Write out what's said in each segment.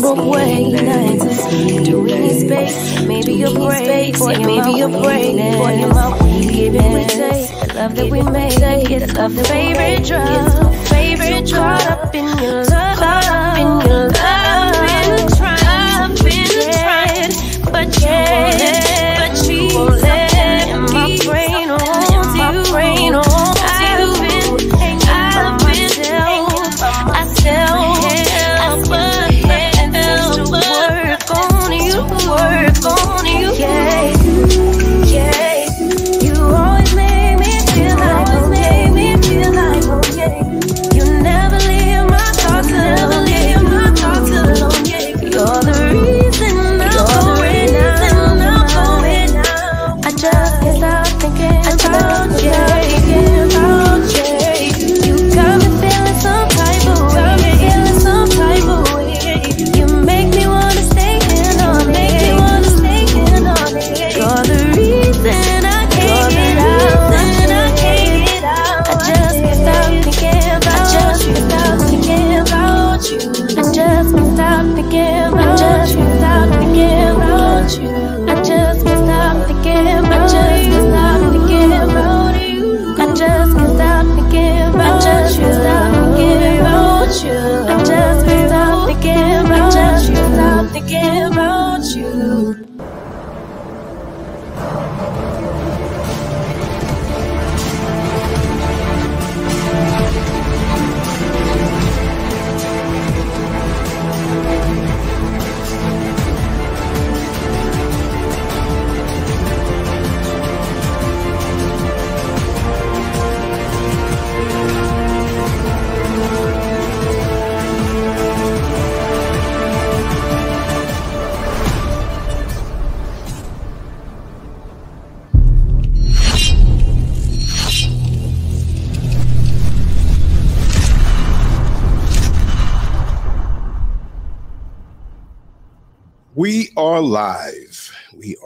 you're when you're. Do we need space? Maybe you're space, maybe you're praying. Boy, you're my give it. we take. The love that we made, love the favorite drug, favorite drug. Caught up in your love, caught up in your love. Been trying, been trying, but yeah,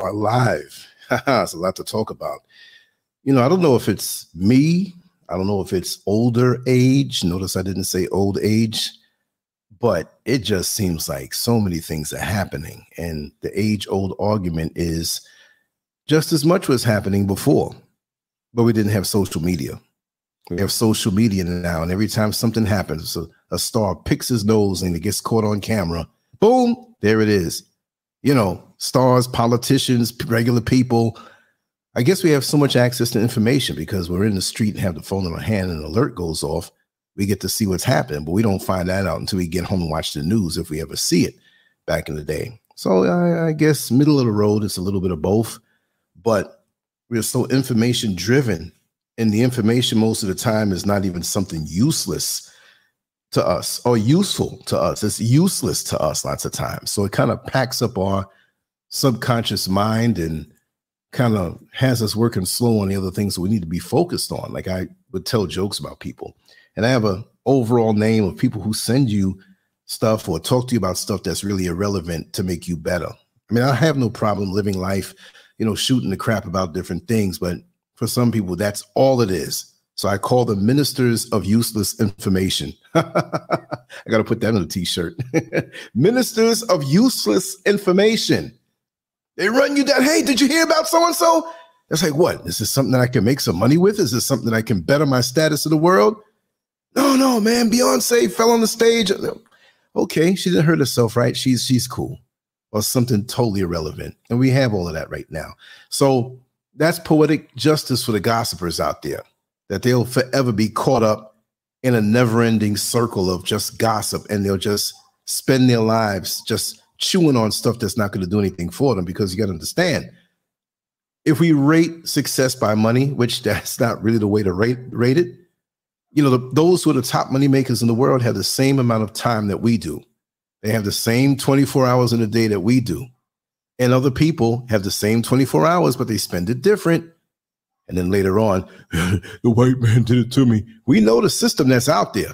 are live. it's a lot to talk about. You know, I don't know if it's me. I don't know if it's older age. Notice I didn't say old age, but it just seems like so many things are happening. And the age old argument is just as much was happening before, but we didn't have social media. We have social media now, and every time something happens, a, a star picks his nose and it gets caught on camera. Boom, there it is you know, stars, politicians, regular people. I guess we have so much access to information because we're in the street and have the phone in our hand and an alert goes off. We get to see what's happening, but we don't find that out until we get home and watch the news if we ever see it back in the day. So I, I guess middle of the road, it's a little bit of both, but we're so information driven, and the information most of the time is not even something useless to us or useful to us. It's useless to us lots of times. So it kind of packs up our subconscious mind and kind of has us working slow on the other things we need to be focused on. Like I would tell jokes about people. And I have a overall name of people who send you stuff or talk to you about stuff that's really irrelevant to make you better. I mean, I have no problem living life, you know, shooting the crap about different things, but for some people, that's all it is. So I call them ministers of useless information. I got to put that on a t-shirt. ministers of useless information. They run you down. Hey, did you hear about so and so? It's like, what? Is this something that I can make some money with? Is this something that I can better my status in the world? No, no, man. Beyonce fell on the stage. Okay, she didn't hurt herself, right? She's she's cool. Or something totally irrelevant. And we have all of that right now. So that's poetic justice for the gossipers out there that they'll forever be caught up in a never ending circle of just gossip and they'll just spend their lives just chewing on stuff that's not going to do anything for them because you got to understand if we rate success by money which that's not really the way to rate rate it you know the, those who are the top money makers in the world have the same amount of time that we do. They have the same 24 hours in a day that we do. And other people have the same 24 hours but they spend it different. And then later on, the white man did it to me. We know the system that's out there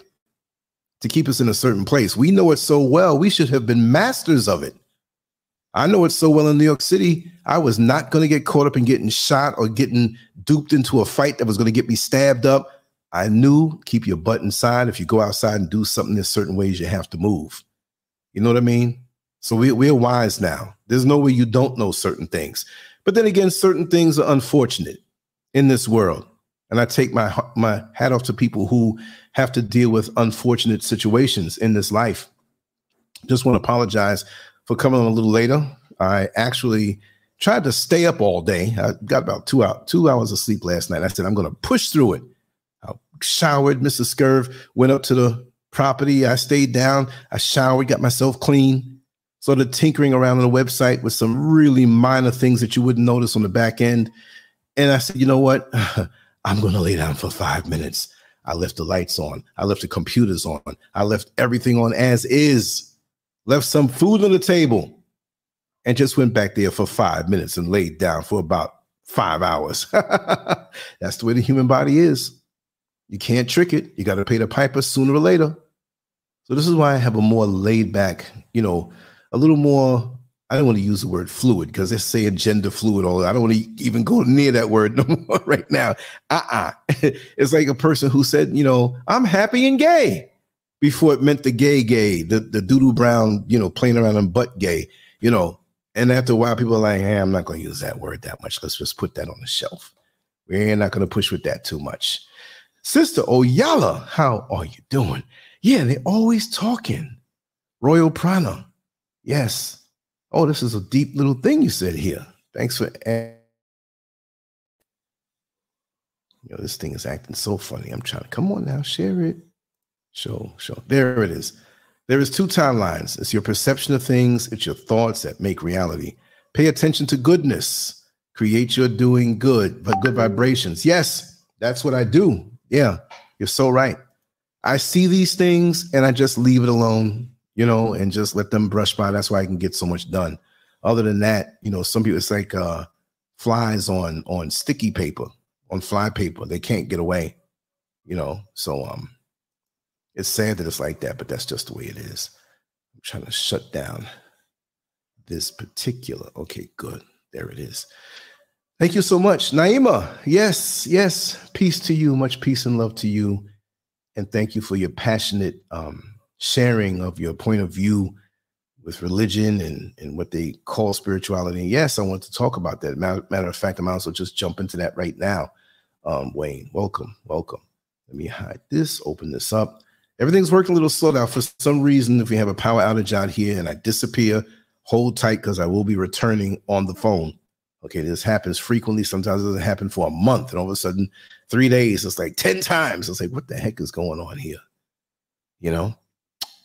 to keep us in a certain place. We know it so well. We should have been masters of it. I know it so well in New York City. I was not going to get caught up in getting shot or getting duped into a fight that was going to get me stabbed up. I knew keep your butt inside. If you go outside and do something, there's certain ways you have to move. You know what I mean? So we, we're wise now. There's no way you don't know certain things. But then again, certain things are unfortunate in this world. And I take my my hat off to people who have to deal with unfortunate situations in this life. Just want to apologize for coming on a little later. I actually tried to stay up all day. I got about two out two hours of sleep last night. I said I'm going to push through it. I showered. Mrs. Scurv went up to the property. I stayed down. I showered, got myself clean. Started tinkering around on the website with some really minor things that you wouldn't notice on the back end. And I said, you know what? I'm going to lay down for five minutes. I left the lights on. I left the computers on. I left everything on as is. Left some food on the table and just went back there for five minutes and laid down for about five hours. That's the way the human body is. You can't trick it. You got to pay the piper sooner or later. So this is why I have a more laid back, you know, a little more. I don't want to use the word fluid because they're saying gender fluid. All I don't want to even go near that word no more right now. Uh-uh. It's like a person who said, you know, I'm happy and gay before it meant the gay gay, the the doodoo brown, you know, playing around and butt gay, you know. And after a while, people are like, hey, I'm not going to use that word that much. Let's just put that on the shelf. We're not going to push with that too much. Sister Oyala, how are you doing? Yeah, they're always talking. Royal Prana. Yes. Oh, this is a deep little thing you said here. Thanks for. You know, this thing is acting so funny. I'm trying to come on now, share it. Show, show. There it is. There is two timelines. It's your perception of things, it's your thoughts that make reality. Pay attention to goodness. Create your doing good, but good vibrations. Yes, that's what I do. Yeah, you're so right. I see these things and I just leave it alone, you know, and just let them brush by. That's why I can get so much done. Other than that, you know, some people it's like uh flies on on sticky paper, on fly paper. They can't get away, you know. So um it's sad that it's like that, but that's just the way it is. I'm trying to shut down this particular. Okay, good. There it is. Thank you so much. Naima, yes, yes. Peace to you. Much peace and love to you. And thank you for your passionate um, sharing of your point of view with religion and, and what they call spirituality. And yes, I want to talk about that. Matter, matter of fact, I might also just jump into that right now. Um, Wayne, welcome, welcome. Let me hide this, open this up. Everything's working a little slow now. For some reason, if we have a power outage out here and I disappear, hold tight because I will be returning on the phone. Okay, this happens frequently. Sometimes it doesn't happen for a month, and all of a sudden, three days, it's like 10 times. It's like, what the heck is going on here? You know?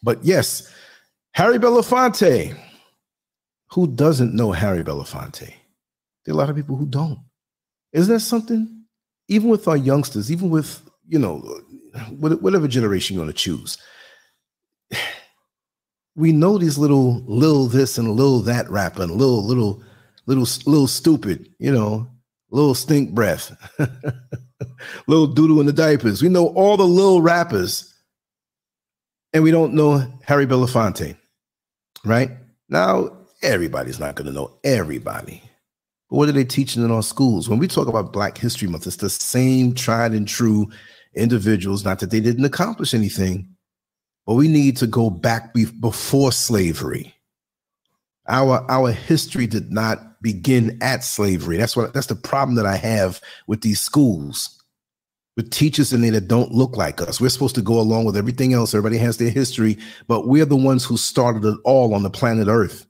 But yes, Harry Belafonte. Who doesn't know Harry Belafonte? There are a lot of people who don't. Isn't that something? Even with our youngsters, even with, you know, whatever generation you want to choose, we know these little, little this and little that rapper and little, little little little stupid, you know, little stink breath, little doodle in the diapers. We know all the little rappers, and we don't know Harry Belafonte, right? Now, everybody's not going to know everybody. But what are they teaching in our schools? When we talk about Black History Month, it's the same tried and true individuals, not that they didn't accomplish anything, but we need to go back before slavery. Our our history did not begin at slavery. That's what that's the problem that I have with these schools. With teachers in there that don't look like us. We're supposed to go along with everything else. Everybody has their history, but we're the ones who started it all on the planet Earth.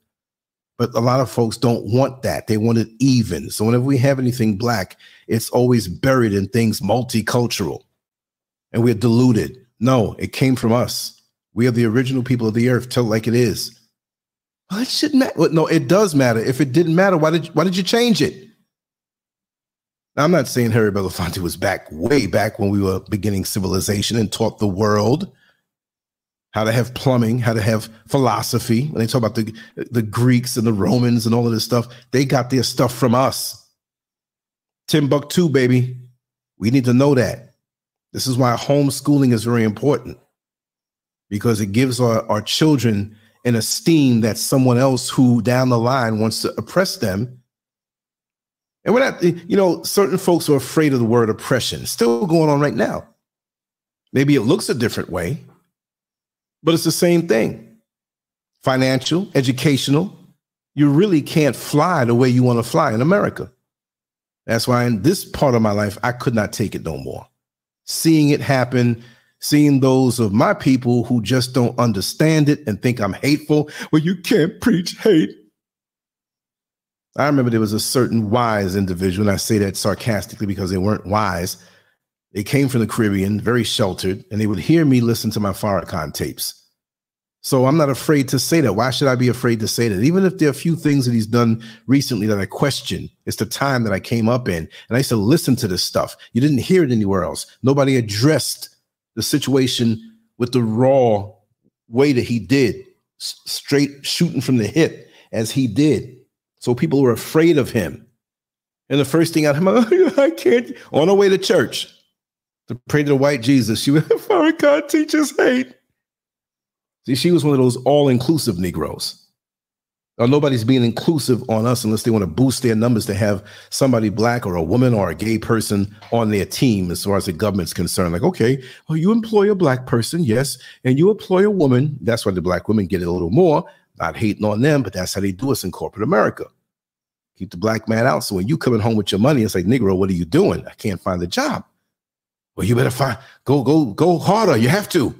But a lot of folks don't want that. They want it even. So whenever we have anything black, it's always buried in things multicultural. And we're diluted. No, it came from us. We are the original people of the earth. Tell it like it is. Well, it shouldn't matter. No, it does matter. If it didn't matter, why did why did you change it? Now, I'm not saying Harry Belafonte was back way back when we were beginning civilization and taught the world how to have plumbing, how to have philosophy. When they talk about the the Greeks and the Romans and all of this stuff, they got their stuff from us. Timbuktu, baby. We need to know that. This is why homeschooling is very important because it gives our, our children an esteem that someone else who down the line wants to oppress them. And we're not, you know, certain folks are afraid of the word oppression. still going on right now. Maybe it looks a different way, but it's the same thing. Financial, educational, you really can't fly the way you want to fly in America. That's why in this part of my life, I could not take it no more. Seeing it happen, seeing those of my people who just don't understand it and think I'm hateful. Well, you can't preach hate. I remember there was a certain wise individual, and I say that sarcastically because they weren't wise. They came from the Caribbean, very sheltered, and they would hear me listen to my Farrakhan tapes. So I'm not afraid to say that. Why should I be afraid to say that? Even if there are a few things that he's done recently that I question, it's the time that I came up in. And I used to listen to this stuff. You didn't hear it anywhere else. Nobody addressed the situation with the raw way that he did, straight shooting from the hip as he did. So people were afraid of him. And the first thing out of him, I can't, on our way to church to pray to the white Jesus, she went, Farrakhan teaches hate. See, she was one of those all inclusive Negroes. Now, nobody's being inclusive on us unless they want to boost their numbers to have somebody black or a woman or a gay person on their team as far as the government's concerned. Like, okay, well, you employ a black person, yes, and you employ a woman. That's why the black women get it a little more. Not hating on them, but that's how they do us in corporate America. Keep the black man out. So when you coming home with your money, it's like, Negro, what are you doing? I can't find a job. Well, you better find go, go, go harder. You have to.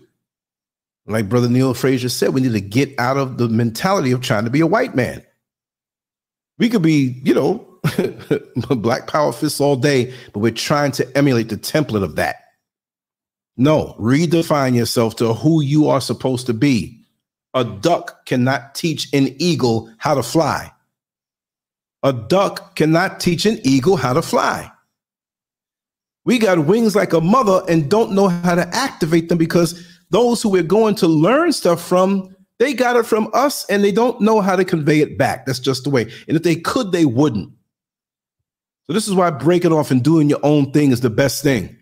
Like Brother Neil Frazier said, we need to get out of the mentality of trying to be a white man. We could be, you know, black power fists all day, but we're trying to emulate the template of that. No, redefine yourself to who you are supposed to be. A duck cannot teach an eagle how to fly. A duck cannot teach an eagle how to fly. We got wings like a mother and don't know how to activate them because those who we're going to learn stuff from, they got it from us and they don't know how to convey it back. That's just the way. And if they could, they wouldn't. So this is why breaking off and doing your own thing is the best thing.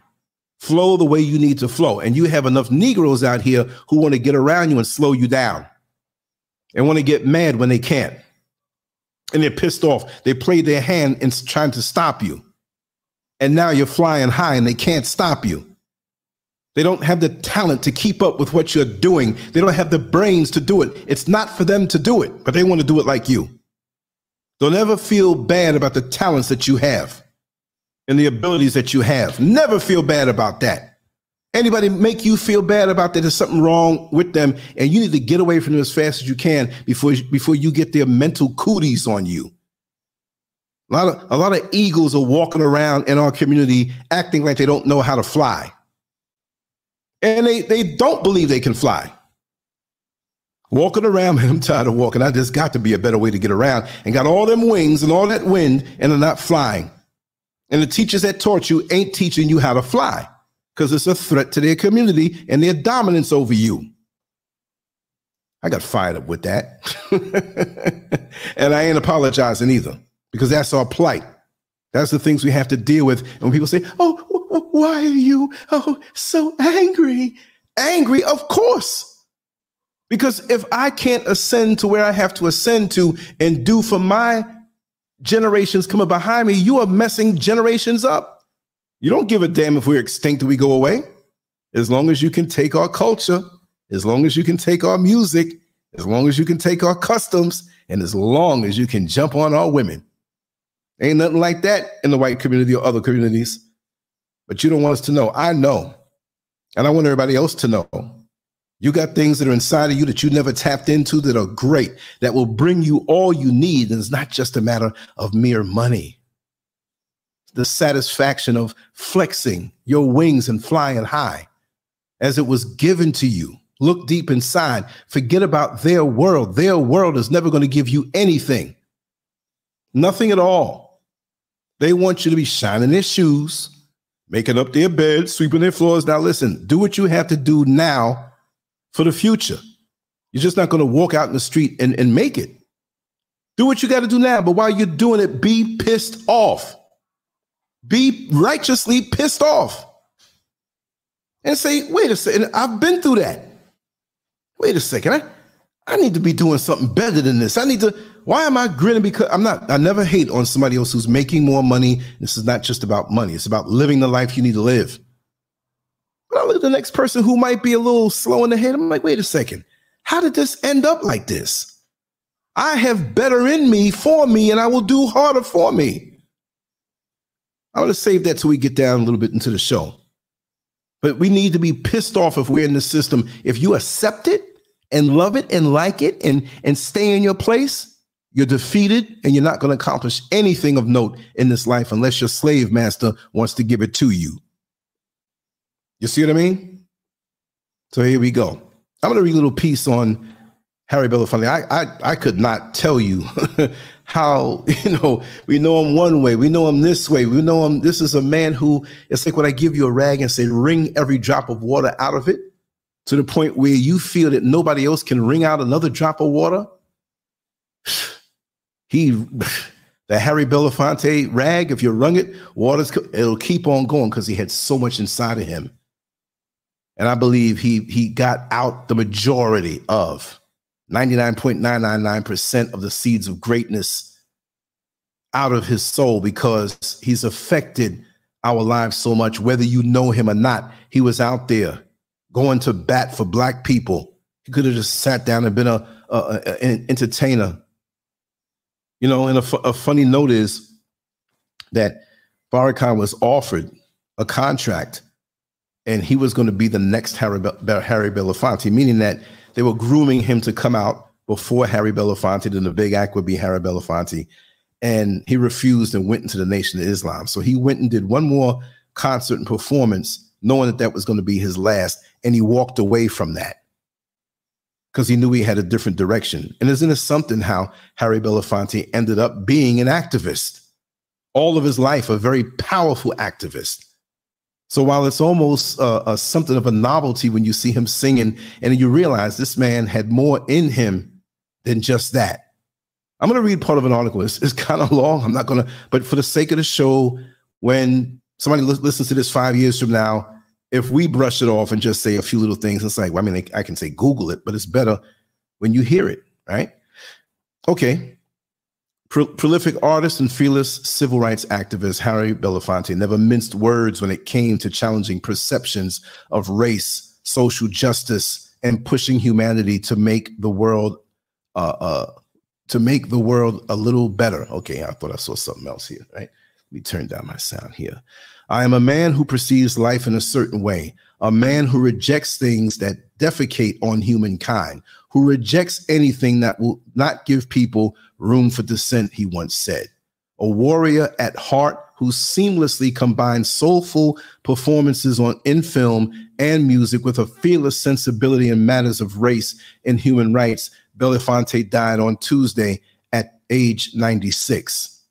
Flow the way you need to flow. And you have enough Negroes out here who want to get around you and slow you down and want to get mad when they can't. And they're pissed off. They play their hand in trying to stop you. And now you're flying high and they can't stop you. They don't have the talent to keep up with what you're doing. They don't have the brains to do it. It's not for them to do it, but they want to do it like you. Don't ever feel bad about the talents that you have and the abilities that you have. Never feel bad about that. Anybody make you feel bad about that? There's something wrong with them, and you need to get away from them as fast as you can before before you get their mental cooties on you. A lot of a lot of eagles are walking around in our community acting like they don't know how to fly and they they don't believe they can fly. Walking around, man, I'm tired of walking. I just got to be a better way to get around and got all them wings and all that wind and they're not flying. And the teachers that taught you ain't teaching you how to fly because it's a threat to their community and their dominance over you. I got fired up with that. and I ain't apologizing either because that's our plight. That's the things we have to deal with. And when people say, oh, why are you oh so angry? Angry, of course. Because if I can't ascend to where I have to ascend to and do for my generations coming behind me, you are messing generations up. You don't give a damn if we're extinct or we go away. As long as you can take our culture, as long as you can take our music, as long as you can take our customs, and as long as you can jump on our women. Ain't nothing like that in the white community or other communities but you don't want us to know. I know. And I want everybody else to know. You got things that are inside of you that you never tapped into that are great, that will bring you all you need. And it's not just a matter of mere money. The satisfaction of flexing your wings and flying high as it was given to you. Look deep inside. Forget about their world. Their world is never going to give you anything, nothing at all. They want you to be shining their shoes, making up their beds, sweeping their floors. Now, listen, do what you have to do now for the future. You're just not going to walk out in the street and, and make it. Do what you got to do now. But while you're doing it, be pissed off. Be righteously pissed off. And say, wait a second, I've been through that. Wait a second. I, I need to be doing something better than this. I need to, why am I grinning? Because I'm not, I never hate on somebody else who's making more money. This is not just about money, it's about living the life you need to live. I look look at the next person who might be a little slow in the head. I'm like, wait a second. How did this end up like this? I have better in me for me, and I will do harder for me. I'm going to save that till we get down a little bit into the show. But we need to be pissed off if we're in the system. If you accept it and love it and like it and, and stay in your place, you're defeated and you're not going to accomplish anything of note in this life unless your slave master wants to give it to you. You see what I mean? So here we go. I'm going to read a little piece on Harry Belafonte. I, I, I could not tell you how, you know, we know him one way, we know him this way, we know him. This is a man who, it's like when I give you a rag and say, wring every drop of water out of it to the point where you feel that nobody else can wring out another drop of water he the Harry Belafonte rag, if you wrung it, water's it'll keep on going because he had so much inside of him. And I believe he he got out the majority of 99.999% of the seeds of greatness out of his soul because he's affected our lives so much, whether you know him or not. He was out there going to bat for black people. He could have just sat down and been a, a, a an entertainer you know, and a, funny note is that Farrakhan was offered a contract and he was going to be the next Harry, Be- Harry Belafonte, meaning that they were grooming him to come out before Harry Belafonte, then the big act would be Harry Belafonte. And he refused and went into the Nation of Islam. So he went and did one more concert and performance, knowing that that was going to be his last. And he walked away from that because he knew he had a different direction. And isn't it something how Harry Belafonte ended up being an activist? All of his life, a very powerful activist. So while it's almost uh, uh, something of a novelty when you see him singing, and you realize this man had more in him than just that. I'm going to read part of an article. It's, it's kind of long. I'm not going to, but for the sake of the show, when somebody li- listens to this five years from now, if we brush it off and just say a few little things, it's like, well, I mean, I can say Google it, but it's better when you hear it, right? Okay. Pro- prolific artist and fearless civil rights activist Harry Belafonte never minced words when it came to challenging perceptions of race, social justice, and pushing humanity to make the world uh, uh, to make the world a little better. Okay, I thought I saw something else here, right? Let me turn down my sound here. I am a man who perceives life in a certain way, a man who rejects things that defecate on humankind, who rejects anything that will not give people room for dissent, he once said. A warrior at heart who seamlessly combines soulful performances on in film and music with a fearless sensibility in matters of race and human rights. Belafonte died on Tuesday at age 96.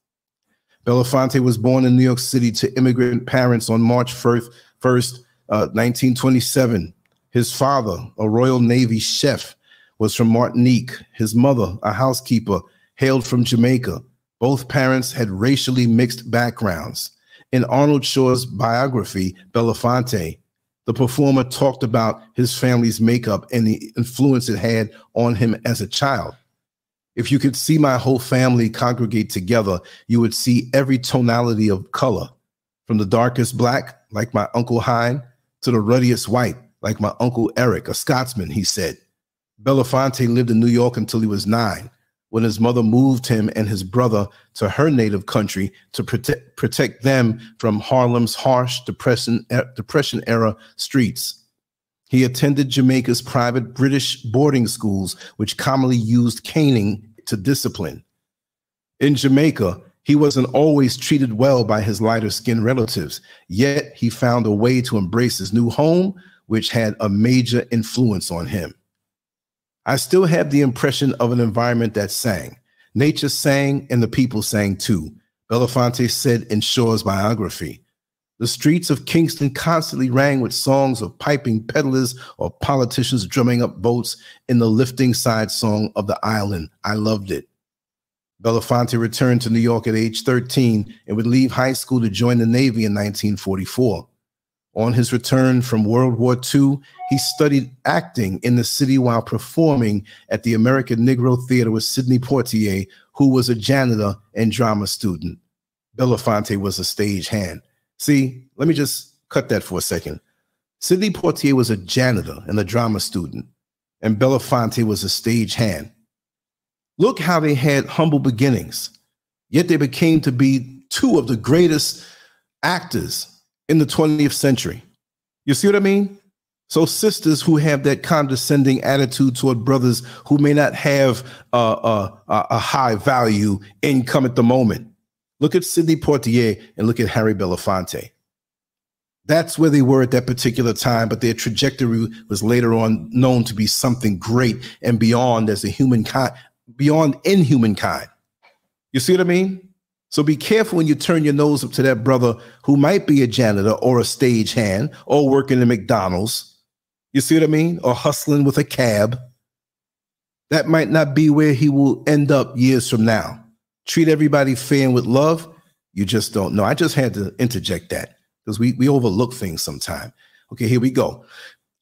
Belafonte was born in New York City to immigrant parents on March 1st, 1st uh, 1927. His father, a Royal Navy chef, was from Martinique. His mother, a housekeeper, hailed from Jamaica. Both parents had racially mixed backgrounds. In Arnold Shaw's biography, Belafonte, the performer talked about his family's makeup and the influence it had on him as a child. If you could see my whole family congregate together, you would see every tonality of color, from the darkest black, like my Uncle Hein, to the ruddiest white, like my Uncle Eric, a Scotsman, he said. Belafonte lived in New York until he was nine, when his mother moved him and his brother to her native country to protect, protect them from Harlem's harsh depression, depression era streets. He attended Jamaica's private British boarding schools, which commonly used caning to discipline. In Jamaica, he wasn't always treated well by his lighter skinned relatives, yet he found a way to embrace his new home, which had a major influence on him. I still have the impression of an environment that sang. Nature sang and the people sang too, Belafonte said in Shaw's biography. The streets of Kingston constantly rang with songs of piping peddlers or politicians drumming up votes in the lifting side song of the island. I loved it. Belafonte returned to New York at age 13 and would leave high school to join the Navy in 1944. On his return from World War II, he studied acting in the city while performing at the American Negro Theater with Sidney Poitier, who was a janitor and drama student. Belafonte was a stage hand. See, let me just cut that for a second. Sidney Poitier was a janitor and a drama student, and Belafonte was a stage hand. Look how they had humble beginnings, yet they became to be two of the greatest actors in the 20th century. You see what I mean? So, sisters who have that condescending attitude toward brothers who may not have a, a, a high value income at the moment. Look at Sidney Poitier and look at Harry Belafonte. That's where they were at that particular time, but their trajectory was later on known to be something great and beyond as a humankind, beyond in humankind. You see what I mean? So be careful when you turn your nose up to that brother who might be a janitor or a stage hand or working in McDonald's. You see what I mean? Or hustling with a cab. That might not be where he will end up years from now. Treat everybody fair and with love. You just don't know. I just had to interject that because we, we overlook things sometimes. Okay, here we go.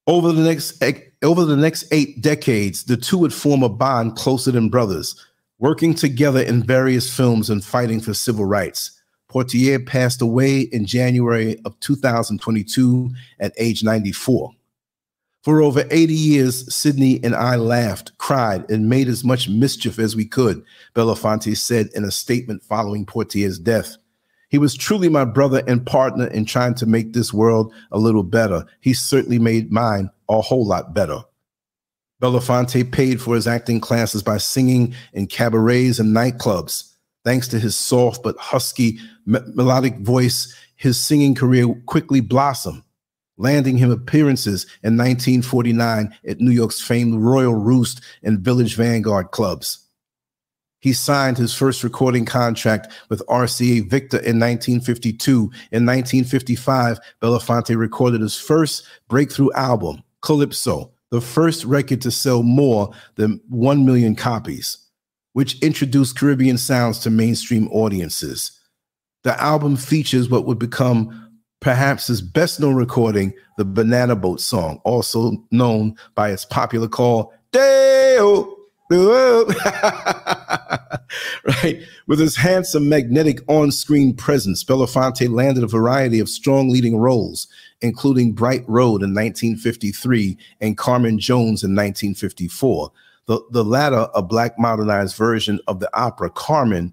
Over the next over the next eight decades, the two would form a bond closer than brothers working together in various films and fighting for civil rights. Poitier passed away in January of 2022 at age 94. For over 80 years, Sidney and I laughed, cried, and made as much mischief as we could, Belafonte said in a statement following Poitier's death. He was truly my brother and partner in trying to make this world a little better. He certainly made mine a whole lot better. Belafonte paid for his acting classes by singing in cabarets and nightclubs. Thanks to his soft but husky me- melodic voice, his singing career quickly blossomed, landing him appearances in 1949 at New York's famed Royal Roost and Village Vanguard clubs. He signed his first recording contract with RCA Victor in 1952. In 1955, Belafonte recorded his first breakthrough album, Calypso, the first record to sell more than 1 million copies, which introduced Caribbean sounds to mainstream audiences. The album features what would become perhaps his best known recording, the Banana Boat song, also known by its popular call, Day-O. right. With his handsome, magnetic on screen presence, Belafonte landed a variety of strong leading roles, including Bright Road in 1953 and Carmen Jones in 1954. The, the latter, a black modernized version of the opera Carmen.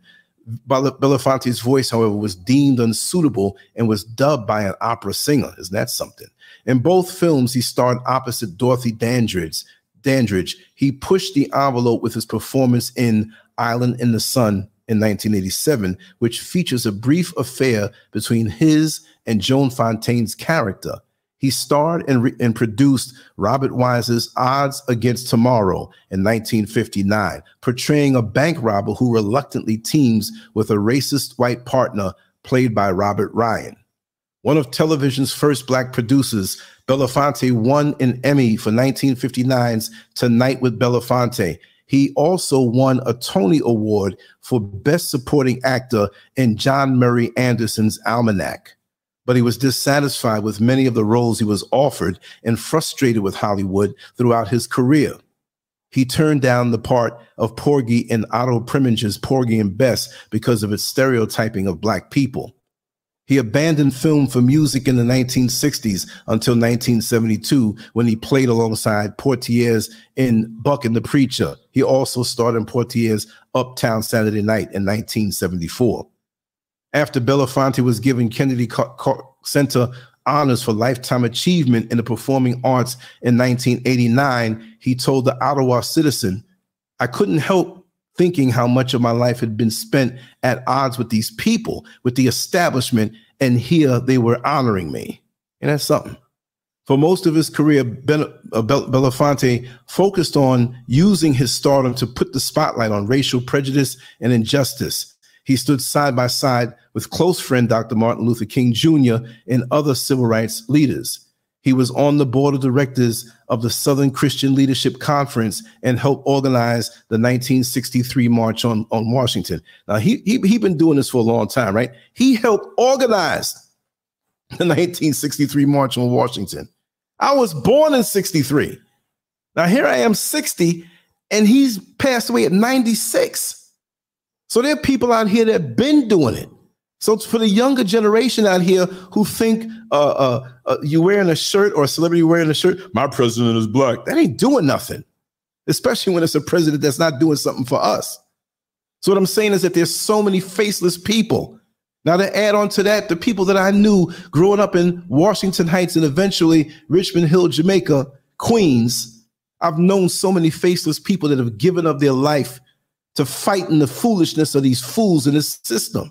Belafonte's voice, however, was deemed unsuitable and was dubbed by an opera singer. Isn't that something? In both films, he starred opposite Dorothy Dandridge. Dandridge. He pushed the envelope with his performance in Island in the Sun in 1987, which features a brief affair between his and Joan Fontaine's character. He starred and, re- and produced Robert Wise's Odds Against Tomorrow in 1959, portraying a bank robber who reluctantly teams with a racist white partner played by Robert Ryan. One of television's first black producers, Belafonte won an Emmy for 1959's Tonight with Belafonte he also won a Tony Award for Best Supporting Actor in John Murray Anderson's Almanac. But he was dissatisfied with many of the roles he was offered and frustrated with Hollywood throughout his career. He turned down the part of Porgy in Otto Preminger's Porgy and Bess because of its stereotyping of Black people. He abandoned film for music in the 1960s until 1972 when he played alongside Poitier in Buck and the Preacher. He also starred in Poitier's Uptown Saturday Night in 1974. After Belafonte was given Kennedy Center honors for lifetime achievement in the performing arts in 1989, he told the Ottawa Citizen, I couldn't help thinking how much of my life had been spent at odds with these people, with the establishment, and here they were honoring me. And that's something. For most of his career, uh, Belafonte focused on using his stardom to put the spotlight on racial prejudice and injustice. He stood side by side with close friend Dr. Martin Luther King Jr. and other civil rights leaders. He was on the board of directors of the Southern Christian Leadership Conference and helped organize the 1963 March on, on Washington. Now, he, he, he been doing this for a long time, right? He helped organize the 1963 March on Washington. I was born in 63. Now, here I am 60, and he's passed away at 96. So there are people out here that have been doing it. So for the younger generation out here who think uh, uh, uh, you wearing a shirt or a celebrity wearing a shirt, my president is black. That ain't doing nothing, especially when it's a president that's not doing something for us. So what I'm saying is that there's so many faceless people. Now to add on to that, the people that I knew growing up in Washington Heights and eventually Richmond Hill, Jamaica, Queens, I've known so many faceless people that have given up their life to fight in the foolishness of these fools in this system.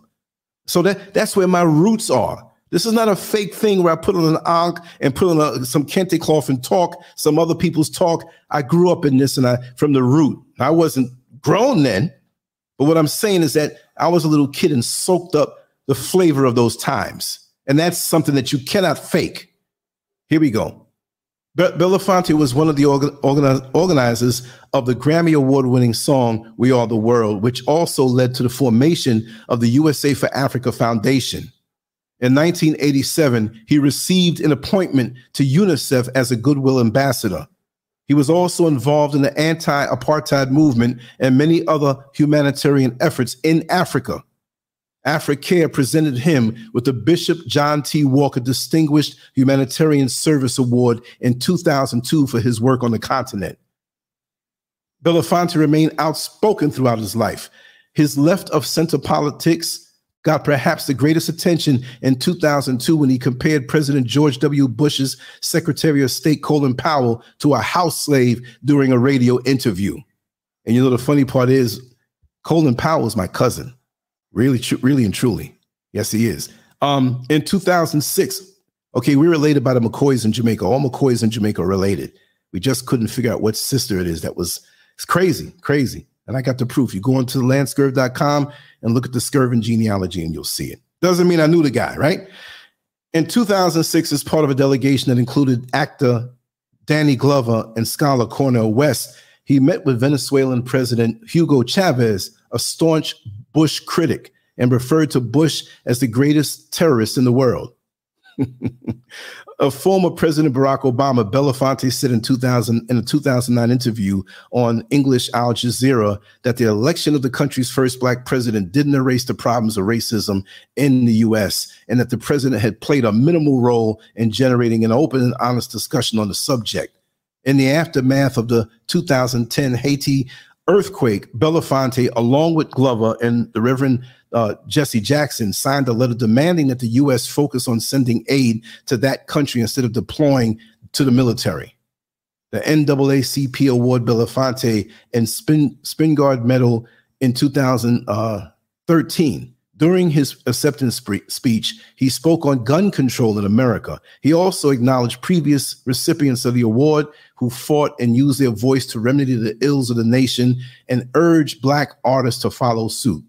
So that that's where my roots are. This is not a fake thing where I put on an ankh and put on a, some kente cloth and talk some other people's talk. I grew up in this and I from the root. I wasn't grown then, but what I'm saying is that I was a little kid and soaked up the flavor of those times. And that's something that you cannot fake. Here we go. Belafonte was one of the organizers of the Grammy Award winning song We Are the World, which also led to the formation of the USA for Africa Foundation. In 1987, he received an appointment to UNICEF as a Goodwill Ambassador. He was also involved in the anti apartheid movement and many other humanitarian efforts in Africa. Africare presented him with the Bishop John T. Walker Distinguished Humanitarian Service Award in 2002 for his work on the continent. Belafonte remained outspoken throughout his life. His left of center politics got perhaps the greatest attention in 2002 when he compared President George W. Bush's Secretary of State Colin Powell to a house slave during a radio interview. And you know, the funny part is, Colin Powell is my cousin. Really, tr- really and truly. Yes, he is. Um, in 2006, okay, we're related by the McCoys in Jamaica. All McCoys in Jamaica related. We just couldn't figure out what sister it is that was it's crazy, crazy. And I got the proof. You go onto lancescurv.com and look at the Scurvin genealogy and you'll see it. Doesn't mean I knew the guy, right? In 2006, as part of a delegation that included actor Danny Glover and scholar Cornel West, he met with Venezuelan President Hugo Chavez, a staunch Bush critic and referred to Bush as the greatest terrorist in the world. a former President Barack Obama, Belafonte said in 2000 in a 2009 interview on English Al Jazeera that the election of the country's first black president didn't erase the problems of racism in the U.S. and that the president had played a minimal role in generating an open and honest discussion on the subject. In the aftermath of the 2010 Haiti earthquake, Belafonte, along with Glover and the Reverend uh, Jesse Jackson, signed a letter demanding that the U.S. focus on sending aid to that country instead of deploying to the military. The NAACP award Belafonte and Spin, Spingarn Medal in 2013 during his acceptance speech, he spoke on gun control in America. He also acknowledged previous recipients of the award who fought and used their voice to remedy the ills of the nation and urged Black artists to follow suit.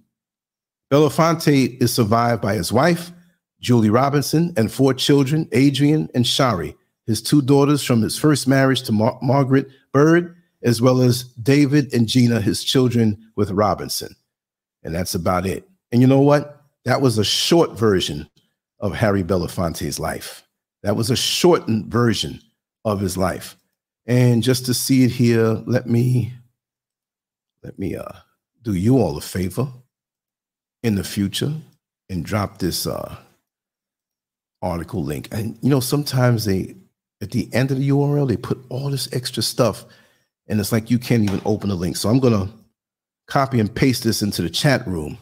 Belafonte is survived by his wife, Julie Robinson, and four children, Adrian and Shari, his two daughters from his first marriage to Mar- Margaret Byrd, as well as David and Gina, his children with Robinson. And that's about it. And you know what? That was a short version of Harry Belafonte's life. That was a shortened version of his life. And just to see it here, let me let me uh, do you all a favor in the future and drop this uh, article link. And you know, sometimes they at the end of the URL they put all this extra stuff, and it's like you can't even open the link. So I'm gonna copy and paste this into the chat room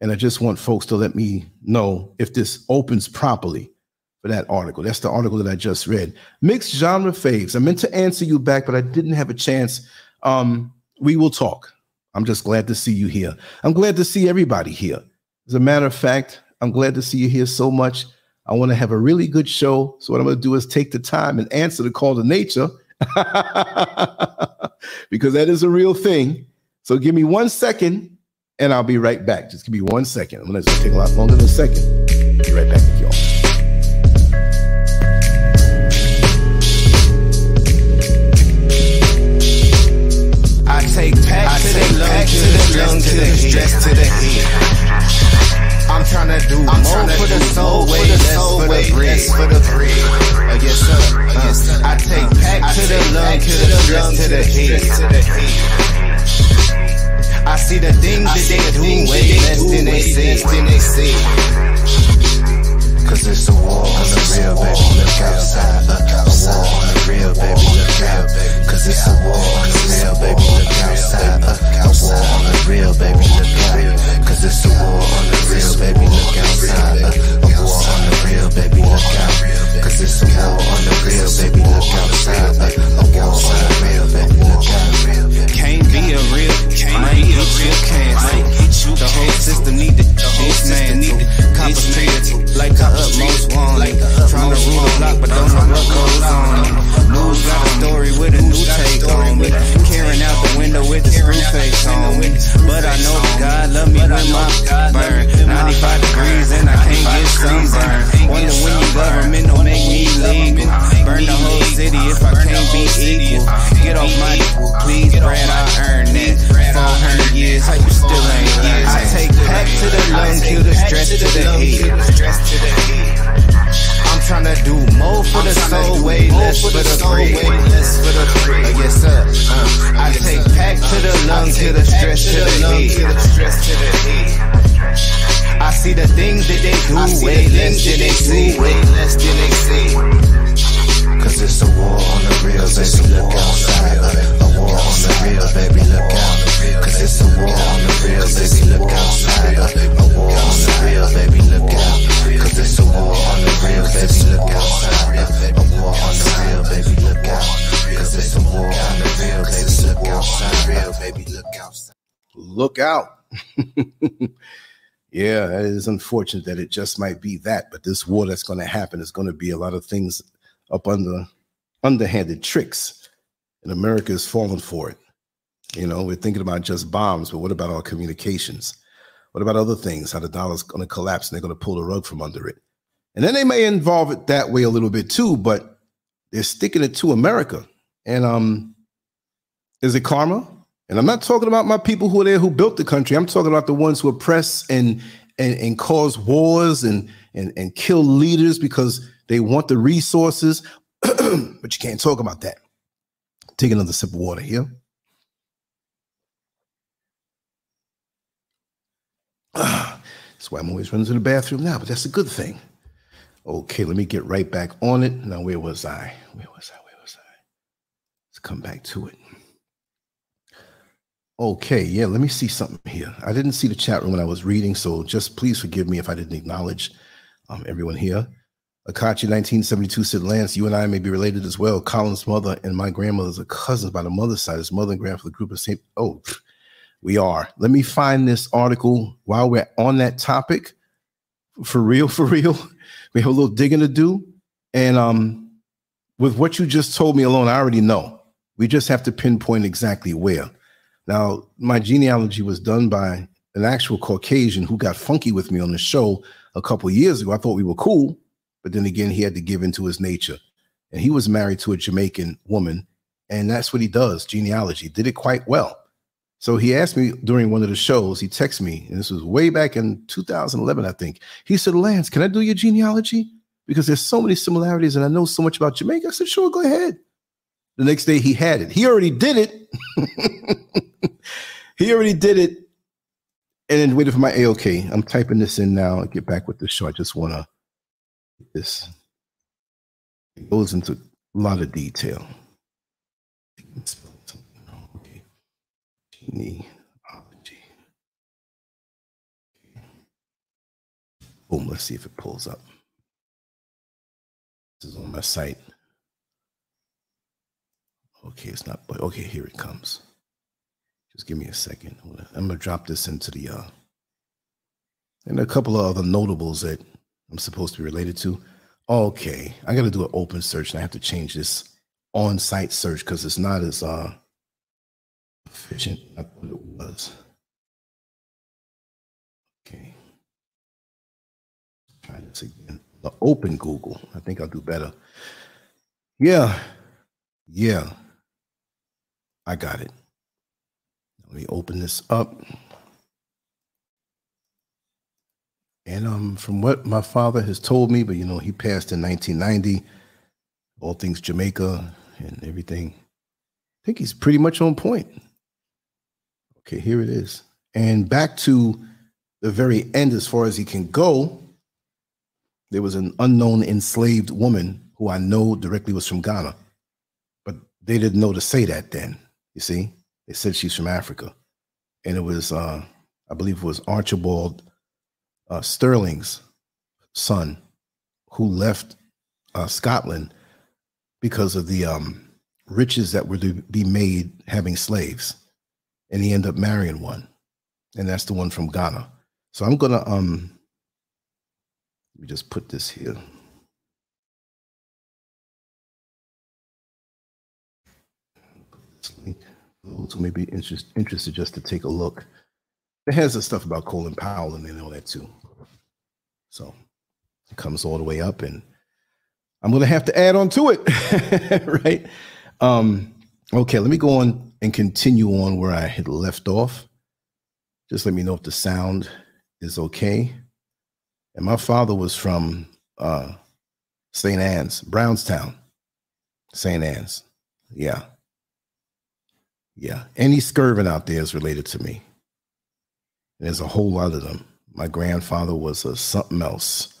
and I just want folks to let me know if this opens properly for that article. That's the article that I just read. Mixed genre faves. I meant to answer you back, but I didn't have a chance. Um, we will talk. I'm just glad to see you here. I'm glad to see everybody here. As a matter of fact, I'm glad to see you here so much. I want to have a really good show. So, what I'm going to do is take the time and answer the call to nature because that is a real thing. So, give me one second and I'll be right back. Just give me one second. I'm gonna take a lot longer than a second. Be right back with y'all. I take pack I to the lung, to the lung, to the stress, to the head. I'm trying to do I'm more for the soul, way less for the bread. For the bread. Uh, yes, sir. Uh. I take pack to the lung, to the stress, to the head. I see the things that they do way less than they say. Than they say. Cause it's a war on the real, baby. Look outside. Look outside. A war on the real, baby. Look out. Cause it's a war on the real, baby. Look outside. A war on the real, baby. Look out. Cause it's a war on the real, baby. Look outside. A war on the real, baby. Look out. Cause it's a war on the real, baby. Look outside. A war real, baby. Look out. Can't be a real can't get you cancer. The whole system need to this man too. Coppers treated like the utmost wanted. Trying to rule the block, but don't know what goes on. News got a story with a new take on me. Carrying out the window with the screw face on me. But I know that God love me when my burn. 95 degrees and I can't get sunburned. Wonder when your government don't make me legal. Burn the whole city if I can't be equal. Get off my equal, please, Brad, I earn that. 400 years, how you still ain't learned I take pack to the lung, kill the stress to the head. I'm trying to do more for the soul, way less for the bread. Uh, yes, sir. Uh, I take pack to the lung, kill the stress to the head. I see the things that they do way less than they see. Way less than they see. It's a war on the real, baby. Look outside. A war on the real, baby. Look out. Cause it's a war on the real, baby. Look outside. A war on the real, baby. Look out. Cause it's a war on the real, baby. Look outside. A war on the real, baby. Look out. Cause it's a war on the real, baby. Look outside. Real, baby. Look outside. Look out. yeah, it is unfortunate that it just might be that, but this war that's going to happen is going to be a lot of things up under underhanded tricks, and America is falling for it. You know, we're thinking about just bombs, but what about our communications? What about other things? How the dollar's going to collapse and they're going to pull the rug from under it. And then they may involve it that way a little bit too, but they're sticking it to America. And um, is it karma? And I'm not talking about my people who are there who built the country. I'm talking about the ones who oppress and and, and cause wars and, and and kill leaders because they want the resources. but you can't talk about that. Take another sip of water here. That's why I'm always running to the bathroom now, but that's a good thing. Okay, let me get right back on it. Now, where was I? Where was I? Where was I? Let's come back to it. Okay, yeah, let me see something here. I didn't see the chat room when I was reading, so just please forgive me if I didn't acknowledge um, everyone here. Akachi 1972 said, Lance, you and I may be related as well. Colin's mother and my grandmother's are cousins by the mother's side. His mother and grandfather group of same. Oh, we are. Let me find this article while we're on that topic. For real, for real. We have a little digging to do. And um, with what you just told me alone, I already know. We just have to pinpoint exactly where. Now, my genealogy was done by an actual Caucasian who got funky with me on the show a couple years ago. I thought we were cool, but then again, he had to give into his nature. And he was married to a Jamaican woman, and that's what he does genealogy. Did it quite well. So he asked me during one of the shows, he texted me, and this was way back in 2011, I think. He said, Lance, can I do your genealogy? Because there's so many similarities and I know so much about Jamaica. I said, sure, go ahead. The next day he had it. He already did it. he already did it. And then waited for my AOK. I'm typing this in now. I'll get back with the show. I just want to this. It goes into a lot of detail. Boom, let's see if it pulls up. This is on my site. Okay, it's not, okay, here it comes. Just give me a second. I'm gonna drop this into the uh and a couple of other notables that I'm supposed to be related to. Okay, I gotta do an open search and I have to change this on-site search because it's not as uh efficient I thought it was. Okay. Try this again. The open Google. I think I'll do better. Yeah. Yeah. I got it. Let me open this up. And um, from what my father has told me, but you know, he passed in 1990, all things Jamaica and everything. I think he's pretty much on point. Okay, here it is. And back to the very end, as far as he can go, there was an unknown enslaved woman who I know directly was from Ghana, but they didn't know to say that then. You see, they said she's from Africa, and it was, uh, I believe, it was Archibald uh, Sterling's son who left uh, Scotland because of the um, riches that were to be made having slaves and he ended up marrying one, and that's the one from Ghana. So I'm gonna um, let me just put this here. This link. Those who may be interest, interested just to take a look. It has the stuff about Colin Powell and all that too. So it comes all the way up, and I'm gonna have to add on to it, right? Um, okay, let me go on and continue on where I had left off. Just let me know if the sound is okay. And my father was from uh, St. Anne's, Brownstown, St. Anne's. Yeah. Yeah. Any Scurvin out there is related to me. And there's a whole lot of them. My grandfather was a something else.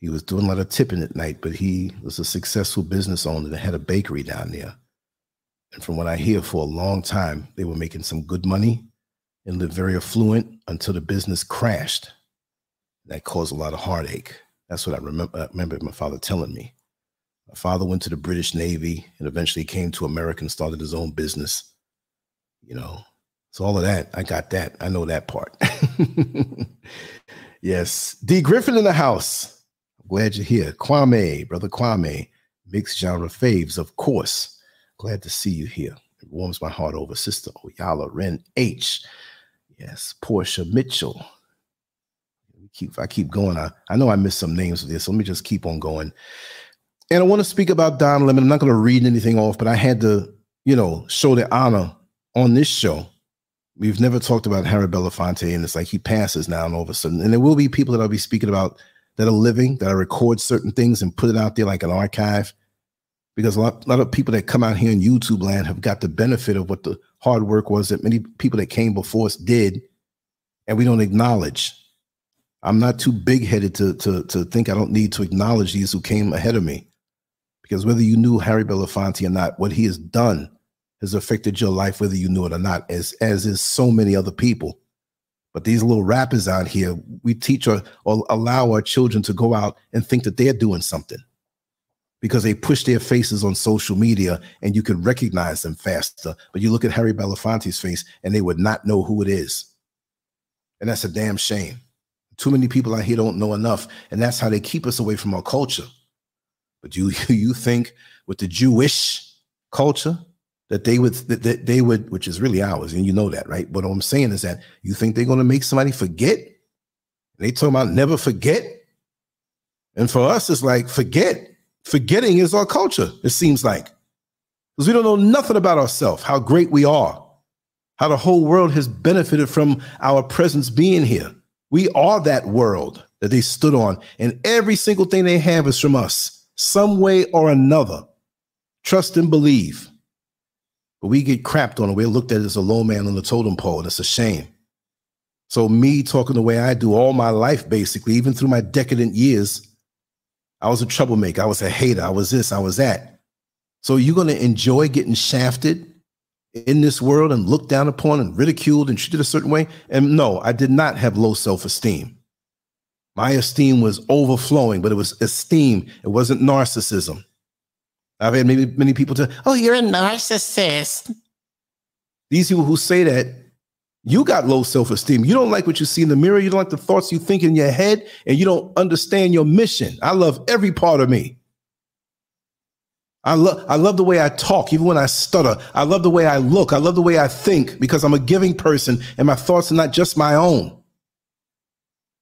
He was doing a lot of tipping at night, but he was a successful business owner that had a bakery down there. And from what I hear, for a long time, they were making some good money and lived very affluent until the business crashed. That caused a lot of heartache. That's what I remember, I remember my father telling me. My father went to the British Navy and eventually came to America and started his own business. You know, so all of that, I got that. I know that part. yes. D. Griffin in the house. Glad you're here. Kwame, brother Kwame, mixed genre faves, of course. Glad to see you here. It warms my heart over. Sister Oyala Ren H. Yes, Portia Mitchell. Keep I keep going. I, I know I missed some names of this. So let me just keep on going. And I want to speak about Don Lemon. I'm not going to read anything off, but I had to, you know, show the honor on this show. We've never talked about Harry Belafonte, and it's like he passes now and all of a sudden. And there will be people that I'll be speaking about that are living, that I record certain things and put it out there like an archive. Because a lot, a lot of people that come out here in YouTube land have got the benefit of what the hard work was that many people that came before us did, and we don't acknowledge. I'm not too big headed to, to, to think I don't need to acknowledge these who came ahead of me. Because whether you knew Harry Belafonte or not, what he has done has affected your life, whether you knew it or not, as, as is so many other people. But these little rappers out here, we teach or, or allow our children to go out and think that they're doing something because they push their faces on social media and you can recognize them faster. But you look at Harry Belafonte's face and they would not know who it is. And that's a damn shame. Too many people out here don't know enough, and that's how they keep us away from our culture. But you you think with the Jewish culture, that they would that they would, which is really ours, and you know that, right? But what I'm saying is that you think they're going to make somebody forget? They talk about never forget, and for us, it's like forget. Forgetting is our culture. It seems like because we don't know nothing about ourselves, how great we are, how the whole world has benefited from our presence being here. We are that world that they stood on, and every single thing they have is from us, some way or another. Trust and believe. But we get crapped on we're looked at as a low man on the totem pole, and it's a shame. So, me talking the way I do all my life, basically, even through my decadent years, I was a troublemaker. I was a hater. I was this, I was that. So, you're going to enjoy getting shafted in this world and looked down upon and ridiculed and treated a certain way? And no, I did not have low self esteem. My esteem was overflowing, but it was esteem, it wasn't narcissism. I've had many, many people tell, oh, you're a narcissist. These people who say that, you got low self esteem. You don't like what you see in the mirror. You don't like the thoughts you think in your head, and you don't understand your mission. I love every part of me. I love I love the way I talk, even when I stutter. I love the way I look. I love the way I think because I'm a giving person and my thoughts are not just my own.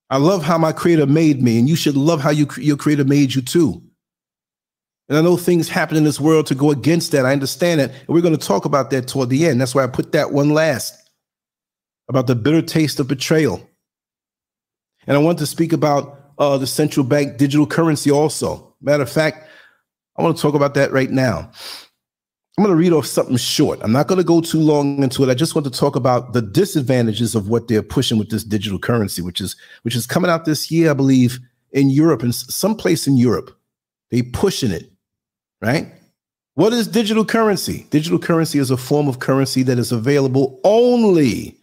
I love how my creator made me, and you should love how you, your creator made you too. And I know things happen in this world to go against that. I understand that. And we're going to talk about that toward the end. That's why I put that one last about the bitter taste of betrayal. And I want to speak about uh, the central bank digital currency also. Matter of fact, I want to talk about that right now. I'm going to read off something short. I'm not going to go too long into it. I just want to talk about the disadvantages of what they're pushing with this digital currency, which is which is coming out this year, I believe, in Europe and someplace in Europe. They pushing it right? What is digital currency? Digital currency is a form of currency that is available only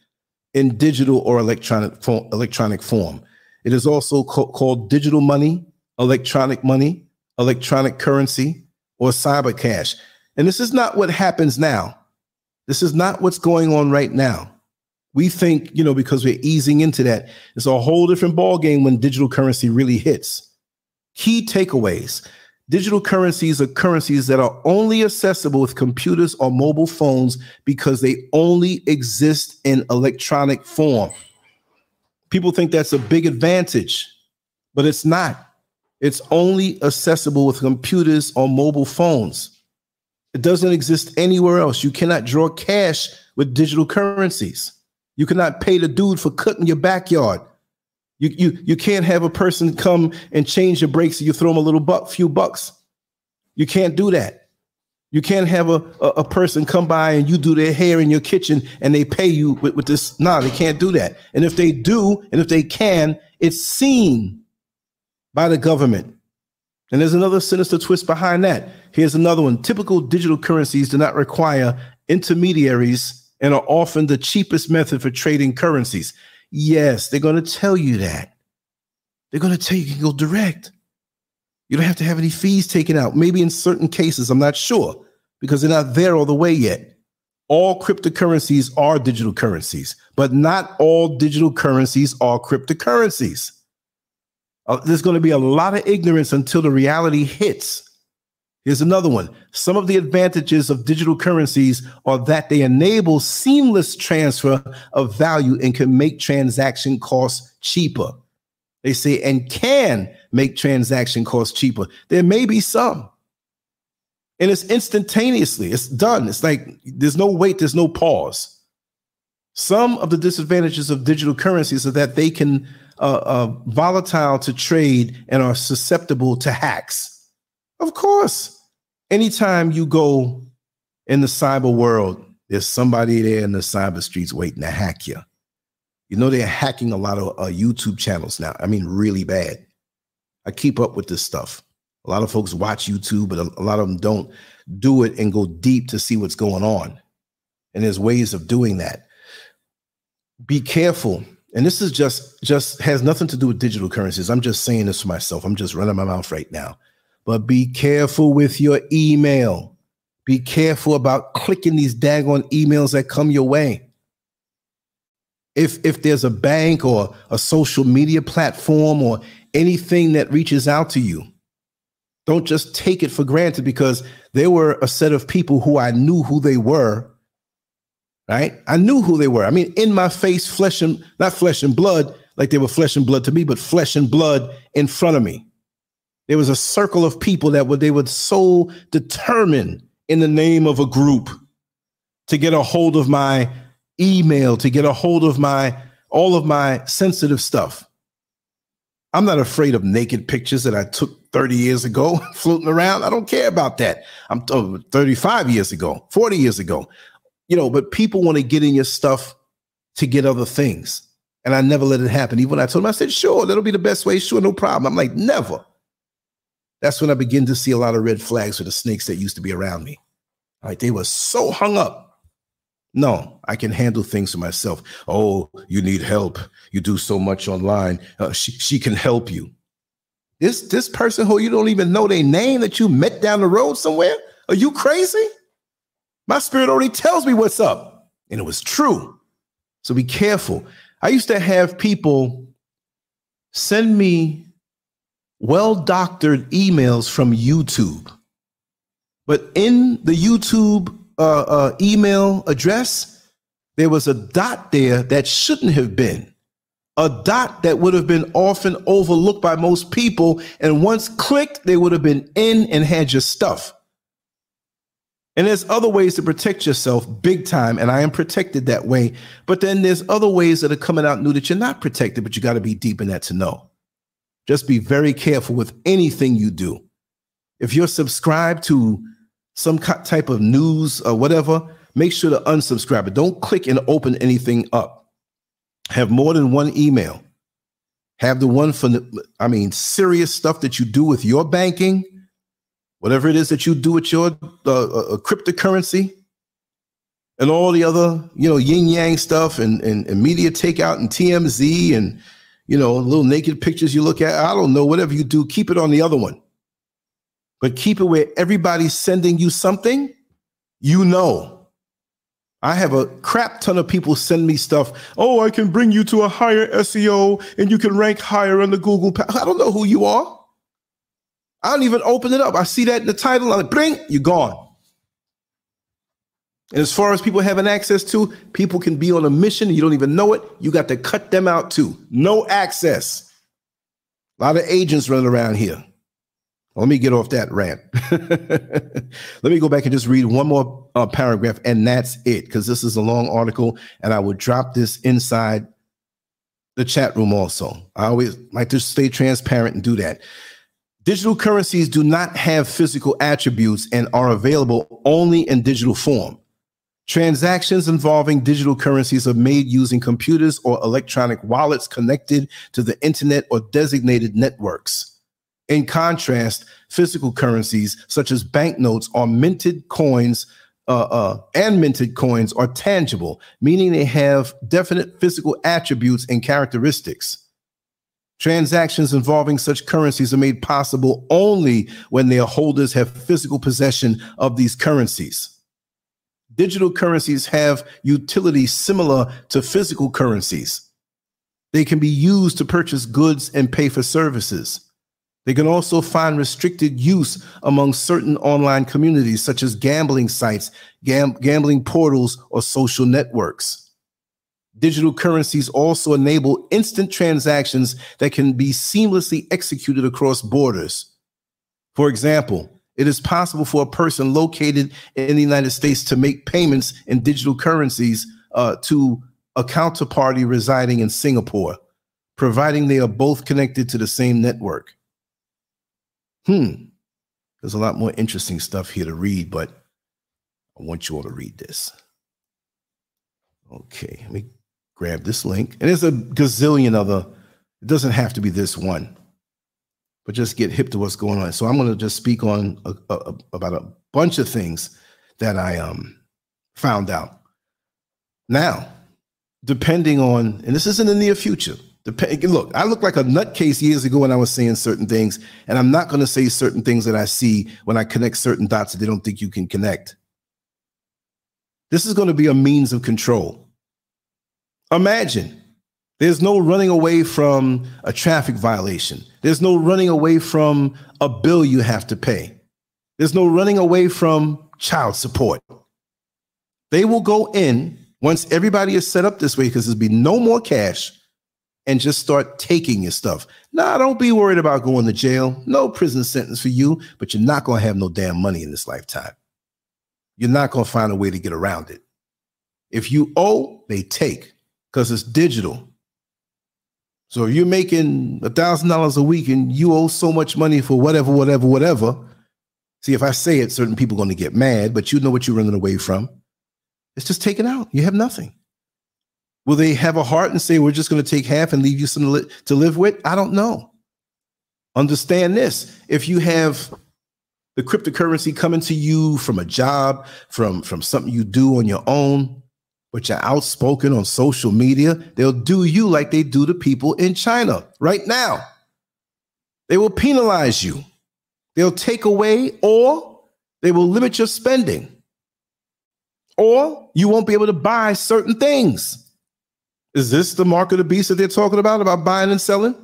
in digital or electronic form, electronic form. It is also co- called digital money, electronic money, electronic currency, or cyber cash. And this is not what happens now. This is not what's going on right now. We think, you know, because we're easing into that, it's a whole different ballgame when digital currency really hits. Key takeaways Digital currencies are currencies that are only accessible with computers or mobile phones because they only exist in electronic form. People think that's a big advantage, but it's not. It's only accessible with computers or mobile phones. It doesn't exist anywhere else. You cannot draw cash with digital currencies. You cannot pay the dude for cutting your backyard. You, you, you can't have a person come and change your brakes you throw them a little buck, few bucks. You can't do that. You can't have a, a, a, person come by and you do their hair in your kitchen and they pay you with, with this. No, they can't do that. And if they do, and if they can, it's seen by the government. And there's another sinister twist behind that. Here's another one. Typical digital currencies do not require intermediaries and are often the cheapest method for trading currencies. Yes, they're going to tell you that. They're going to tell you you can go direct. You don't have to have any fees taken out. Maybe in certain cases, I'm not sure because they're not there all the way yet. All cryptocurrencies are digital currencies, but not all digital currencies are cryptocurrencies. Uh, there's going to be a lot of ignorance until the reality hits. Here's another one. Some of the advantages of digital currencies are that they enable seamless transfer of value and can make transaction costs cheaper. They say, and can make transaction costs cheaper. There may be some. And it's instantaneously, it's done. It's like there's no wait, there's no pause. Some of the disadvantages of digital currencies are that they can uh, uh, volatile to trade and are susceptible to hacks. Of course, anytime you go in the cyber world, there's somebody there in the cyber streets waiting to hack you. You know, they're hacking a lot of uh, YouTube channels now. I mean, really bad. I keep up with this stuff. A lot of folks watch YouTube, but a, a lot of them don't do it and go deep to see what's going on. And there's ways of doing that. Be careful. And this is just just has nothing to do with digital currencies. I'm just saying this for myself. I'm just running my mouth right now. But be careful with your email. Be careful about clicking these daggone emails that come your way. If if there's a bank or a social media platform or anything that reaches out to you don't just take it for granted because there were a set of people who I knew who they were right? I knew who they were. I mean in my face flesh and not flesh and blood like they were flesh and blood to me but flesh and blood in front of me there was a circle of people that would they would so determine in the name of a group to get a hold of my email to get a hold of my all of my sensitive stuff. I'm not afraid of naked pictures that I took 30 years ago floating around. I don't care about that. I'm oh, 35 years ago, 40 years ago. You know, but people want to get in your stuff to get other things. And I never let it happen. Even when I told them, I said, sure, that'll be the best way. Sure, no problem. I'm like, never. That's when I begin to see a lot of red flags for the snakes that used to be around me. Right, they were so hung up no, I can handle things for myself. Oh, you need help. You do so much online. Uh, she, she can help you. This this person who you don't even know their name that you met down the road somewhere. Are you crazy? My spirit already tells me what's up, and it was true. So be careful. I used to have people send me well doctored emails from YouTube, but in the YouTube uh, uh, email address, there was a dot there that shouldn't have been. A dot that would have been often overlooked by most people. And once clicked, they would have been in and had your stuff. And there's other ways to protect yourself big time. And I am protected that way. But then there's other ways that are coming out new that you're not protected, but you got to be deep in that to know. Just be very careful with anything you do. If you're subscribed to some type of news or whatever, make sure to unsubscribe it. Don't click and open anything up. Have more than one email. Have the one for the, I mean, serious stuff that you do with your banking, whatever it is that you do with your uh, uh, cryptocurrency, and all the other, you know, yin yang stuff and, and, and media takeout and TMZ and, you know, little naked pictures you look at. I don't know, whatever you do, keep it on the other one but keep it where everybody's sending you something you know. I have a crap ton of people send me stuff. Oh, I can bring you to a higher SEO and you can rank higher on the Google. I don't know who you are. I don't even open it up. I see that in the title. I'm like, bring, you're gone. And as far as people having access to, people can be on a mission. You don't even know it. You got to cut them out too. No access. A lot of agents running around here. Let me get off that rant. Let me go back and just read one more uh, paragraph, and that's it, because this is a long article, and I would drop this inside the chat room also. I always like to stay transparent and do that. Digital currencies do not have physical attributes and are available only in digital form. Transactions involving digital currencies are made using computers or electronic wallets connected to the internet or designated networks. In contrast, physical currencies such as banknotes or minted coins uh, uh, and minted coins are tangible, meaning they have definite physical attributes and characteristics. Transactions involving such currencies are made possible only when their holders have physical possession of these currencies. Digital currencies have utility similar to physical currencies. They can be used to purchase goods and pay for services. They can also find restricted use among certain online communities, such as gambling sites, gam- gambling portals, or social networks. Digital currencies also enable instant transactions that can be seamlessly executed across borders. For example, it is possible for a person located in the United States to make payments in digital currencies uh, to a counterparty residing in Singapore, providing they are both connected to the same network. Hmm. There's a lot more interesting stuff here to read, but I want you all to read this. Okay, let me grab this link. And there's a gazillion other, it doesn't have to be this one, but just get hip to what's going on. So I'm going to just speak on a, a, about a bunch of things that I um, found out. Now, depending on, and this is in the near future, Dep- look, I look like a nutcase years ago when I was saying certain things, and I'm not going to say certain things that I see when I connect certain dots that they don't think you can connect. This is going to be a means of control. Imagine there's no running away from a traffic violation, there's no running away from a bill you have to pay, there's no running away from child support. They will go in once everybody is set up this way because there'll be no more cash and just start taking your stuff. Nah, don't be worried about going to jail. No prison sentence for you, but you're not going to have no damn money in this lifetime. You're not going to find a way to get around it. If you owe, they take because it's digital. So if you're making a thousand dollars a week and you owe so much money for whatever, whatever, whatever. See, if I say it, certain people are going to get mad, but you know what you're running away from. It's just taken out. You have nothing. Will they have a heart and say, we're just going to take half and leave you some to live with? I don't know. Understand this. If you have the cryptocurrency coming to you from a job, from, from something you do on your own, but you're outspoken on social media, they'll do you like they do the people in China right now. They will penalize you. They'll take away or they will limit your spending. Or you won't be able to buy certain things. Is this the mark of the beast that they're talking about, about buying and selling?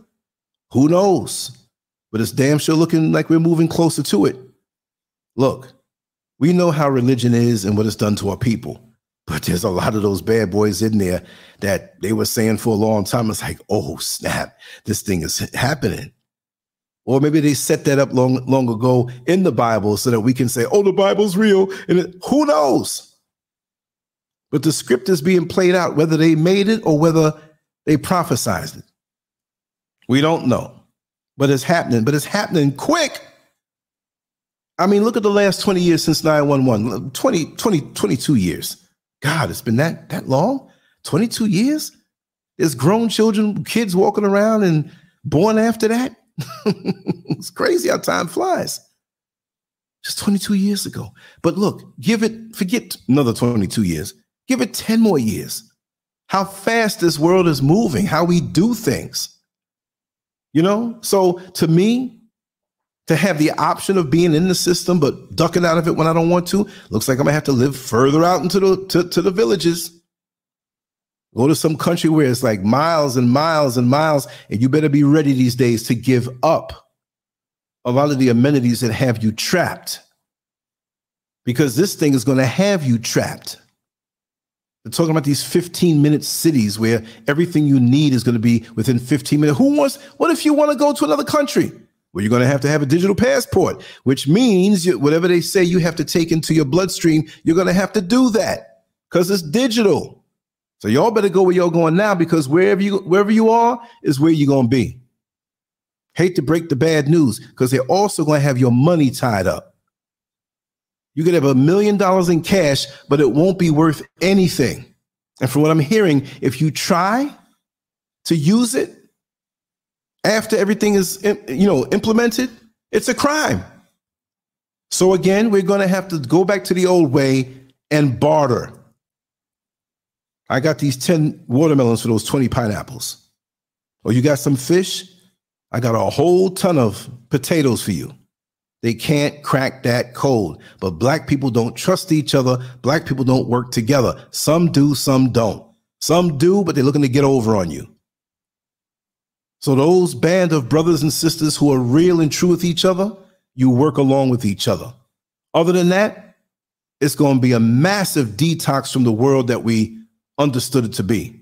Who knows? But it's damn sure looking like we're moving closer to it. Look, we know how religion is and what it's done to our people. But there's a lot of those bad boys in there that they were saying for a long time. It's like, oh, snap, this thing is happening. Or maybe they set that up long, long ago in the Bible so that we can say, oh, the Bible's real. And it, who knows? But the script is being played out, whether they made it or whether they prophesized it. We don't know. But it's happening. But it's happening quick. I mean, look at the last 20 years since 911. 20, 20, 22 years. God, it's been that that long? 22 years? There's grown children, kids walking around and born after that. it's crazy how time flies. Just 22 years ago. But look, give it, forget another 22 years. Give it 10 more years. How fast this world is moving, how we do things. You know? So to me, to have the option of being in the system but ducking out of it when I don't want to, looks like I'm gonna have to live further out into the to, to the villages. Go to some country where it's like miles and miles and miles, and you better be ready these days to give up a lot of the amenities that have you trapped. Because this thing is to have you trapped. They're talking about these 15 minute cities where everything you need is to be within 15 minutes. Who wants, what if you want to go to another country? Well, you're going to have to have a digital passport, which means you, whatever they say you have to take into your bloodstream, you're going to have to do that because it's digital. So y'all better go where y'all going now because wherever you wherever you are is where you're going to be. Hate to break the bad news because they're also going to have your money tied up. You could have a million dollars in cash, but it won't be worth anything. And from what I'm hearing, if you try to use it, after everything is you know implemented, it's a crime. So again, we're going to have to go back to the old way and barter. I got these 10 watermelons for those 20 pineapples. Or oh, you got some fish? I got a whole ton of potatoes for you. They can't crack that code. But black people don't trust each other. Black people don't work together. Some do, some don't. Some do, but they're looking to get over on you. So those band of brothers and sisters who are real and true with each other, you work along with each other. Other than that, it's going to be a massive detox from the world that we understood it to be.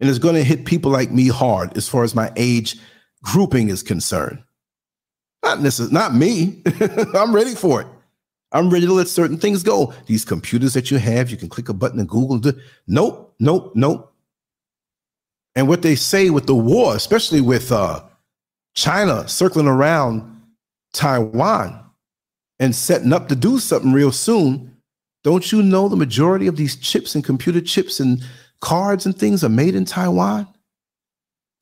And it's going to hit people like me hard as far as my age grouping is concerned. Not necessarily, not me. I'm ready for it. I'm ready to let certain things go. These computers that you have, you can click a button and Google. Do, nope, nope, nope and what they say with the war, especially with uh, China circling around Taiwan and setting up to do something real soon. Don't you know the majority of these chips and computer chips and cards and things are made in Taiwan?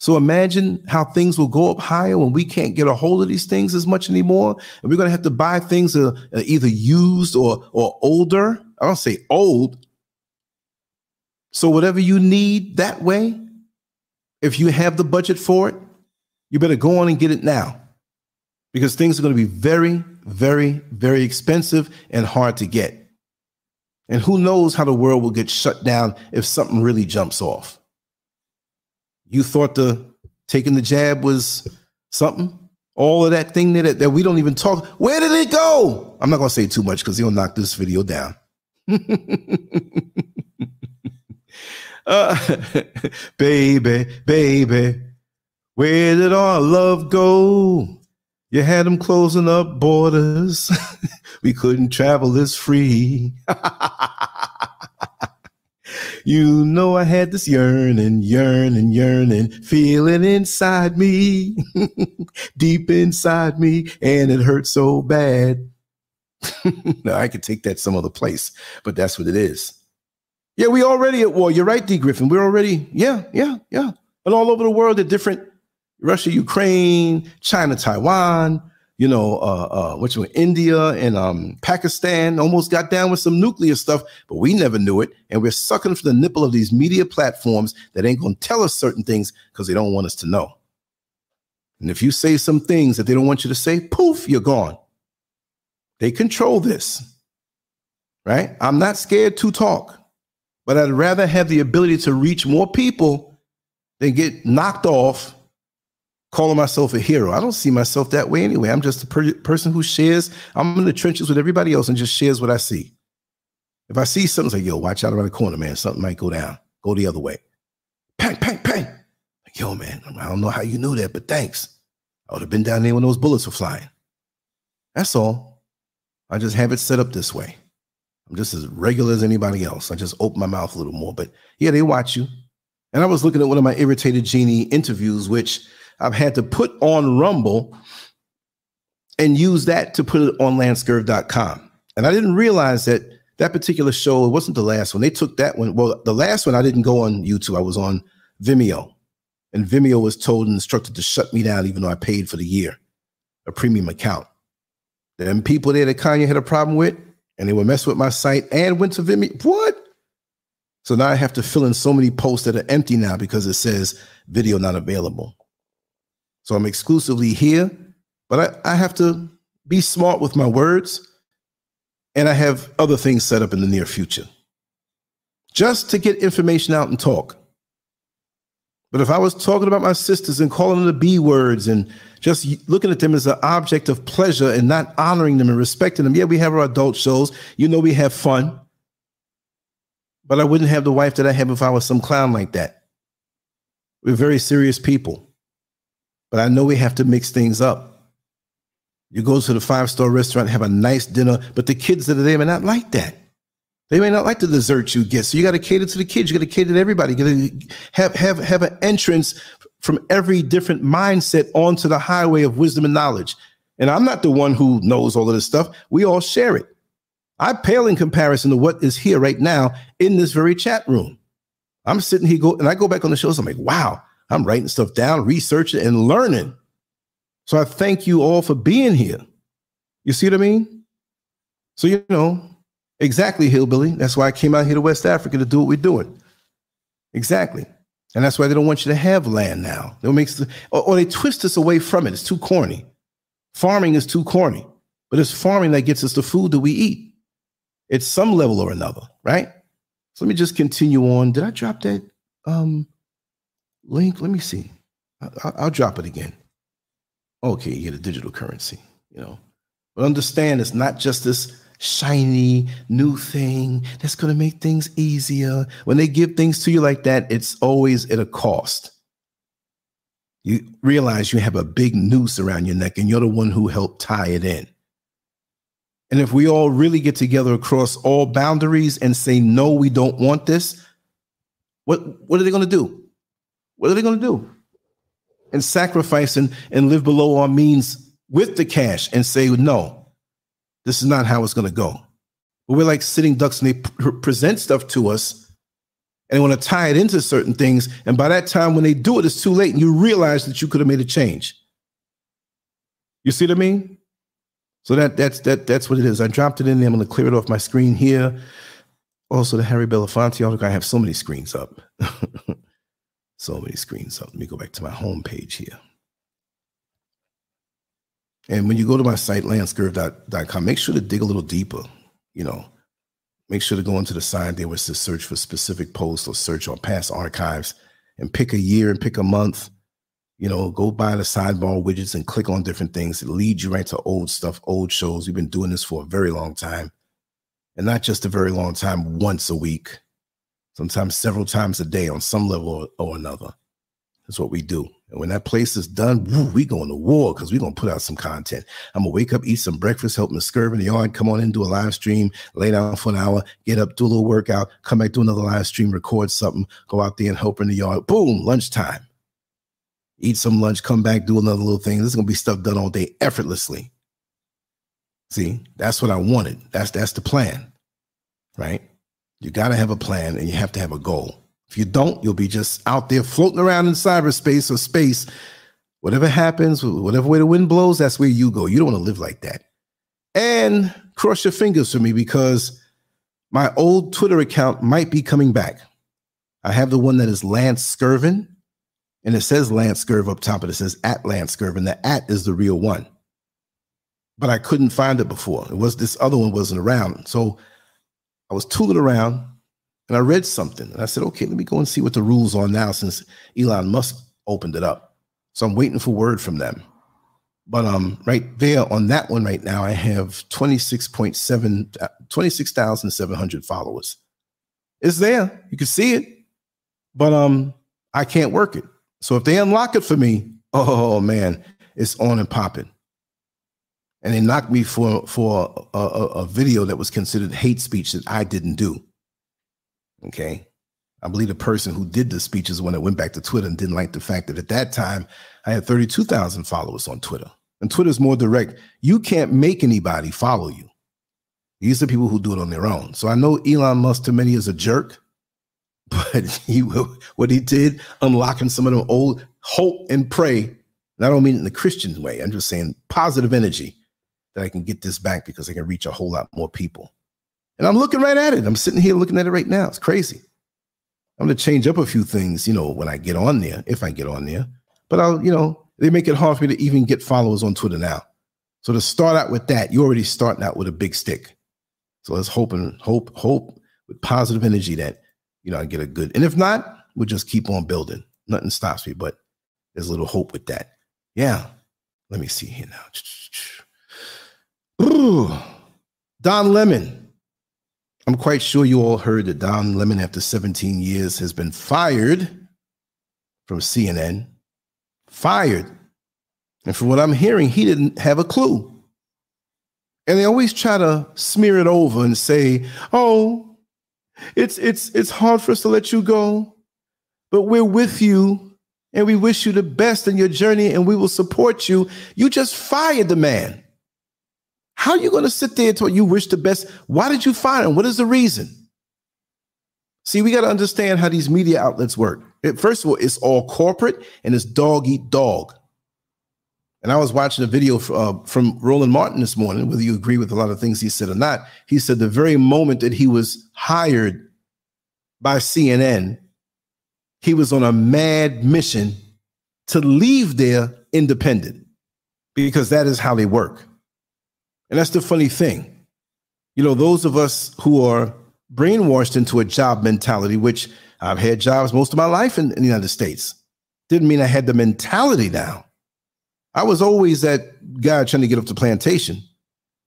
So imagine how things will go up higher when we can't get a hold of these things as much anymore, and we're going to have to buy things that are either used or or older. I don't say old. So whatever you need that way, if you have the budget for it, you better go on and get it now because things are going to be very, very, very expensive and hard to get. And who knows how the world will get shut down if something really jumps off. You thought the taking the jab was something? All of that thing that, that we don't even talk. Where did it go? I'm not going to say too much because he'll knock this video down. Uh, baby, baby, where did our love go? You had them closing up borders. we couldn't travel as free. you know, I had this yearning, yearning, yearning, feeling inside me, deep inside me, and it hurt so bad. now, I could take that some other place, but that's what it is. Yeah, we already at war. You're right, D. Griffin. We're already, yeah, yeah, yeah. And all over the world at different Russia, Ukraine, China, Taiwan, you know, uh, uh, which were India and um, Pakistan almost got down with some nuclear stuff, but we never knew it. And we're sucking for the nipple of these media platforms that ain't going to tell us certain things because they don't want us to know. And if you say some things that they don't want you to say, poof, you're gone. They control this, right? I'm not scared to talk but I'd rather have the ability to reach more people than get knocked off calling myself a hero. I don't see myself that way anyway. I'm just a per- person who shares. I'm in the trenches with everybody else and just shares what I see. If I see something, like, yo, watch out around the corner, man. Something might go down. Go the other way. Pang, pang, pang. Like, yo, man, I don't know how you knew that, but thanks. I would have been down there when those bullets were flying. That's all. I just have it set up this way. I'm just as regular as anybody else. I just open my mouth a little more. But yeah, they watch you. And I was looking at one of my irritated genie interviews, which I've had to put on Rumble and use that to put it on lancescurv.com. And I didn't realize that that particular show, it wasn't the last one. They took that one. Well, the last one, I didn't go on YouTube. I was on Vimeo. And Vimeo was told and instructed to shut me down, even though I paid for the year, a premium account. Them people there that Kanye had a problem with, and they would mess with my site and went to Vimeo. What? So now I have to fill in so many posts that are empty now because it says video not available. So I'm exclusively here, but I, I have to be smart with my words. And I have other things set up in the near future just to get information out and talk. But if I was talking about my sisters and calling them the B words and just looking at them as an object of pleasure and not honoring them and respecting them, yeah, we have our adult shows. You know, we have fun. But I wouldn't have the wife that I have if I was some clown like that. We're very serious people. But I know we have to mix things up. You go to the five star restaurant, have a nice dinner, but the kids that are there may not like that. They may not like the dessert you get. So you got to cater to the kids. You got to cater to everybody. You got to have, have, have an entrance from every different mindset onto the highway of wisdom and knowledge. And I'm not the one who knows all of this stuff. We all share it. I pale in comparison to what is here right now in this very chat room. I'm sitting here go and I go back on the shows. I'm like, wow, I'm writing stuff down, researching and learning. So I thank you all for being here. You see what I mean? So you know, exactly, hillbilly. That's why I came out here to West Africa to do what we're doing. Exactly. And that's why they don't want you to have land now. They makes the, or, or they twist us away from it. It's too corny. Farming is too corny, but it's farming that gets us the food that we eat. It's some level or another, right? So let me just continue on. Did I drop that um, link? Let me see. I, will drop it again. Okay, you get a digital currency, you know. But understand it's not just this shiny new thing that's going to make things easier. When they give things to you like that, it's always at a cost. You realize you have a big noose around your neck and you're the one who helped tie it in. And if we all really get together across all boundaries and say, no, we don't want this, what, what are they going to do? What are they going to do? And sacrifice and, and live below our means with the cash and say, no, this is not how it's going to go. But we're like sitting ducks and they pr- present stuff to us and they want to tie it into certain things. And by that time, when they do it, it's too late and you realize that you could have made a change. You see what I mean? So that that's that that's what it is. I dropped it in there. I'm to clear it off my screen here. Also, the Harry Belafonte article. I have so many screens up. so many screens up. Let me go back to my home page here. And when you go to my site, lancescurv.com, make sure to dig a little deeper. You know, make sure to go into the side there where says search for specific posts or search on past archives and pick a year and pick a month you know, go by the sidebar widgets and click on different things. It leads you right to old stuff, old shows. We've been doing this for a very long time. And not just a very long time, once a week, sometimes several times a day on some level or, or another. That's what we do. And when that place is done, woo, we going to war because we're going to put out some content. I'm going to wake up, eat some breakfast, help Miss Scurv in the yard, come on in, do a live stream, lay down for an hour, get up, do a little workout, come back, do another live stream, record something, go out there and help in the yard. Boom, lunchtime eat some lunch, come back, do another little thing. This is gonna be stuff done all day effortlessly. See, that's what I wanted. That's that's the plan, right? You got to have a plan and you have to have a goal. If you don't, you'll be just out there floating around in cyberspace or space. Whatever happens, whatever way the wind blows, that's where you go. You don't want to live like that. And cross your fingers for me because my old Twitter account might be coming back. I have the one that is Lance Scurvin and it says Lance Scurv up top, but it says at Lance Scurv, and the at is the real one. But I couldn't find it before. It was this other one wasn't around. So I was tooling around and I read something. And I said, okay, let me go and see what the rules are now since Elon Musk opened it up. So I'm waiting for word from them. But um, right there on that one right now, I have 26.7, 26,700 followers. It's there. You can see it. But um, I can't work it. So if they unlock it for me, oh man, it's on and popping. And they knocked me for for a, a, a video that was considered hate speech that I didn't do. Okay. I believe the person who did the speech is when it went back to Twitter and didn't like the fact that at that time I had 32,000 followers on Twitter. And Twitter's more direct. You can't make anybody follow you. These are people who do it on their own. So I know Elon Musk to many is a jerk, but he what he did, unlocking some of them old hope and pray. And I don't mean in the Christian way. I'm just saying positive energy that I can get this back because I can reach a whole lot more people. And I'm looking right at it. I'm sitting here looking at it right now. It's crazy. I'm gonna change up a few things, you know, when I get on there, if I get on there. But I'll, you know, they make it hard for me to even get followers on Twitter now. So to start out with that, you're already starting out with a big stick. So let's hope and hope, hope with positive energy that you know, I get a good. And if not, we'll just keep on building. Nothing stops me, but there's a little hope with that. Yeah. Let me see here now. Ooh, Don Lemon. I'm quite sure you all heard that Don Lemon, after 17 years, has been fired from CNN. Fired. And from what I'm hearing, he didn't have a clue. And they always try to smear it over and say, "Oh, it's it's it's hard for us to let you go, but we're with you and we wish you the best in your journey and we will support you." You just fired the man. How are you going to sit there until you wish the best? Why did you fire him? What is the reason? See, we got to understand how these media outlets work. It, first of all, it's all corporate and it's dog eat dog. And I was watching a video uh, from Roland Martin this morning, whether you agree with a lot of things he said or not. He said the very moment that he was hired by CNN, he was on a mad mission to leave there independent because that is how they work. And that's the funny thing. You know, those of us who are brainwashed into a job mentality, which I've had jobs most of my life in, in the United States, didn't mean I had the mentality now I was always that guy trying to get up the plantation,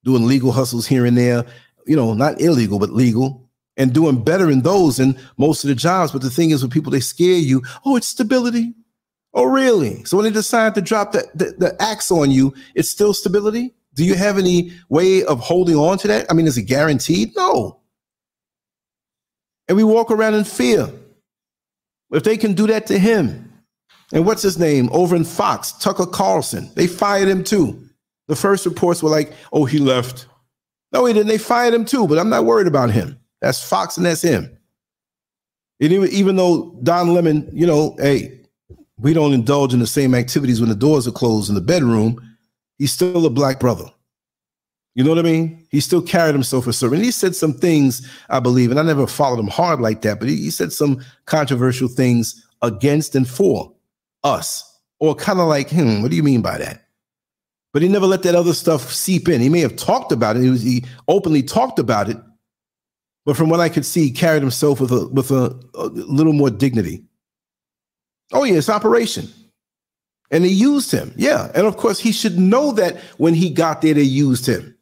doing legal hustles here and there, you know, not illegal, but legal, and doing better in those than most of the jobs. But the thing is, with people, they scare you. Oh, it's stability. Oh, really? So when they decide to drop the, the, the axe on you, it's still stability? Do you have any way of holding on to that? I mean, is it guaranteed? No. And we walk around in fear. If they can do that to him, and what's his name over in Fox, Tucker Carlson? They fired him too. The first reports were like, oh, he left. No, he didn't. They fired him too, but I'm not worried about him. That's Fox and that's him. And even, even though Don Lemon, you know, hey, we don't indulge in the same activities when the doors are closed in the bedroom, he's still a black brother. You know what I mean? He still carried himself a certain. He said some things, I believe, and I never followed him hard like that, but he, he said some controversial things against and for us, or kind of like, hmm, what do you mean by that? But he never let that other stuff seep in. He may have talked about it. He, was, he openly talked about it, but from what I could see, he carried himself with a with a, a little more dignity. Oh yeah, it's operation. And they used him. Yeah. And of course, he should know that when he got there, they used him.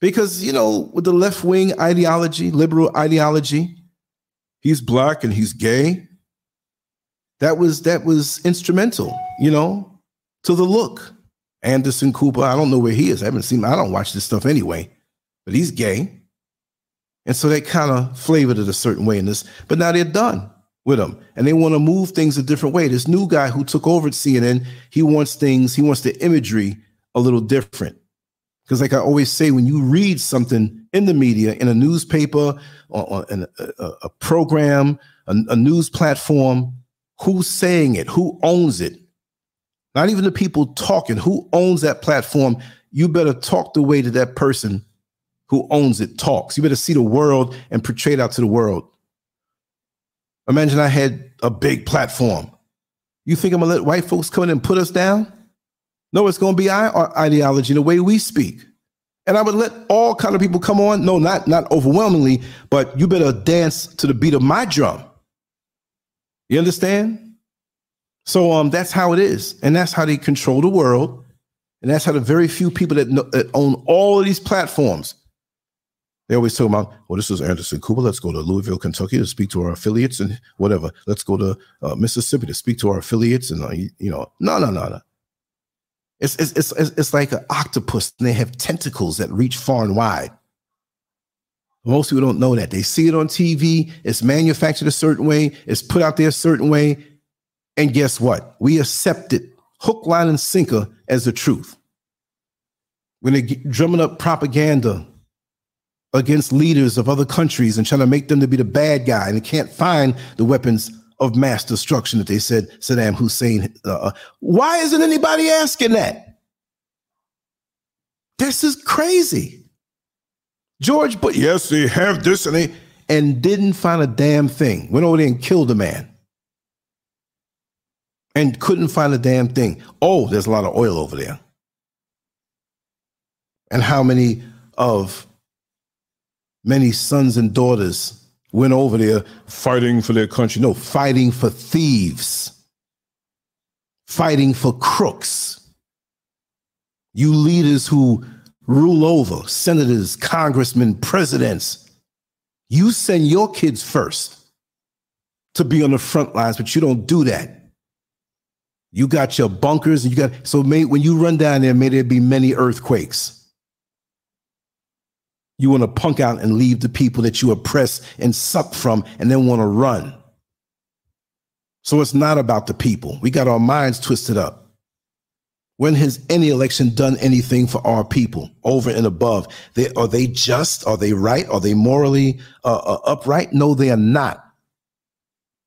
Because, you know, with the left wing ideology, liberal ideology, he's black and he's gay that was that was instrumental, you know, to the look. Anderson Cooper, I don't know where he is. I haven't seen. I don't watch this stuff anyway, but he's gay. And so they kind of flavored it a certain way in this, but now they're done with them and they want to move things a different way. This new guy who took over at CNN, he wants things, he wants the imagery a little different. Because, like I always say, when you read something in the media, in a newspaper, or, in a, a, a program, a, a news platform, Who's saying it? Who owns it? Not even the people talking. Who owns that platform? You better talk the way that that person who owns it talks. You better see the world and portray it out to the world. Imagine I had a big platform. You think I'm gonna let white folks come in and put us down? No, it's gonna be our ideology, the way we speak. And I would let all kind of people come on. No, not not overwhelmingly, but you better dance to the beat of my drum. You understand? So um, that's how it is, and that's how they control the world, and that's how the very few people that, know, that own all of these platforms. They always talk about, well, this is Anderson Cooper. Let's go to Louisville, Kentucky to speak to our affiliates and whatever. Let's go to uh, Mississippi to speak to our affiliates and uh, you know, no, no, no, no. It's, it's it's it's like an octopus, and they have tentacles that reach far and wide. Most people don't know that. They see it on TV, it's manufactured a certain way, it's put out there a certain way. And guess what? We accept it hook, line, and sinker as the truth. When they're drumming up propaganda against leaders of other countries and trying to make them to be the bad guy, and they can't find the weapons of mass destruction that they said Saddam Hussein. Uh, uh why isn't anybody asking that? This is crazy. George Bush, yes, they have this and they, and didn't find a damn thing. Went over there and killed a man. And couldn't find a damn thing. Oh, there's a lot of oil over there. And how many of many sons and daughters went over there fighting for their country? No, fighting for thieves, fighting for crooks. You leaders who rule over senators, congressmen, presidents. You send your kids first to be on the front lines, but you don't do that. You got your bunkers, and you got so may, when you run down there, may there be many earthquakes. You want to punk out and leave the people that you oppress and suck from and then want to run. So it's not about the people. We got our minds twisted up. When has any election done anything for our people over and above? They, are they just? Are they right? Are they morally uh, uh, upright? No, they are not.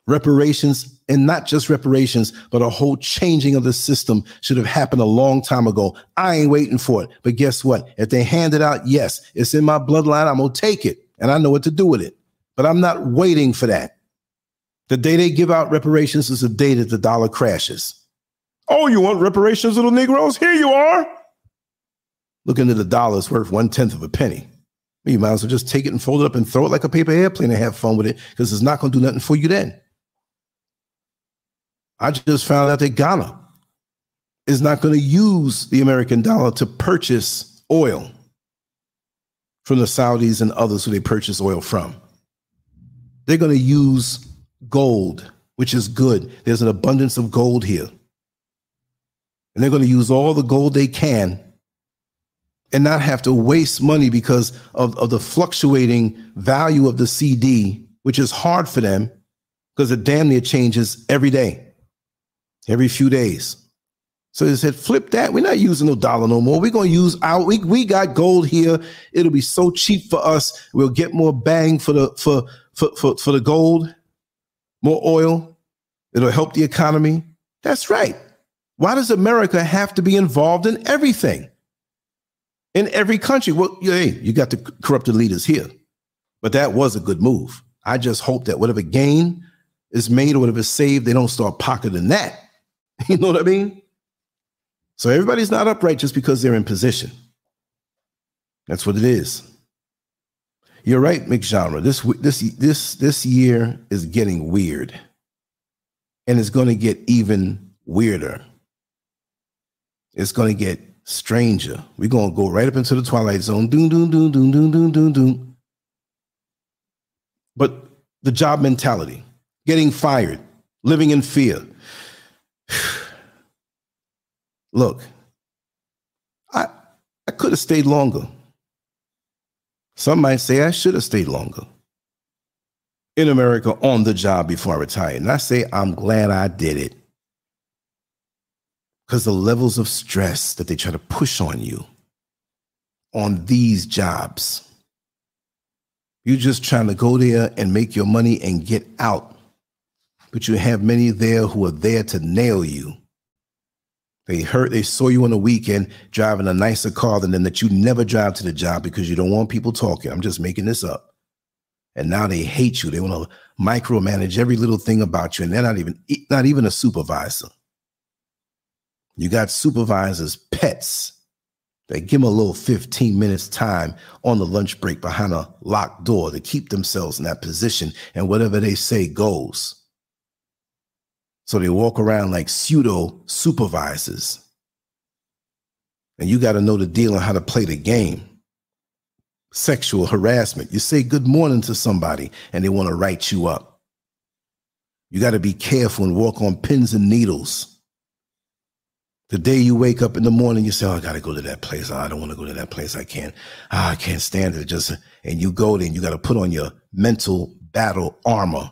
Reparations, and not just reparations, but a whole changing of the system should have happened a long time ago. I ain't waiting for it. But guess what? If they hand it out, yes, it's in my bloodline. I'm going to take it and I know what to do with it. But I'm not waiting for that. The day they give out reparations is the day that the dollar crashes. Oh, you want reparations, little Negroes? Here you are. Look into the dollar, it's worth one tenth of a penny. You might as well just take it and fold it up and throw it like a paper airplane and have fun with it because it's not going to do nothing for you then. I just found out that Ghana is not going to use the American dollar to purchase oil from the Saudis and others who they purchase oil from. They're going to use gold, which is good. There's an abundance of gold here and they're going to use all the gold they can and not have to waste money because of, of the fluctuating value of the cedi, which is hard for them because it damn near changes every day, every few days. So they said, flip that. We're not using no dollar no more. We're going to use our, we, we got gold here. It'll be so cheap for us. We'll get more bang for the, for, for, for, for the gold, more oil. It'll help the economy. That's right. Why does America have to be involved in everything? In every country? Well, hey, you got the corrupted leaders here. But that was a good move. I just hope that whatever gain is made or whatever is saved, they don't start pocketing that. You know what I mean? So everybody's not upright just because they're in position. That's what it is. You're right, McGenre. This this this this year is getting weird, and it's going to get even weirder it's going to get stranger. We're going to go right up into the twilight zone. Doom, doom, doom, doom, doom, doom, doom, doom. But the job mentality, getting fired, living in fear. Look, I I could have stayed longer. Some might say I should have stayed longer in America on the job before I retired. And I say I'm glad I did it because the levels of stress that they try to push on you on these jobs. You're just trying to go there and make your money and get out. But you have many there who are there to nail you. They hurt, they saw you on the weekend driving a nicer car than them that you never drive to the job because you don't want people talking. I'm just making this up. And now they hate you. They want to micromanage every little thing about you. And they're not even not even a supervisor. You got supervisors, pets. They give them a little 15 minutes time on the lunch break behind a locked door to keep themselves in that position, and whatever they say goes. So they walk around like pseudo supervisors. And you got to know the deal on how to play the game. Sexual harassment. You say good morning to somebody and they want to write you up. You got to be careful and walk on pins and needles. The day you wake up in the morning, you say, oh, I got to go to that place. Oh, I don't want to go to that place. I can't. Oh, I can't stand it. Just and you go there and you got to put on your mental battle armor.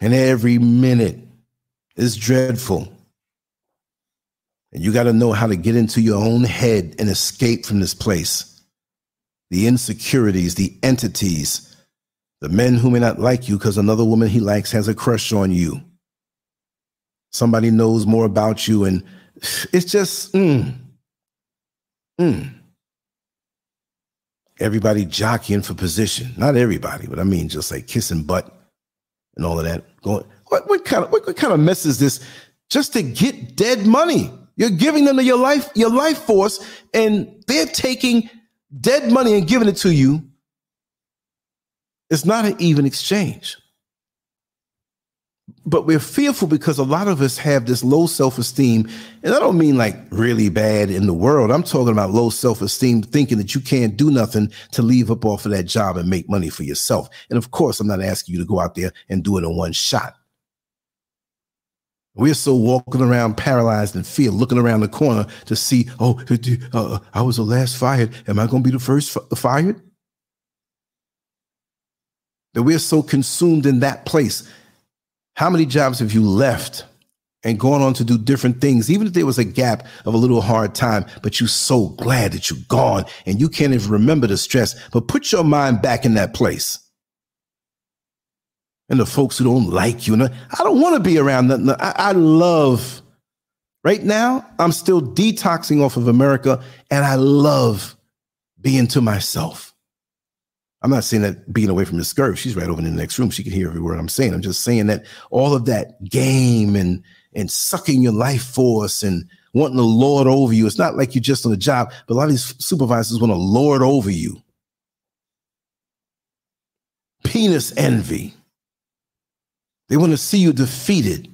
And every minute is dreadful. And you got to know how to get into your own head and escape from this place. The insecurities, the entities, the men who may not like you because another woman he likes has a crush on you somebody knows more about you and it's just mm, mm. everybody jockeying for position not everybody but i mean just like kissing butt and all of that. Going what, what kind of what, what kind of mess is this? Just to get dead money. You're giving them your life your life force and they're taking dead money and giving it to you. It's not an even exchange but we're fearful because a lot of us have this low self-esteem and i don't mean like really bad in the world i'm talking about low self-esteem thinking that you can't do nothing to leave up off of that job and make money for yourself and of course i'm not asking you to go out there and do it in one shot We're so walking around paralyzed in fear, looking around the corner to see, oh, uh, I was the last fired. Am I going to be the first fired? That we're so consumed in that place. How many jobs have you left and gone on to do different things, even if there was a gap of a little hard time, but you're so glad that you're gone and you can't even remember the stress. But put your mind back in that place. And the folks who don't like you, I don't want to be around them. I love, right now, I'm still detoxing off of America, and I love being to myself. I'm not saying that being away from the skirt. She's right over in the next room. She can hear every word I'm saying. I'm just saying that all of that game and and sucking your life force and wanting to lord over you. It's not like you're just on a job, but a lot of these supervisors want to lord over you. Penis envy. They want to see you defeated.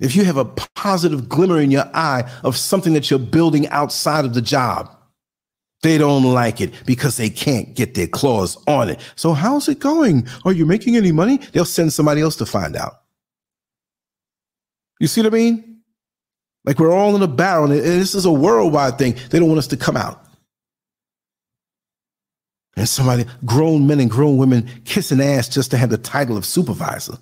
If you have a positive glimmer in your eye of something that you're building outside of the job, they don't like it because they can't get their claws on it. So, how's it going? Are you making any money? They'll send somebody else to find out. You see what I mean? Like we're all in a barrel, and this is a worldwide thing. They don't want us to come out. And somebody, grown men and grown women, kissing ass just to have the title of supervisor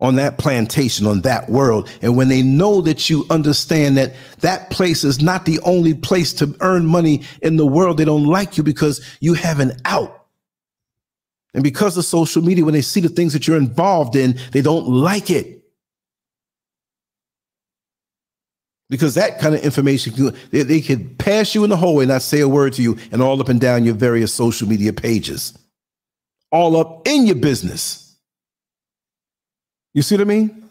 on that plantation, on that world. And when they know that you understand that that place is not the only place to earn money in the world, they don't like you because you have an out. And because of social media, when they see the things that you're involved in, they don't like it. because that kind of information they, they could pass you in the hallway not say a word to you and all up and down your various social media pages all up in your business you see what i mean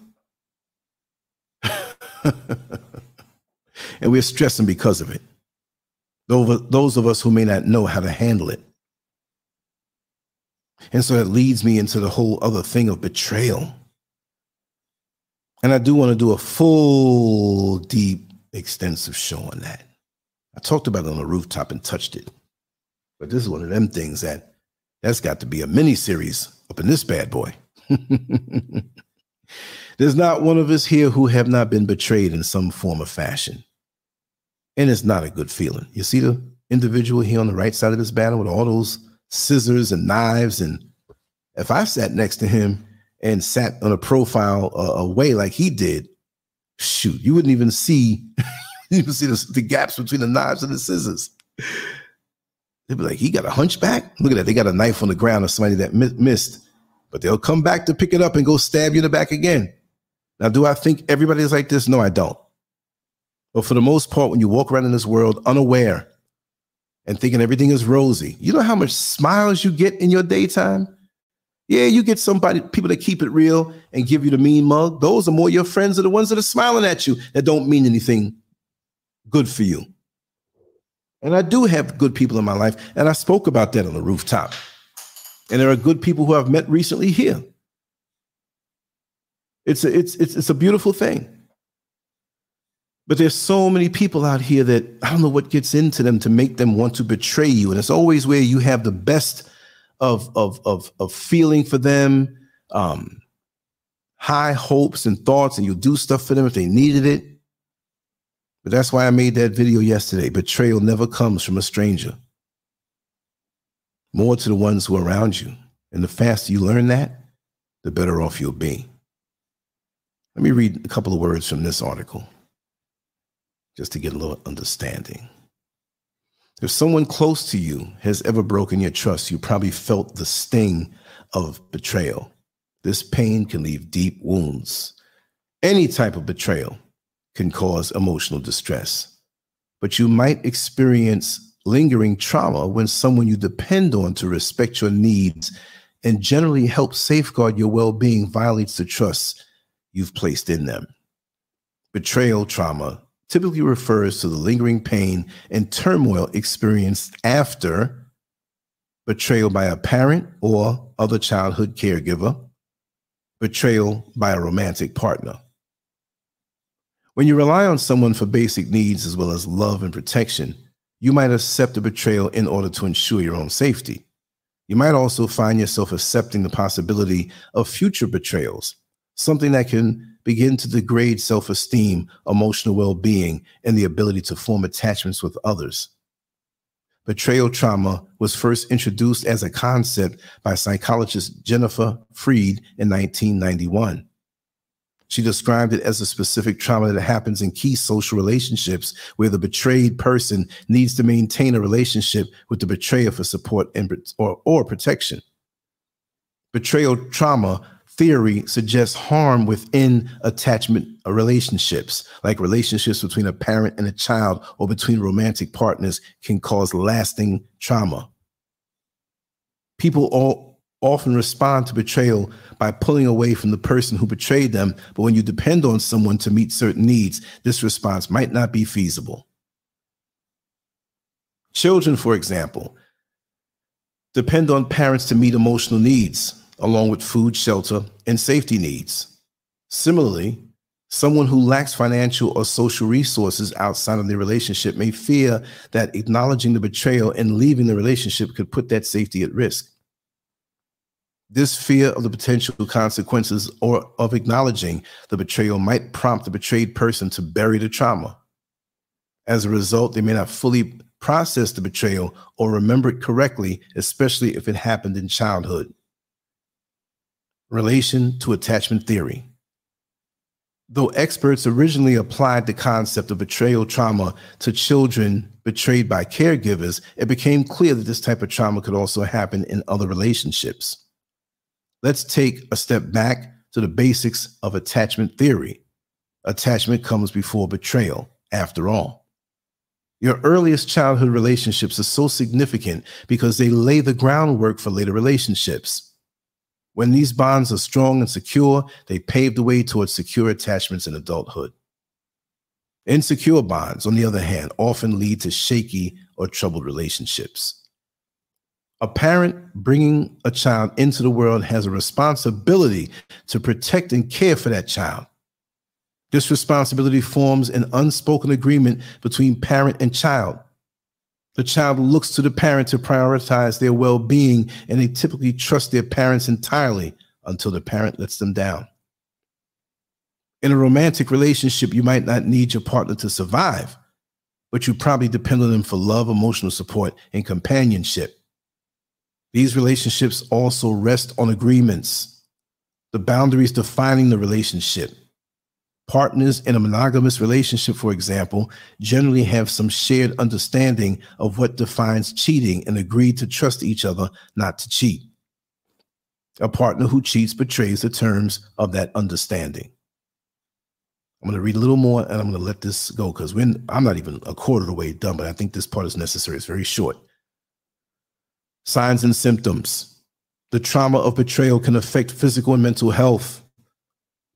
and we're stressing because of it those of us who may not know how to handle it and so that leads me into the whole other thing of betrayal and I do want to do a full, deep, extensive show on that. I talked about it on the rooftop and touched it. But this is one of them things that that's got to be a mini series up in this bad boy. There's not one of us here who have not been betrayed in some form or fashion. And it's not a good feeling. You see the individual here on the right side of this battle with all those scissors and knives. And if I sat next to him and sat on a profile uh, away like he did, shoot, you wouldn't even see you even see the, the, gaps between the knives and the scissors. They'd be like, he got a hunchback. Look at that. They got a knife on the ground of somebody that mi- missed, but they'll come back to pick it up and go stab you in the back again. Now, do I think everybody is like this? No, I don't. But for the most part, when you walk around in this world unaware and thinking everything is rosy, you know how much smiles you get in your daytime? Yeah, you get somebody, people that keep it real and give you the mean mug. Those are more your friends are the ones that are smiling at you that don't mean anything good for you. And I do have good people in my life, and I spoke about that on the rooftop. And there are good people who I've met recently here. It's a, it's, it's, it's a beautiful thing. But there's so many people out here that I don't know what gets into them to make them want to betray you. And it's always where you have the best of of of of feeling for them, um, high hopes and thoughts, and you'll do stuff for them if they needed it. But that's why I made that video yesterday. Betrayal never comes from a stranger. More to the ones who are around you. And the faster you learn that, the better off you'll be. Let me read a couple of words from this article just to get a little understanding. If someone close to you has ever broken your trust, you probably felt the sting of betrayal. This pain can leave deep wounds. Any type of betrayal can cause emotional distress, but you might experience lingering trauma when someone you depend on to respect your needs and generally help safeguard your well being violates the trust you've placed in them. Betrayal trauma typically refers to the lingering pain and turmoil experienced after betrayal by a parent or other childhood caregiver, betrayal by a romantic partner. When you rely on someone for basic needs as well as love and protection, you might accept a betrayal in order to ensure your own safety. You might also find yourself accepting the possibility of future betrayals, something that can begin to degrade self esteem, emotional well being, and the ability to form attachments with others. Betrayal trauma was first introduced as a concept by psychologist Jennifer Freyd in 1991. She described it as a specific trauma that happens in key social relationships where the betrayed person needs to maintain a relationship with the betrayer for support and, or, or protection. Betrayal trauma theory suggests harm within attachment uh, relationships, like relationships between a parent and a child or between romantic partners, can cause lasting trauma. People all often respond to betrayal by pulling away from the person who betrayed them, but when you depend on someone to meet certain needs, this response might not be feasible. Children, for example, depend on parents to meet emotional needs along with food, shelter, and safety needs. Similarly, someone who lacks financial or social resources outside of the relationship may fear that acknowledging the betrayal and leaving the relationship could put that safety at risk. This fear of the potential consequences or of acknowledging the betrayal might prompt the betrayed person to bury the trauma. As a result, they may not fully process the betrayal or remember it correctly, especially if it happened in childhood relation to attachment theory. Though experts originally applied the concept of betrayal trauma to children betrayed by caregivers, it became clear that this type of trauma could also happen in other relationships. Let's take a step back to the basics of attachment theory. Attachment comes before betrayal, after all. Your earliest childhood relationships are so significant because they lay the groundwork for later relationships. When these bonds are strong and secure, they pave the way towards secure attachments in adulthood. Insecure bonds, on the other hand, often lead to shaky or troubled relationships. A parent bringing a child into the world has a responsibility to protect and care for that child. This responsibility forms an unspoken agreement between parent and child the child looks to the parent to prioritize their well being, and they typically trust their parents entirely until the parent lets them down. In a romantic relationship, you might not need your partner to survive, but you probably depend on them for love, emotional support, and companionship. These relationships also rest on agreements, the boundaries defining the relationship. Partners in a monogamous relationship, for example, generally have some shared understanding of what defines cheating and agree to trust each other not to cheat. A partner who cheats betrays the terms of that understanding. I'm going to read a little more and I'm going to let this go because I'm not even a quarter of the way done, but I think this part is necessary. It's very short. Signs and symptoms. The trauma of betrayal can affect physical and mental health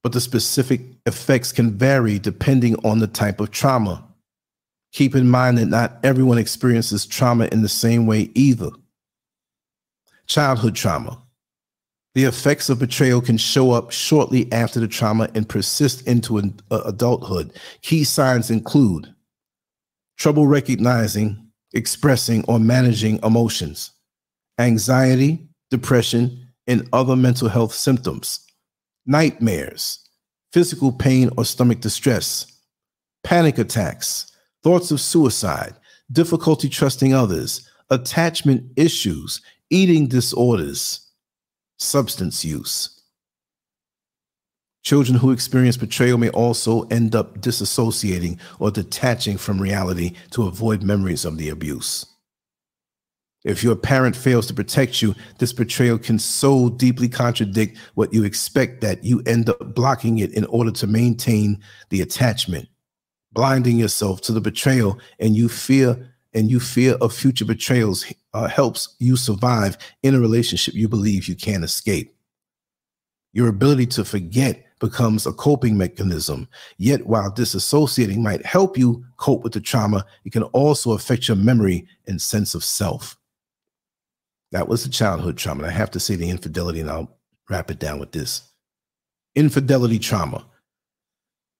but the specific effects can vary depending on the type of trauma. Keep in mind that not everyone experiences trauma in the same way either. Childhood trauma. The effects of betrayal can show up shortly after the trauma and persist into an, uh, adulthood. Key signs include trouble recognizing, expressing, or managing emotions, anxiety, depression, and other mental health symptoms nightmares, physical pain or stomach distress, panic attacks, thoughts of suicide, difficulty trusting others, attachment issues, eating disorders, substance use. Children who experience betrayal may also end up disassociating or detaching from reality to avoid memories of the abuse. If your parent fails to protect you, this betrayal can so deeply contradict what you expect that you end up blocking it in order to maintain the attachment, blinding yourself to the betrayal, and you fear and you fear of future betrayals uh, helps you survive in a relationship you believe you can't escape. Your ability to forget becomes a coping mechanism. Yet, while disassociating might help you cope with the trauma, it can also affect your memory and sense of self. That was the childhood trauma. And I have to say the infidelity, and I'll wrap it down with this infidelity trauma.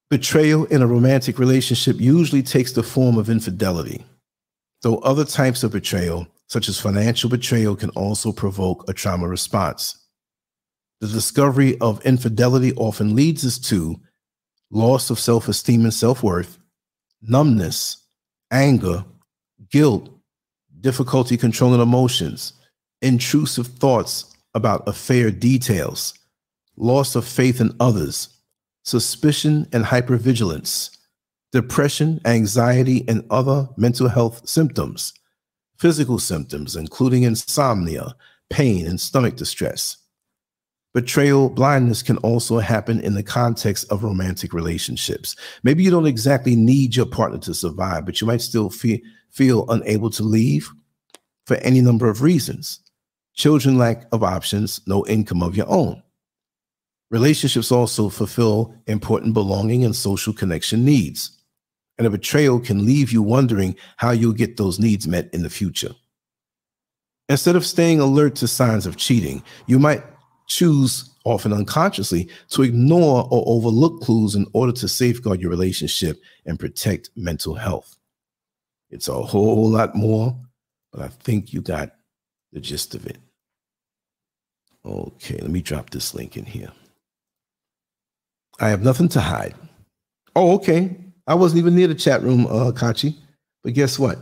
Betrayal in a romantic relationship usually takes the form of infidelity, though other types of betrayal, such as financial betrayal, can also provoke a trauma response. The discovery of infidelity often leads us to loss of self esteem and self worth, numbness, anger, guilt, difficulty controlling emotions, intrusive thoughts about affair details, loss of faith in others, suspicion and hypervigilance, depression, anxiety, and other mental health symptoms, physical symptoms, including insomnia, pain, and stomach distress. Betrayal blindness can also happen in the context of romantic relationships. Maybe you don't exactly need your partner to survive, but you might still feel, feel unable to leave for any number of reasons. Children lack of options, no income of your own. Relationships also fulfill important belonging and social connection needs. And a betrayal can leave you wondering how you'll get those needs met in the future. Instead of staying alert to signs of cheating, you might choose, often unconsciously, to ignore or overlook clues in order to safeguard your relationship and protect mental health. It's a whole lot more, but I think you got the gist of it. Okay, let me drop this link in here. I have nothing to hide. Oh, okay. I wasn't even near the chat room, uh, Kachi. But guess what?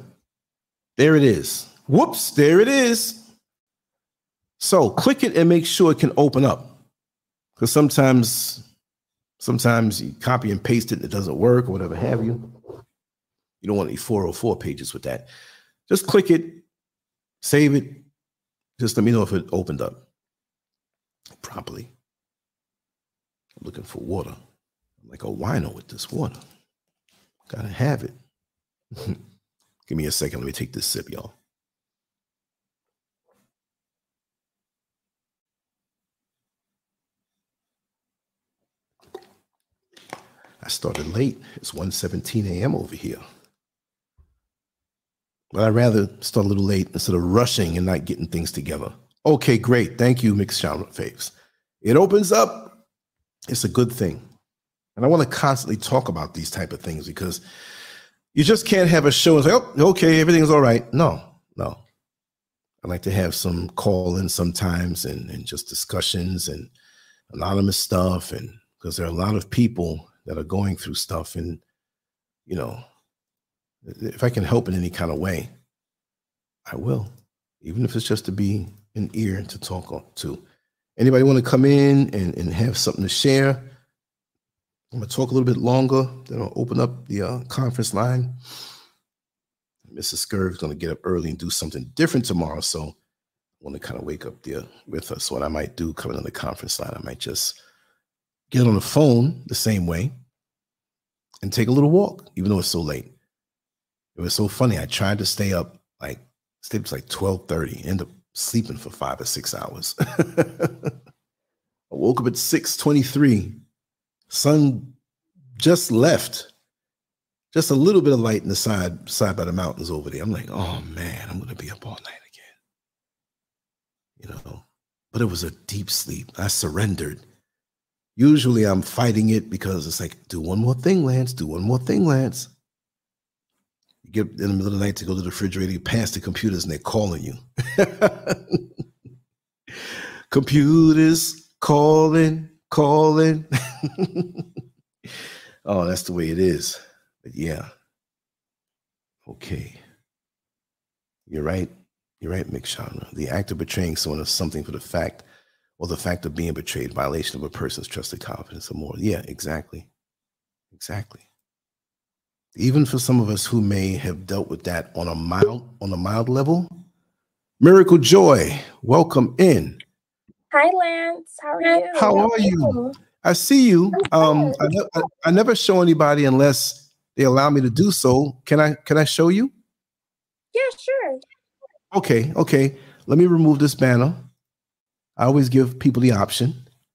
There it is. Whoops, there it is. So click it and make sure it can open up. Because sometimes, sometimes you copy and paste it and it doesn't work or whatever have you. You don't want any 404 pages with that. Just click it, save it. Just let me know if it opened up properly. I'm looking for water. I'm like oh, a wino with this water. Gotta have it. Give me a second. Let me take this sip, y'all. I started late. It's 1:17 a.m. over here. But I'd rather start a little late instead of rushing and not getting things together. Okay, great. Thank you, Mixed Genre Faves. It opens up. It's a good thing. And I want to constantly talk about these type of things because you just can't have a show and say, oh, okay, everything's all right. No, no. I like to have some call in sometimes and, and just discussions and anonymous stuff. And because there are a lot of people that are going through stuff. And, you know, if I can help in any kind of way, I will, even if it's just to be an ear to talk to. Anybody want to come in and, and have something to share? I'm going to talk a little bit longer. Then I'll open up the uh, conference line. Mrs. Scurv is going to get up early and do something different tomorrow. So I want to kind of wake up there with us. What I might do coming on the conference line, I might just get on the phone the same way and take a little walk, even though it's so late. It was so funny. I tried to stay up like stay up like 12:30, end up sleeping for five or six hours. I woke up at 6:23. Sun just left. Just a little bit of light in the side, side by the mountains over there. I'm like, oh man, I'm gonna be up all night again. You know, but it was a deep sleep. I surrendered. Usually I'm fighting it because it's like, do one more thing, Lance, do one more thing, Lance. Get in the middle of the night to go to the refrigerator, you pass the computers and they're calling you. computers calling, calling. oh, that's the way it is. But yeah. Okay. You're right. You're right, Mick Genre. The act of betraying someone of something for the fact or the fact of being betrayed, violation of a person's trusted confidence or more. Yeah, exactly. Exactly. Even for some of us who may have dealt with that on a mild on a mild level. Miracle Joy, welcome in. Hi, Lance. How are you? How are you? I see you. Um, I, I, I never show anybody unless they allow me to do so. Can I? Can I show you? Yeah, sure. Okay, okay. Let me remove this banner. I always give people the option.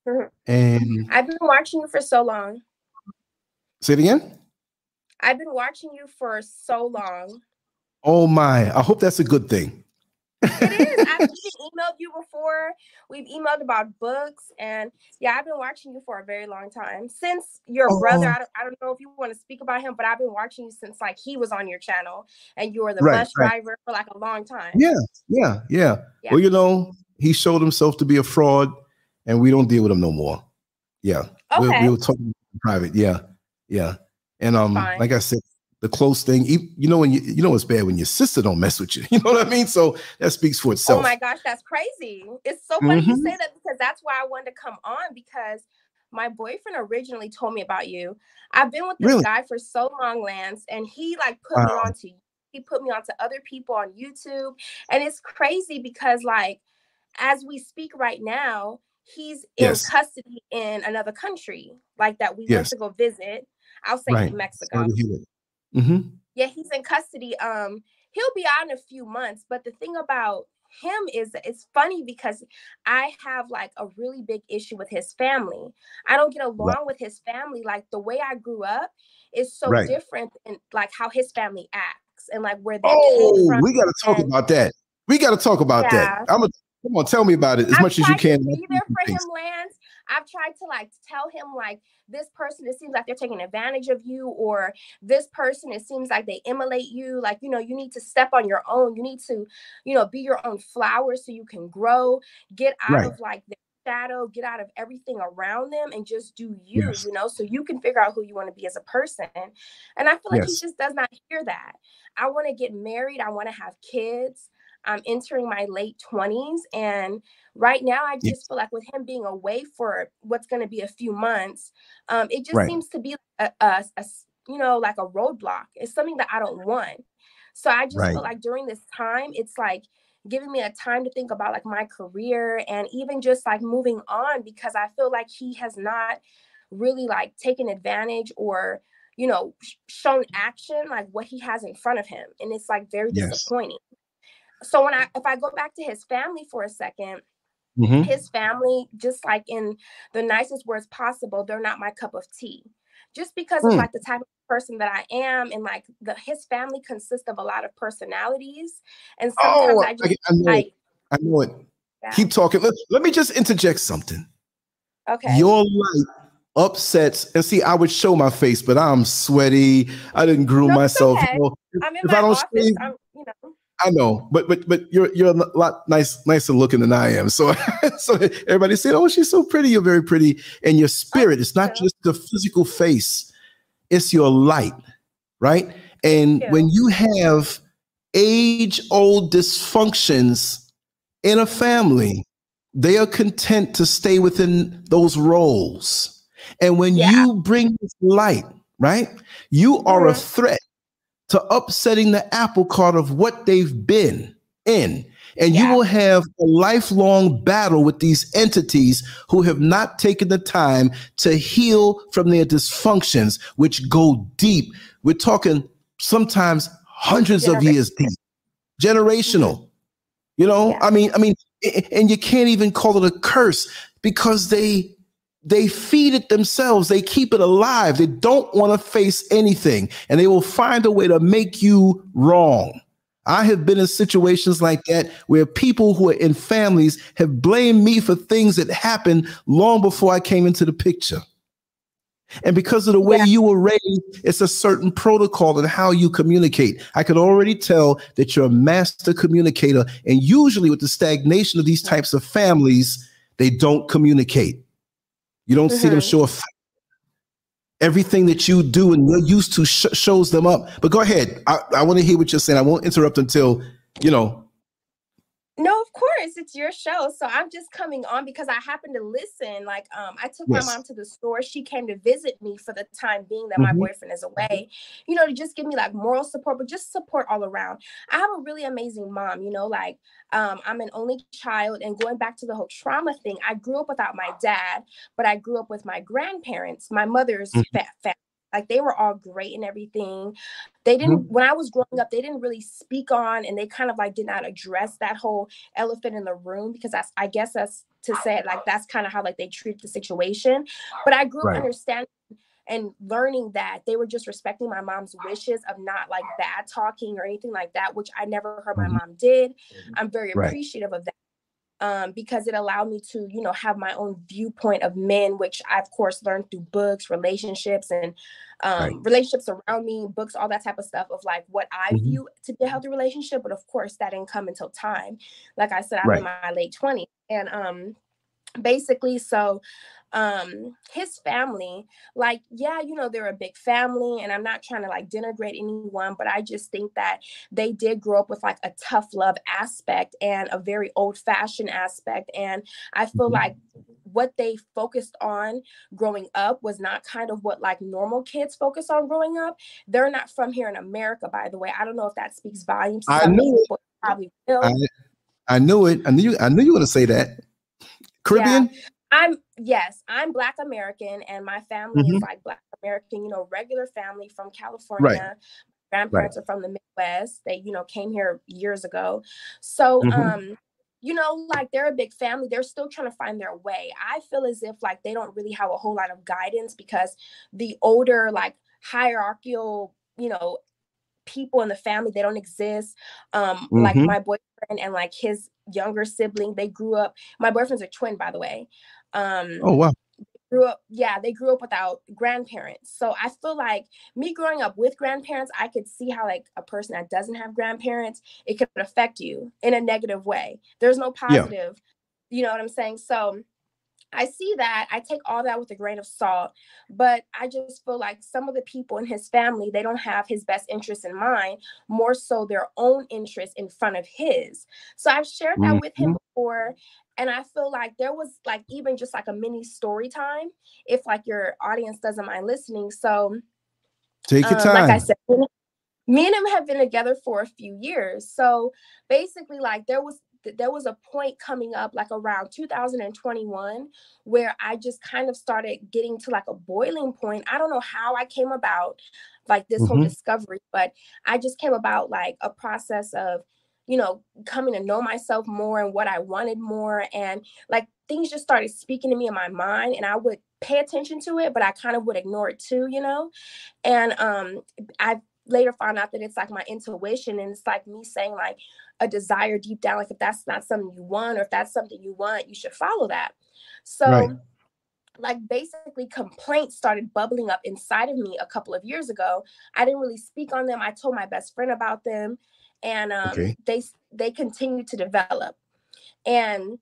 Mhm. And I've been watching you for so long. say it again. I've been watching you for so long. Oh my! I hope that's a good thing. It is. I've emailed you before. We've emailed about books, and yeah, I've been watching you for a very long time. Since your brother, Oh. I don't, I don't know if you want to speak about him, but I've been watching you since like he was on your channel, and you were the Right, bus right. driver for like a long time. Yeah, yeah, yeah, Yeah. Well, you know, he showed himself to be a fraud, and we don't deal with him no more. Yeah, Okay. we'll talk in private. Yeah, Yeah. And um, Fine. like I said, the close thing, you, you know, when you you know it's bad when your sister don't mess with you. You know what I mean? So that speaks for itself. Oh my gosh, that's crazy. It's so funny you Mhm. say that because that's why I wanted to come on because my boyfriend originally told me about you. I've been with this Really? guy for so long, Lance, and he like put me Wow. onto he put me onto other people on YouTube. And it's crazy because like as we speak right now, he's in Yes. custody in another country, like that we went to go visit. I'll say Right. in Mexico Sorry to hear that. Mhm. yeah he's in custody um he'll be out in a few months but the thing about him is it's funny because i have like a really big issue with his family i don't get along with his family like the way i grew up is so Right. different than like how his family acts and like where they Oh, came from we got to talk and- about that. We got to talk about that. I'm gonna come on, tell me about it as I've much as you can. be there for him, Lance. I've tried to like tell him like this person, it seems like they're taking advantage of you, or this person, it seems like they emulate you. Like, you know, you need to step on your own. You need to, you know, be your own flower so you can grow, get out Right. of like the shadow, get out of everything around them and just do you, Yes. you know, so you can figure out who you want to be as a person. And I feel like Yes. he just does not hear that. I want to get married, I want to have kids. I'm entering my late 20s and right now i just feel like with him being away for what's going to be a few months um it just Right. seems to be a you know like a roadblock it's something that i don't want so i just Right. feel like during this time it's like giving me a time to think about like my career and even just like moving on because i feel like he has not really like taken advantage or you know sh- shown action like what he has in front of him and it's like very Yes. disappointing so when i if i go back to his family for a second Mhm. his family, just like in the nicest words possible, they're not my cup of tea. Just because of Mm. like the type of person that I am, and like the his family consists of a lot of personalities, and sometimes Oh, I I, just I know it. like I know it. yeah. Keep talking. Let, let me just interject something. okay. Your light upsets, and see, I would show my face, but I'm sweaty. I didn't groom No, myself. okay. You know, I'm in if my I don't office. shave- I'm, know, I know, but but but you're you're a lot nice nicer looking than I am. So so everybody said, "Oh, she's so pretty. You're very pretty." And your spirit, it's not just the physical face; it's your light, right? And when you have age-old dysfunctions in a family, they are content to stay within those roles. And when Yeah. you bring light, right, you are a Mhm. threat to upsetting the apple cart of what they've been in. And you will have a lifelong battle with these entities who have not taken the time to heal from their dysfunctions, which go deep. We're talking sometimes hundreds of years deep, generational. You know, Yeah. I mean, I mean, and you can't even call it a curse because they they feed it themselves. They keep it alive. They don't want to face anything and they will find a way to make you wrong. I have been in situations like that where people who are in families have blamed me for things that happened long before i came into the picture. And because of the way Yeah. you were raised it's a certain protocol in how you communicate. I could already tell that you're a master communicator and usually with the stagnation of these types of families they don't communicate you don't see them Mhm. show. Everything that you do and you're used to sh- shows them up. But go ahead. I, I want to hear what you're saying. I won't interrupt until, you know, course, it's your show. So I'm just coming on because I happen to listen. Like, um, I took Yes. my mom to the store. She came to visit me for the time being that Mhm. my boyfriend is away, you know, to just give me like moral support, but just support all around. I have a really amazing mom, you know, like um, I'm an only child. And going back to the whole trauma thing, I grew up without my dad, but I grew up with my grandparents, my mother's Mhm. fa- family. Like they were all great and everything. They didn't, when I was growing up, they didn't really speak on and they kind of like did not address that whole elephant in the room because that's, I guess that's to say it like that's kind of how like they treat the situation. But I grew up Right. understanding and learning that they were just respecting my mom's wishes of not like bad talking or anything like that, which I never heard my Mhm. mom did. I'm very Right. appreciative of that um, because it allowed me to, you know, have my own viewpoint of men, which I of course learned through books, relationships, and um, Right. relationships around me, books, all that type of stuff of like what I Mhm. view to be a healthy relationship. But of course, that didn't come until time. Like I said, I'm Right. in my late 20s, and um, basically, so um his family like yeah you know they're a big family and i'm not trying to like denigrate anyone but i just think that they did grow up with like a tough love aspect and a very old fashioned aspect and i feel Mhm. like what they focused on growing up was not kind of what like normal kids focus on growing up they're not from here in america by the way i don't know if that speaks volumes I know it. probably will I, I knew it. I knew you. I knew you were going to say that. Caribbean. I'm yes, I'm Black American, and my family Mhm. is like Black American, you know, regular family from California. Grandparents are from the Midwest. They, you know, came here years ago. So, Mhm. um, you know, like they're a big family. They're still trying to find their way. I feel as if like they don't really have a whole lot of guidance because the older, like hierarchical, you know, people in the family they don't exist um like Mhm. my boyfriend and like his younger sibling they grew up my boyfriend's a twin by the way um Oh wow. grew up yeah they grew up without grandparents so i feel like me growing up with grandparents i could see how like a person that doesn't have grandparents it could affect you in a negative way there's no Yeah. positive you know what i'm saying so I see that. I take all that with a grain of salt, but I just feel like some of the people in his family, they don't have his best interests in mind, more so their own interests in front of his. So I've shared that with him before. And I feel like there was like even just like a mini story time, if like your audience doesn't mind listening. So Take your um, time. like I said, me and him have been together for a few years. So basically, like there was th- there was a point coming up like around 2021 where I just kind of started getting to like a boiling point. I don't know how I came about like this whole Mhm. discovery, but I just came about like a process of you know coming to know myself more and what I wanted more and like things just started speaking to me in my mind and I would pay attention to it but I kind of would ignore it too, you know. And um I later found out that it's like my intuition and it's like me saying like a desire deep down like if that's not something you want or if that's something you want you should follow that so Right. like basically complaints started bubbling up inside of me a couple of years ago i didn't really speak on them i told my best friend about them and um, Okay. they they continued to develop and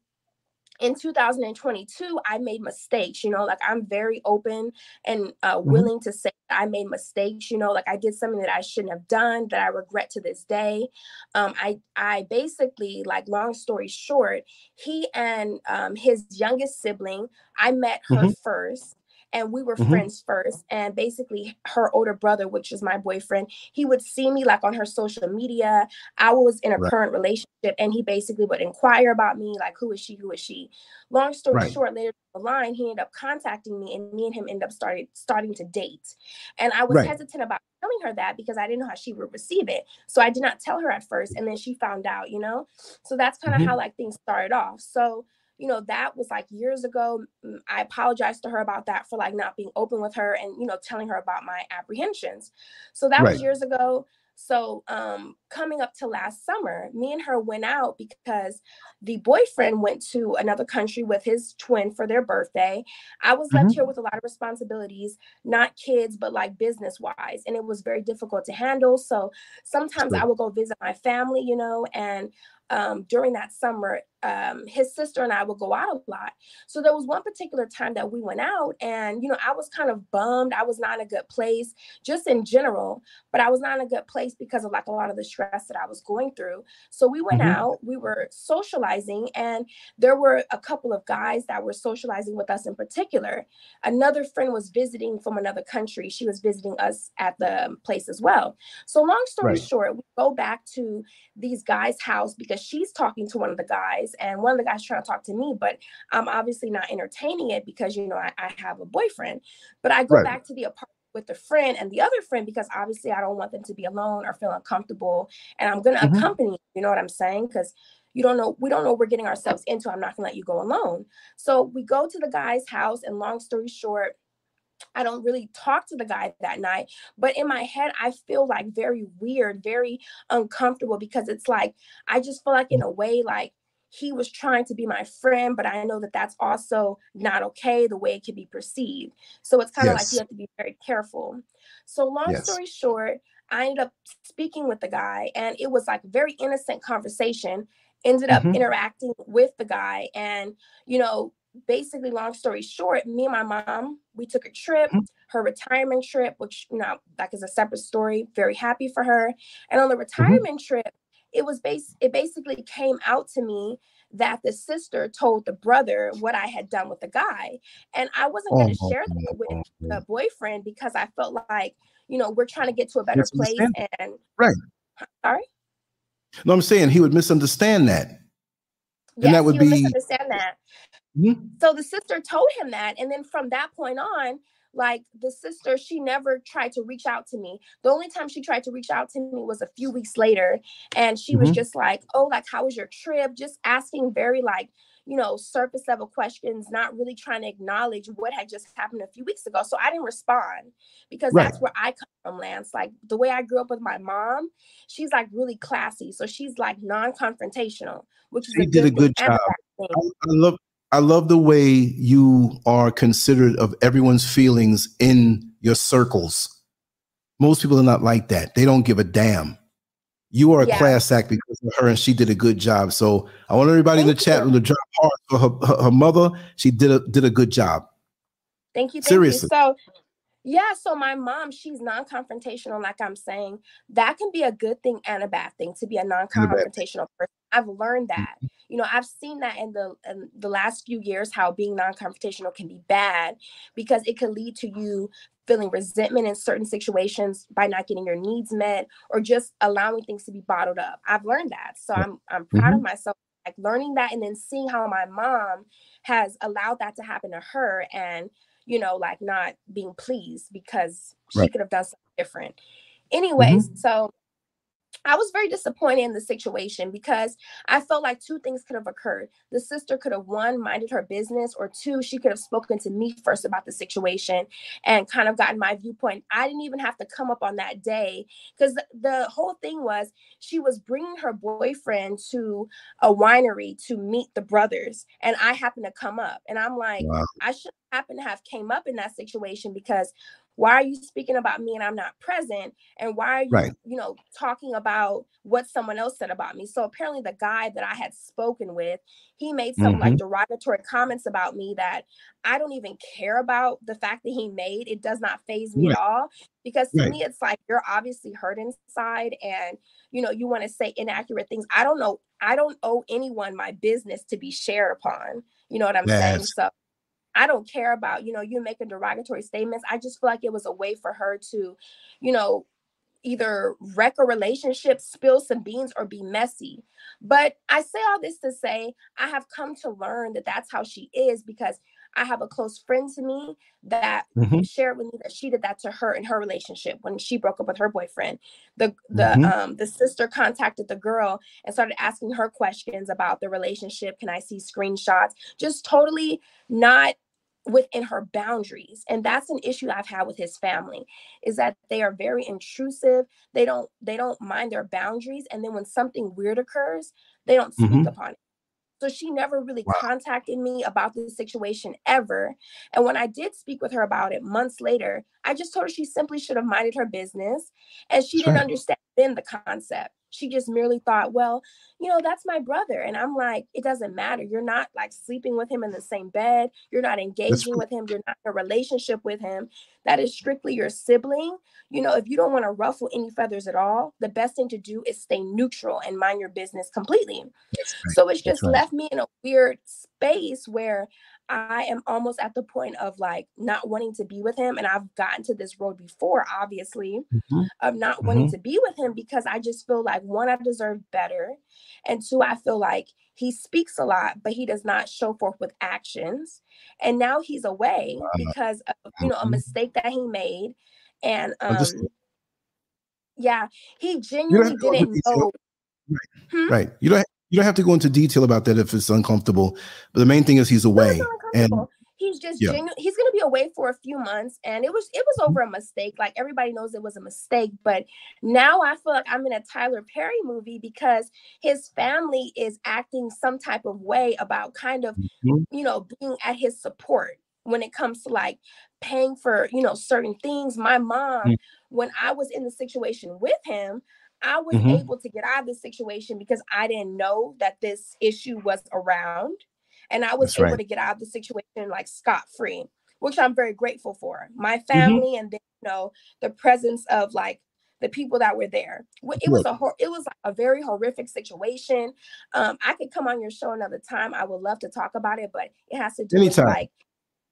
in 2022 i made mistakes you know like i'm very open and uh, Mm-hmm. willing to say i made mistakes you know like i did something that i shouldn't have done that i regret to this day um, i i basically like long story short he and um, his youngest sibling i met her Mhm. first and we were Mhm. friends first and basically her older brother which is my boyfriend he would see me like on her social media i was in a Right. current relationship and he basically would inquire about me like who is she who is she long story Right. short later down the line he ended up contacting me and me and him ended up started starting to date and i was Right. hesitant about telling her that because i didn't know how she would receive it so i did not tell her at first and then she found out you know so that's kind of Mhm. how like things started off so you know that was like years ago Mm, i apologized to her about that for like not being open with her and you know telling her about my apprehensions. So that Right. was years ago. So um coming up to last summer me and her went out because the boyfriend went to another country with his twin for their birthday. I was left Mhm. here with a lot of responsibilities not kids but like business wise and it was very difficult to handle. So sometimes i would go visit my family you know and um, during that summer um, his sister and i would go out a lot. So there was one particular time that we went out and you know i was kind of bummed. I was not in a good place just in general but i was not in a good place because of like a lot of the stress that i was going through. So we went Mhm. out we were socializing and there were a couple of guys that were socializing with us in particular. Another friend was visiting from another country. She was visiting us at the place as well. So long story Right. short we go back to these guys house because she's talking to one of the guys and one of the guys trying to talk to me but i'm obviously not entertaining it because you know i, I have a boyfriend but i go Right. back to the apartment with the friend and the other friend because obviously i don't want them to be alone or feel uncomfortable and i'm going to Mhm. accompany you you know what i'm saying because you don't know we don't know we're getting ourselves into i'm not going to let you go alone so we go to the guy's house and long story short I don't really talk to the guy that night, but in my head, I feel like very weird, very uncomfortable because it's like, I just feel like, in a way, like he was trying to be my friend, but I know that that's also not okay the way it can be perceived. So it's kind of like you have to be very careful. So, long Yes. story short, I ended up speaking with the guy, and it was like a very innocent conversation. Ended up Mhm. interacting with the guy, and you know, basically, long story short, me and my mom, we took a trip, mm-hmm. her retirement trip, which, you know, that is a separate story. Very happy for her. And on the mm-hmm. retirement mm-hmm. trip, it was base it basically came out to me that the sister told the brother what I had done with the guy. And I wasn't going to oh, share that with the boyfriend because I felt like, you know, we're trying to get to a better place. And right. Sorry. No, I'm saying he would misunderstand that. Yes, and that would, would be misunderstand that. Mm-hmm. So the sister told him that. And then from that point on, like the sister, she never tried to reach out to me. The only time she tried to reach out to me was a few weeks later. And she mm-hmm. was just like, Oh, like, how was your trip? Just asking very, like, you know, surface level questions, not really trying to acknowledge what had just happened a few weeks ago. So I didn't respond because right. that's where I come from, Lance. Like the way I grew up with my mom, she's like really classy. So she's like non confrontational, which is she a did a good job. I, I love I love the way you are considerate of everyone's feelings in your circles. Most people are not like that. They don't give a damn. You are a yeah. class act because of her, and she did a good job. So I want everybody thank in the you. chat room to drop hard for her, her, her, mother. She did a did a good job. Thank you. Thank Seriously. You. So yeah, so my mom, she's non-confrontational, like I'm saying. That can be a good thing and a bad thing to be a non-confrontational person. I've learned that. Mm-hmm. You know, I've seen that in the in the last few years how being non-confrontational can be bad because it can lead to you feeling resentment in certain situations by not getting your needs met or just allowing things to be bottled up. I've learned that. So I'm I'm proud mm-hmm. of myself like learning that and then seeing how my mom has allowed that to happen to her and you know, like not being pleased because right. she could have done something different. Anyways, mm-hmm. so I was very disappointed in the situation because I felt like two things could have occurred. The sister could have one minded her business, or two, she could have spoken to me first about the situation and kind of gotten my viewpoint. I didn't even have to come up on that day because the, the whole thing was she was bringing her boyfriend to a winery to meet the brothers, and I happened to come up, and I'm like, wow. I should happen to have came up in that situation because why are you speaking about me and i'm not present and why are you right. you know talking about what someone else said about me so apparently the guy that i had spoken with he made some mm-hmm. like derogatory comments about me that i don't even care about the fact that he made it does not faze me right. at all because to right. me it's like you're obviously hurt inside and you know you want to say inaccurate things i don't know i don't owe anyone my business to be shared upon you know what i'm saying so I don't care about, you know, you making derogatory statements. I just feel like it was a way for her to, you know, either wreck a relationship, spill some beans, or be messy. But I say all this to say I have come to learn that that's how she is because I have a close friend to me that mm-hmm. shared with me that she did that to her in her relationship when she broke up with her boyfriend. The the mm-hmm. um the sister contacted the girl and started asking her questions about the relationship. Can I see screenshots? Just totally not within her boundaries and that's an issue i've had with his family is that they are very intrusive they don't they don't mind their boundaries and then when something weird occurs they don't speak mm-hmm. upon it so she never really wow. contacted me about this situation ever. And when I did speak with her about it months later, I just told her she simply should have minded her business. And she sure. didn't understand then the concept. She just merely thought, well, you know, that's my brother. And I'm like, it doesn't matter. You're not like sleeping with him in the same bed. You're not engaging with him. You're not in a relationship with him. That is strictly your sibling. You know, if you don't want to ruffle any feathers at all, the best thing to do is stay neutral and mind your business completely. Right. So it's just right. left me in a weird space where I am almost at the point of like not wanting to be with him. And I've gotten to this road before, obviously, mm-hmm. of not mm-hmm. wanting to be with him because I just feel like one, I deserve better. And two, I feel like he speaks a lot, but he does not show forth with actions. And now he's away because of, you know, a mm-hmm. mistake that he made. And um, just, yeah, he genuinely didn't know. Right. Hmm? right. You don't you don't have to go into detail about that if it's uncomfortable. But the main thing is he's away, and he's just yeah. genu- he's going to be away for a few months, and it was it was over a mistake. Like everybody knows it was a mistake, but now I feel like I'm in a Tyler Perry movie because his family is acting some type of way about kind of mm-hmm. you know being at his support when it comes to like paying for you know certain things. My mom, mm-hmm. when I was in the situation with him I was mm-hmm. able to get out of this situation because I didn't know that this issue was around. and I was That's able right. to get out of the situation like scot free, which I'm very grateful for. My Mm-hmm. family, and then you know the presence of like the people that were there. It was a hor- it was a very horrific situation. Um, I could come on your show another time. I would love to talk about it, but it has to do Anytime. with like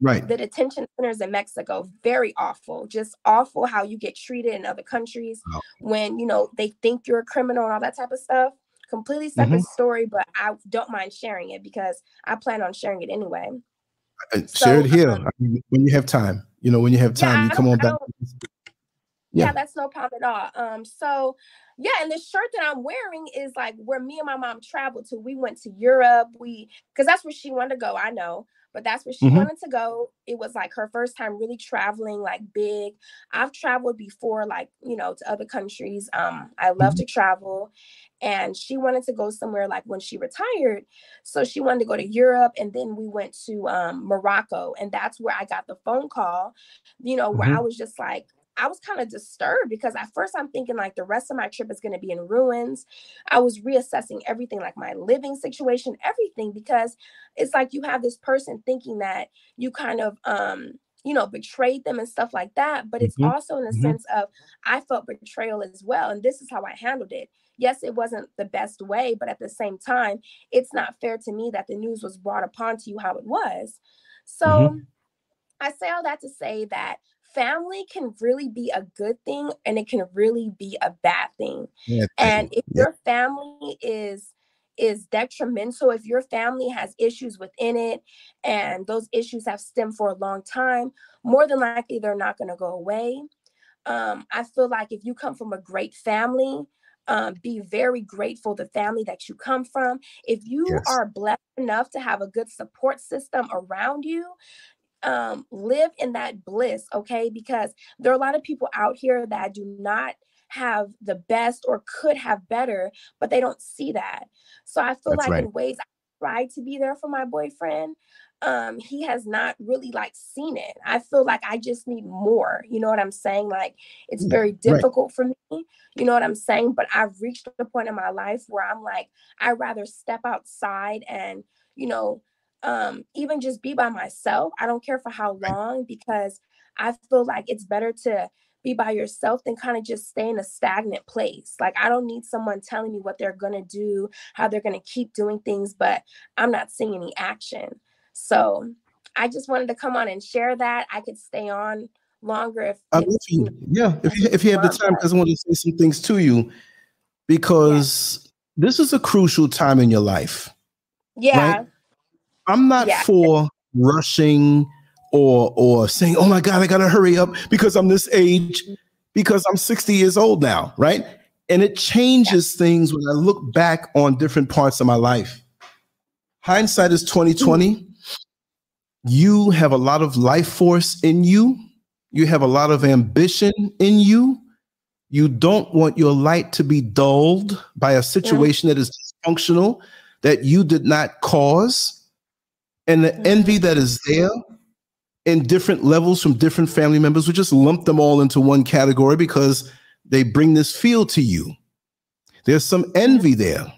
Right. the detention centers in Mexico. Very awful, just awful how you get treated in other countries Wow. when you know they think you're a criminal and all that type of stuff. Completely Mm-hmm. separate story, but I don't mind sharing it because I plan on sharing it anyway. Uh, Share it here um, I mean, when you have time. You know, when you have time, I you come on back. yeah. Yeah. that's no problem at all. Um, so yeah, and the shirt that I'm wearing is like where me and my mom traveled to. We went to Europe. We because that's where she wanted to go. I know, but that's where she Mhm. wanted to go. It was like her first time really traveling, like big. I've traveled before, like you know, to other countries. Um, I love to travel, and she wanted to go somewhere like when she retired. So she wanted to go to Europe, and then we went to um, Morocco, and that's where I got the phone call. You know, where I was just like. I was kind of disturbed because at first I'm thinking like the rest of my trip is going to be in ruins. I was reassessing everything, like my living situation, everything, because it's like you have this person thinking that you kind of, um, you know, betrayed them and stuff like that. But it's Mhm. also in the Mhm. sense of I felt betrayal as well. And this is how I handled it. Yes, it wasn't the best way, but at the same time, it's not fair to me that the news was brought upon to you how it was. So Mhm. I say all that to say that family can really be a good thing and it can really be a bad thing. Yeah, And if yeah. your family is is detrimental, if your family has issues within it and those issues have stemmed for a long time, more than likely they're not going to go away. Um, I feel like if you come from a great family, um, be very grateful the family that you come from. If you Yes. are blessed enough to have a good support system around you, um, live in that bliss, okay? Because there are a lot of people out here that do not have the best or could have better, but they don't see that. So I feel That's like right. in ways I try to be there for my boyfriend. Um, he has not really like seen it. I feel like I just need more. You know what I'm saying? Like it's very right. difficult for me. You know what I'm saying? But I've reached the point in my life where I'm like, I'd rather step outside and, you know, um, even just be by myself. I don't care for how long because I feel like it's better to be by yourself than kind of just stay in a stagnant place. Like I don't need someone telling me what they're gonna do, how they're gonna keep doing things, but I'm not seeing any action. So I just wanted to come on and share that. I could stay on longer if, I if you. Yeah, if you, if you have the time, because I want to say some things to you, because this is a crucial time in your life. yeah, I'm not Yeah. for rushing or or saying, "Oh my God, I gotta hurry up because I'm this age," because I'm 60 years old now, right? And it changes things when I look back on different parts of my life. Hindsight is 2020. Mm. You have a lot of life force in you. You have a lot of ambition in you. You don't want your light to be dulled by a mm. situation that is dysfunctional that you did not cause. And the envy that is there in different levels from different family members, we just lump them all into one category because they bring this feel to you. There's some envy there.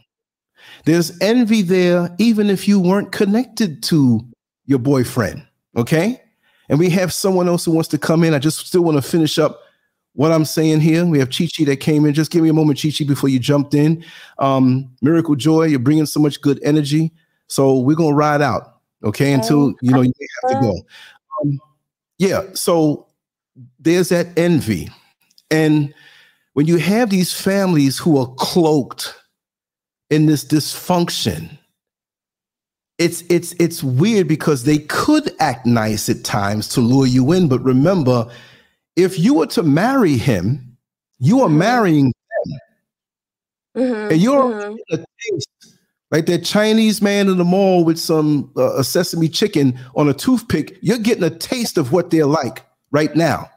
There's envy there, even if you weren't connected to your boyfriend. Okay. And we have someone else who wants to come in. I just still want to finish up what I'm saying here. We have Chi Chi that came in. Just give me a moment, Chi Chi, before you jumped in. Um, Miracle Joy, you're bringing so much good energy. So we're going to ride out. Okay. Until, you know, you may have to go. Um, yeah. So there's that envy. And when you have these families who are cloaked in this dysfunction, it's it's it's weird because they could act nice at times to lure you in. But remember, if you were to marry him, you are Mhm. marrying Mhm, and you're mhm. a taste like that Chinese man in the mall with some uh, a sesame chicken on a toothpick. You're getting a taste of what they're like right now.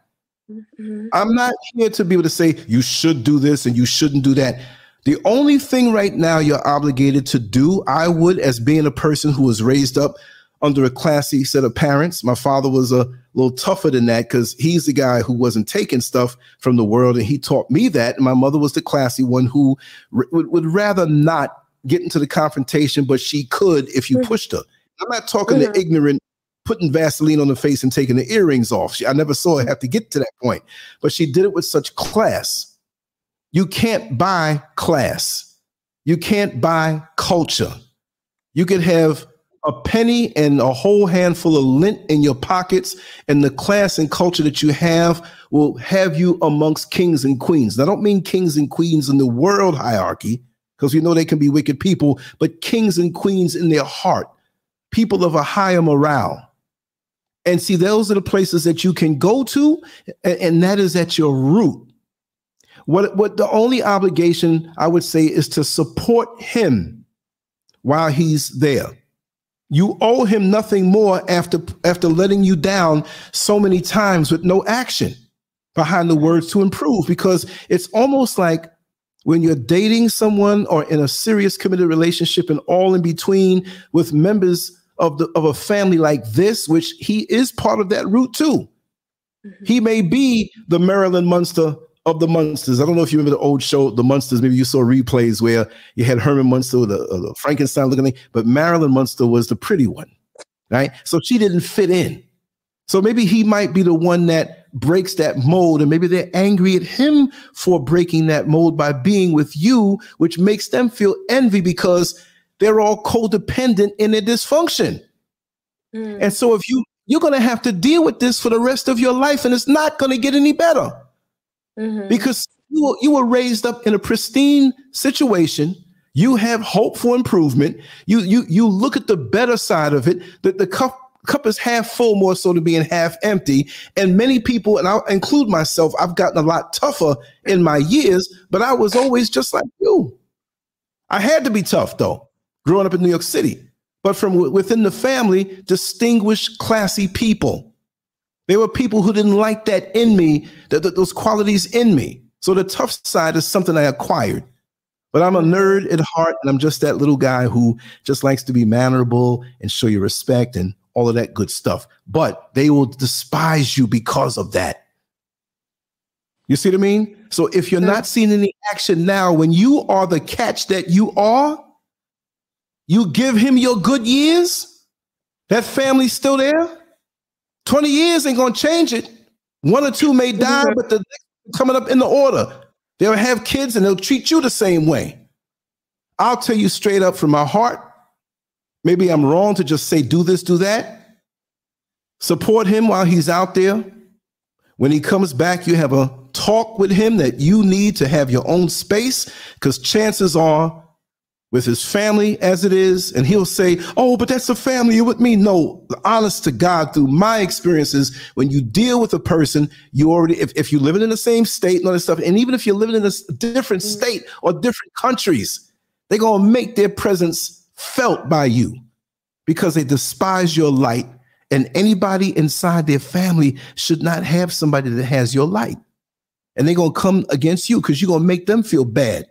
Mhm. I'm not here to be able to say you should do this and you shouldn't do that. The only thing right now you're obligated to do, I would, as being a person who was raised up under a classy set of parents. My father was a little tougher than that because he's the guy who wasn't taking stuff from the world, and he taught me that. And my mother was the classy one who r- would rather not get into the confrontation, but she could if you Mhm. pushed her. I'm not talking mm-hmm. the ignorant putting Vaseline on the face and taking the earrings off. She, I never saw her have to get to that point, but she did it with such class. You can't buy class. You can't buy culture. You could have a penny and a whole handful of lint in your pockets, and the class and culture that you have will have you amongst kings and queens. Now, I don't mean kings and queens in the world hierarchy, because we know they can be wicked people, but kings and queens in their heart, people of a higher morale. And see, those are the places that you can go to, and, and that is at your root. What, what the only obligation I would say is to support him while he's there. You owe him nothing more after after letting you down so many times with no action behind the words to improve because it's almost like when you're dating someone or in a serious committed relationship and all in between with members of the of a family like this which he is part of that root too. Mm-hmm. He may be the Marilyn Munster of the Munsters. I don't know if you remember the old show, The Munsters. Maybe you saw replays where you had Herman Munster, the, the Frankenstein looking thing, but Marilyn Munster was the pretty one, right? So she didn't fit in. So maybe he might be the one that breaks that mold, and maybe they're angry at him for breaking that mold by being with you, which makes them feel envy because they're all codependent in their dysfunction. Mm. And so if you you're going to have to deal with this for the rest of your life, and it's not going to get any better mm-hmm. because you were, you were raised up in a pristine situation. You have hope for improvement. You you you look at the better side of it. That the cup cup is half full more so than being half empty. And many people, and I'll include myself, I've gotten a lot tougher in my years, but I was always just like you. I had to be tough though, growing up in New York City. But from within the family, distinguished, classy people. There were people who didn't like that in me, that, that those qualities in me. So the tough side is something I acquired. But I'm a nerd at heart, and I'm just that little guy who just likes to be mannerable and show you respect and all of that good stuff. But they will despise you because of that. You see what I mean? So if you're not seeing any action now, when you are the catch that you are, you give him your good years, that family's still there. 20 years ain't gonna change it. One or two may die, but the coming up in the order. They'll have kids and they'll treat you the same way. I'll tell you straight up from my heart. Maybe I'm wrong to just say, do this, do that. Support him while he's out there. When he comes back, you have a talk with him that you need to have your own space because chances are with his family as it is, and he'll say, Oh, but that's a family, you're with me. No, honest to God, through my experiences, when you deal with a person, you already, if, if you're living in the same state and all this stuff, and even if you're living in a different mm. state or different countries, they're going to make their presence felt by you because they despise your light. And anybody inside their family should not have somebody that has your light. And they're going to come against you because you're going to make them feel bad.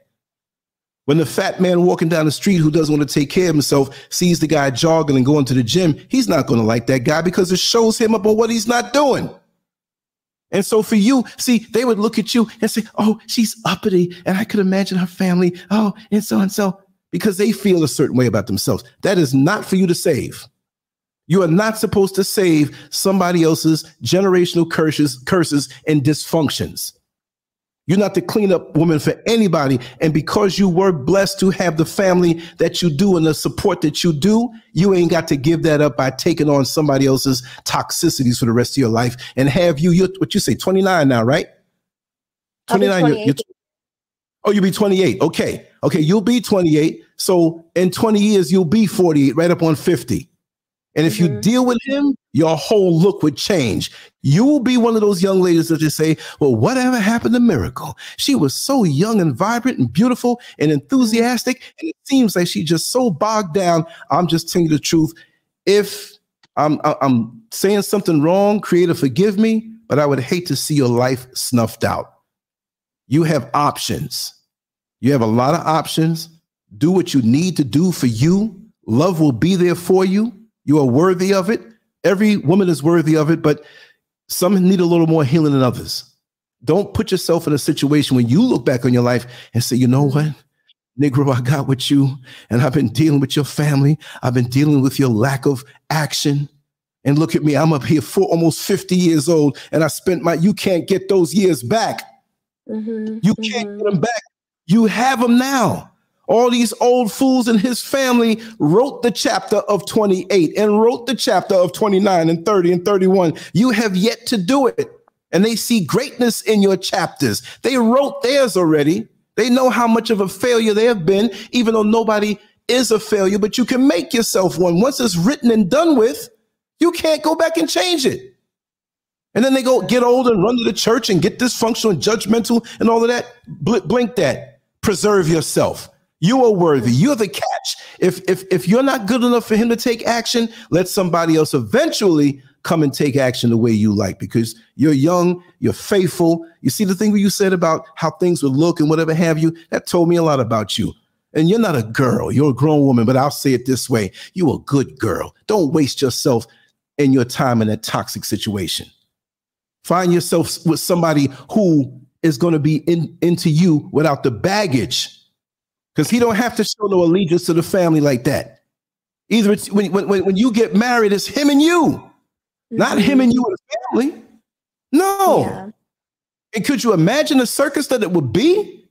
When the fat man walking down the street who doesn't want to take care of himself sees the guy jogging and going to the gym, he's not going to like that guy because it shows him up on what he's not doing. And so for you, see, they would look at you and say, Oh, she's uppity. And I could imagine her family. Oh, and so and so, because they feel a certain way about themselves. That is not for you to save. You are not supposed to save somebody else's generational curses, curses and dysfunctions. You're not the cleanup woman for anybody. And because you were blessed to have the family that you do and the support that you do, you ain't got to give that up by taking on somebody else's toxicities for the rest of your life and have you, you're, what you say, 29 now, right? 29. You're, you're, oh, you'll be 28. Okay. Okay. You'll be 28. So in 20 years, you'll be 48, right up on 50. And if mm-hmm. you deal with him, your whole look would change. You will be one of those young ladies that just say, Well, whatever happened to Miracle? She was so young and vibrant and beautiful and enthusiastic. And it seems like she's just so bogged down. I'm just telling you the truth. If I'm, I'm saying something wrong, Creator, forgive me, but I would hate to see your life snuffed out. You have options. You have a lot of options. Do what you need to do for you. Love will be there for you. You are worthy of it. Every woman is worthy of it, but some need a little more healing than others. Don't put yourself in a situation when you look back on your life and say, you know what? Negro, I got with you, and I've been dealing with your family. I've been dealing with your lack of action. And look at me, I'm up here for almost 50 years old, and I spent my, you can't get those years back. Mm-hmm, you can't mm-hmm. get them back. You have them now. All these old fools in his family wrote the chapter of 28 and wrote the chapter of 29 and 30 and 31. You have yet to do it. And they see greatness in your chapters. They wrote theirs already. They know how much of a failure they have been, even though nobody is a failure, but you can make yourself one. Once it's written and done with, you can't go back and change it. And then they go get old and run to the church and get dysfunctional and judgmental and all of that. blink that. Preserve yourself. You are worthy. You're the catch. If if if you're not good enough for him to take action, let somebody else eventually come and take action the way you like because you're young, you're faithful. You see the thing where you said about how things would look and whatever have you, that told me a lot about you. And you're not a girl, you're a grown woman, but I'll say it this way you're a good girl. Don't waste yourself and your time in a toxic situation. Find yourself with somebody who is going to be in, into you without the baggage because he don't have to show no allegiance to the family like that. Either it's when, when, when you get married, it's him and you, mm-hmm. not him and you and the family. No. Yeah. And could you imagine the circus that it would be?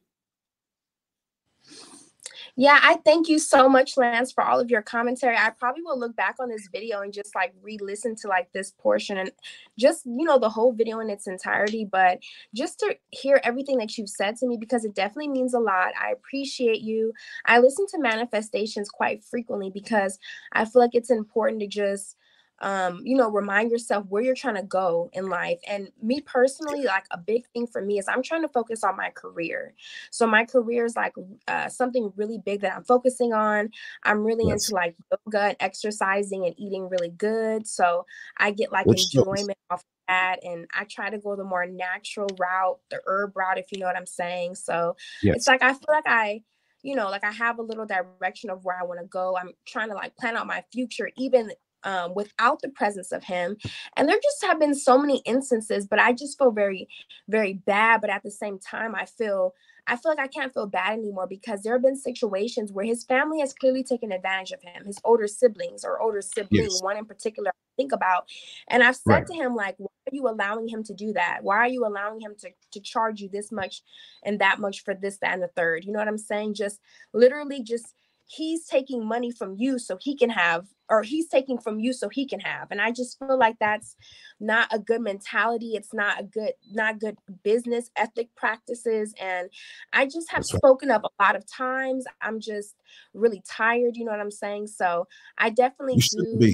Yeah, I thank you so much, Lance, for all of your commentary. I probably will look back on this video and just like re-listen to like this portion and just you know the whole video in its entirety, but just to hear everything that you've said to me because it definitely means a lot. I appreciate you. I listen to manifestations quite frequently because I feel like it's important to just um, you know, remind yourself where you're trying to go in life. And me personally, like a big thing for me is I'm trying to focus on my career. So my career is like uh, something really big that I'm focusing on. I'm really yes. into like yoga and exercising and eating really good. So I get like Which enjoyment off that and I try to go the more natural route, the herb route, if you know what I'm saying. So yes. it's like I feel like I you know, like I have a little direction of where I want to go. I'm trying to like plan out my future, even um, without the presence of him. And there just have been so many instances, but I just feel very, very bad. But at the same time, I feel I feel like I can't feel bad anymore because there have been situations where his family has clearly taken advantage of him, his older siblings or older sibling, yes. one in particular I think about. And I've said right. to him, like, why are you allowing him to do that? Why are you allowing him to, to charge you this much and that much for this, that, and the third? You know what I'm saying? Just literally just he's taking money from you so he can have or he's taking from you so he can have and i just feel like that's not a good mentality it's not a good not good business ethic practices and i just have spoken up a lot of times i'm just really tired you know what i'm saying so i definitely do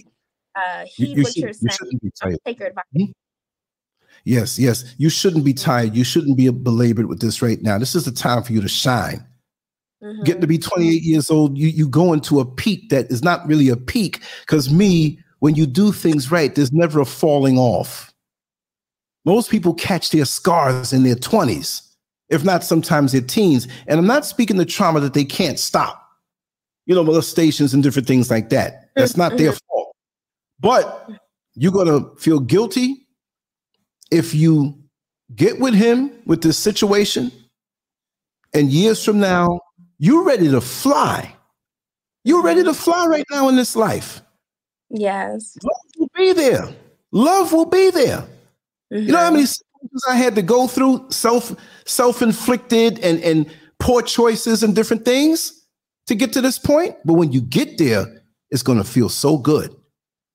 uh heed you, you what should, you're saying you take your advice mm-hmm. Yes, yes. You shouldn't be tired. You shouldn't be belabored with this right now. This is the time for you to shine. Mm-hmm. Getting to be 28 years old, you you go into a peak that is not really a peak. Because me, when you do things right, there's never a falling off. Most people catch their scars in their 20s, if not sometimes their teens. And I'm not speaking the trauma that they can't stop. You know, molestations and different things like that. That's not mm-hmm. their fault. But you're gonna feel guilty if you get with him with this situation, and years from now you're ready to fly. You're ready to fly right now in this life. Yes. Love will be there. Love will be there. Mm-hmm. You know how many I had to go through self self-inflicted and and poor choices and different things to get to this point? But when you get there, it's going to feel so good.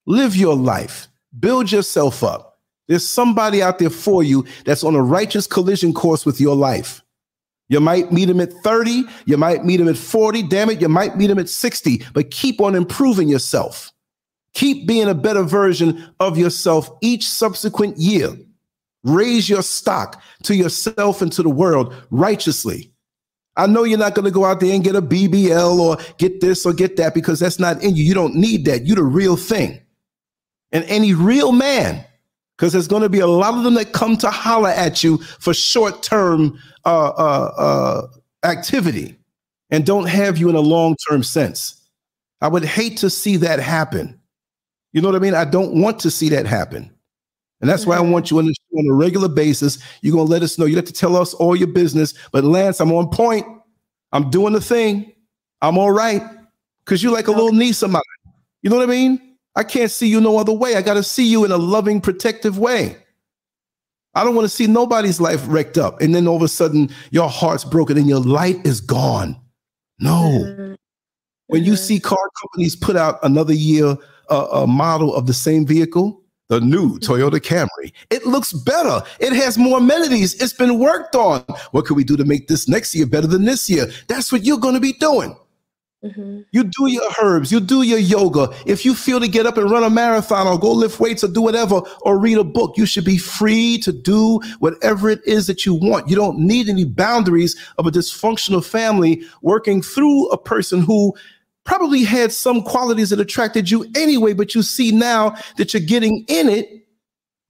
Live your life. Build yourself up. There's somebody out there for you that's on a righteous collision course with your life. You might meet him at 30, you might meet him at 40, damn it, you might meet him at 60, but keep on improving yourself. Keep being a better version of yourself each subsequent year. Raise your stock to yourself and to the world righteously. I know you're not going to go out there and get a BBL or get this or get that because that's not in you. You don't need that. You're the real thing. And any real man because there's going to be a lot of them that come to holler at you for short term uh, uh, uh, activity and don't have you in a long term sense. I would hate to see that happen. You know what I mean? I don't want to see that happen. And that's why I want you on, the on a regular basis. You're going to let us know. You have to tell us all your business. But Lance, I'm on point. I'm doing the thing. I'm all right. Cause you're like a little niece of mine. You know what I mean? I can't see you no other way. I got to see you in a loving, protective way. I don't want to see nobody's life wrecked up. And then all of a sudden, your heart's broken and your light is gone. No. Mm-hmm. When you mm-hmm. see car companies put out another year uh, a model of the same vehicle, the new mm-hmm. Toyota Camry. It looks better. It has more amenities. It's been worked on. What can we do to make this next year better than this year? That's what you're going to be doing. Mm-hmm. You do your herbs, you do your yoga. If you feel to get up and run a marathon or go lift weights or do whatever or read a book, you should be free to do whatever it is that you want. You don't need any boundaries of a dysfunctional family working through a person who probably had some qualities that attracted you anyway, but you see now that you're getting in it,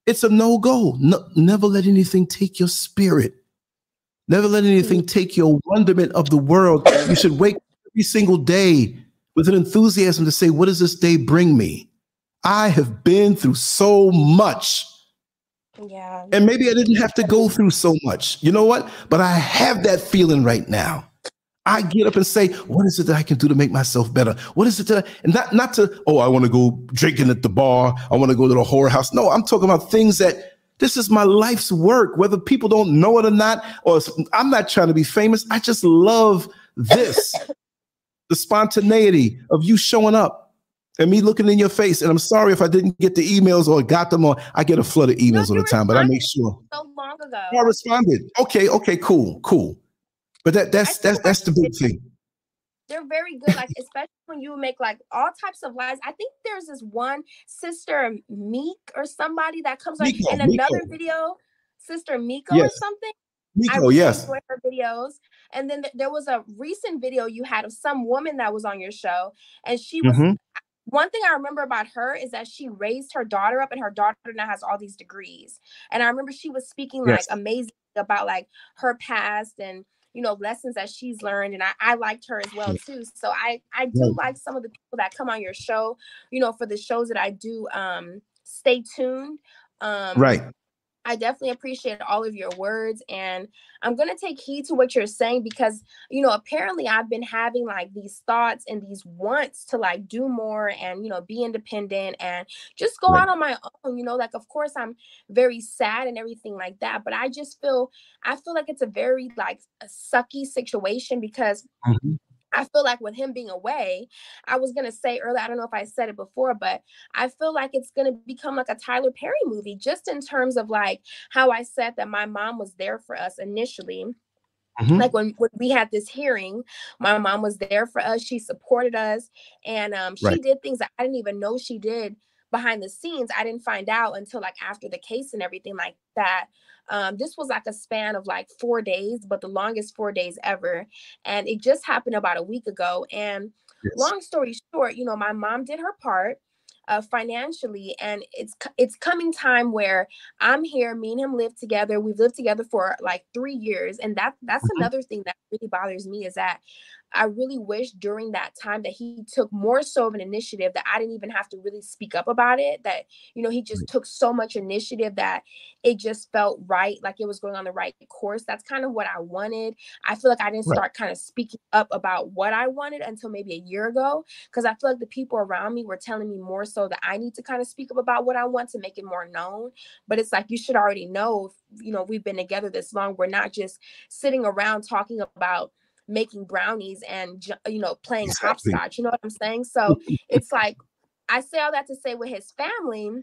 it's a no go. No, never let anything take your spirit. Never let anything take your wonderment of the world. You should wake every single day with an enthusiasm to say, What does this day bring me? I have been through so much. Yeah. And maybe I didn't have to go through so much. You know what? But I have that feeling right now. I get up and say, what is it that I can do to make myself better? What is it that I, and not not to, oh, I want to go drinking at the bar. I want to go to the whorehouse. No, I'm talking about things that this is my life's work, whether people don't know it or not, or I'm not trying to be famous. I just love this. the spontaneity of you showing up and me looking in your face. And I'm sorry if I didn't get the emails or got them or I get a flood of emails no, all the time, but I make sure. So long ago. I responded. Okay, okay, cool, cool. But that that's that's that's the big thing. They're very good, like especially when you make like all types of lies. I think there's this one sister Meek or somebody that comes like in another Miko. video, Sister Miko yes. or something. Miko, I really yes. Enjoy her videos. And then th- there was a recent video you had of some woman that was on your show, and she was. Mm-hmm. One thing I remember about her is that she raised her daughter up, and her daughter now has all these degrees. And I remember she was speaking yes. like amazing about like her past and you know lessons that she's learned and I, I liked her as well too so i i do yeah. like some of the people that come on your show you know for the shows that i do um stay tuned um right I definitely appreciate all of your words and I'm going to take heed to what you're saying because you know apparently I've been having like these thoughts and these wants to like do more and you know be independent and just go right. out on my own you know like of course I'm very sad and everything like that but I just feel I feel like it's a very like a sucky situation because mm-hmm. I feel like with him being away, I was gonna say earlier, I don't know if I said it before, but I feel like it's gonna become like a Tyler Perry movie, just in terms of like how I said that my mom was there for us initially. Mm-hmm. Like when, when we had this hearing, my mom was there for us. She supported us, and um, she right. did things that I didn't even know she did behind the scenes. I didn't find out until like after the case and everything like that. Um, this was like a span of like four days, but the longest four days ever. And it just happened about a week ago. And yes. long story short, you know, my mom did her part uh, financially and it's it's coming time where i'm here me and him live together we've lived together for like three years and that that's mm-hmm. another thing that really bothers me is that I really wish during that time that he took more so of an initiative that I didn't even have to really speak up about it. That, you know, he just took so much initiative that it just felt right, like it was going on the right course. That's kind of what I wanted. I feel like I didn't right. start kind of speaking up about what I wanted until maybe a year ago. Cause I feel like the people around me were telling me more so that I need to kind of speak up about what I want to make it more known. But it's like you should already know, you know, we've been together this long. We're not just sitting around talking about making brownies and you know playing exactly. hopscotch you know what i'm saying so it's like i say all that to say with his family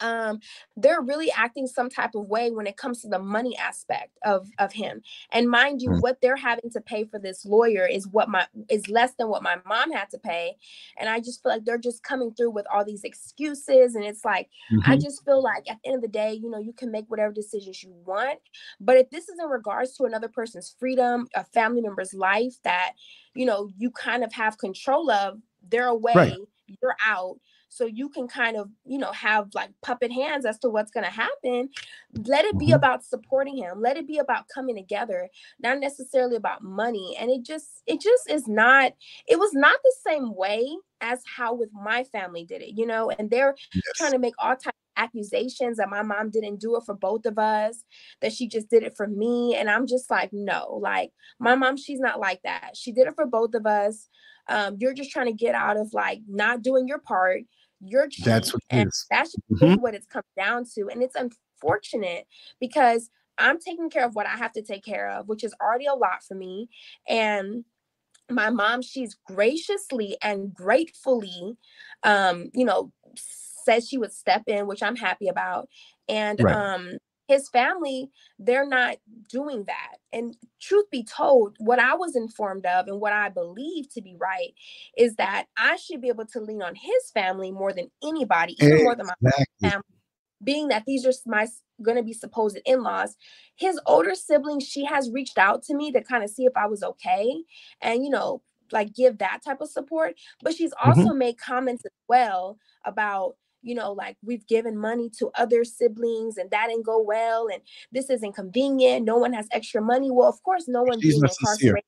um they're really acting some type of way when it comes to the money aspect of of him and mind you mm. what they're having to pay for this lawyer is what my is less than what my mom had to pay and i just feel like they're just coming through with all these excuses and it's like mm-hmm. i just feel like at the end of the day you know you can make whatever decisions you want but if this is in regards to another person's freedom a family member's life that you know you kind of have control of they're away right. you're out so you can kind of you know have like puppet hands as to what's going to happen let it be mm-hmm. about supporting him let it be about coming together not necessarily about money and it just it just is not it was not the same way as how with my family did it you know and they're yes. trying to make all types accusations that my mom didn't do it for both of us, that she just did it for me. And I'm just like, no, like my mom, she's not like that. She did it for both of us. Um, you're just trying to get out of like not doing your part. You're cheap, That's what it and that's Mhm. what it's come down to. And it's unfortunate because I'm taking care of what I have to take care of, which is already a lot for me. And my mom, she's graciously and gratefully, um, you know, says she would step in, which I'm happy about. And Right. um his family, they're not doing that. And truth be told, what I was informed of and what I believe to be right is that I should be able to lean on his family more than anybody, even more than my family being that these are my going to be supposed in-laws. His older sibling she has reached out to me to kind of see if i was okay and you know like give that type of support but she's mm-hmm. also made comments as well about you know like we've given money to other siblings and that didn't go well and this isn't convenient no one has extra money well of course no one being incarcerated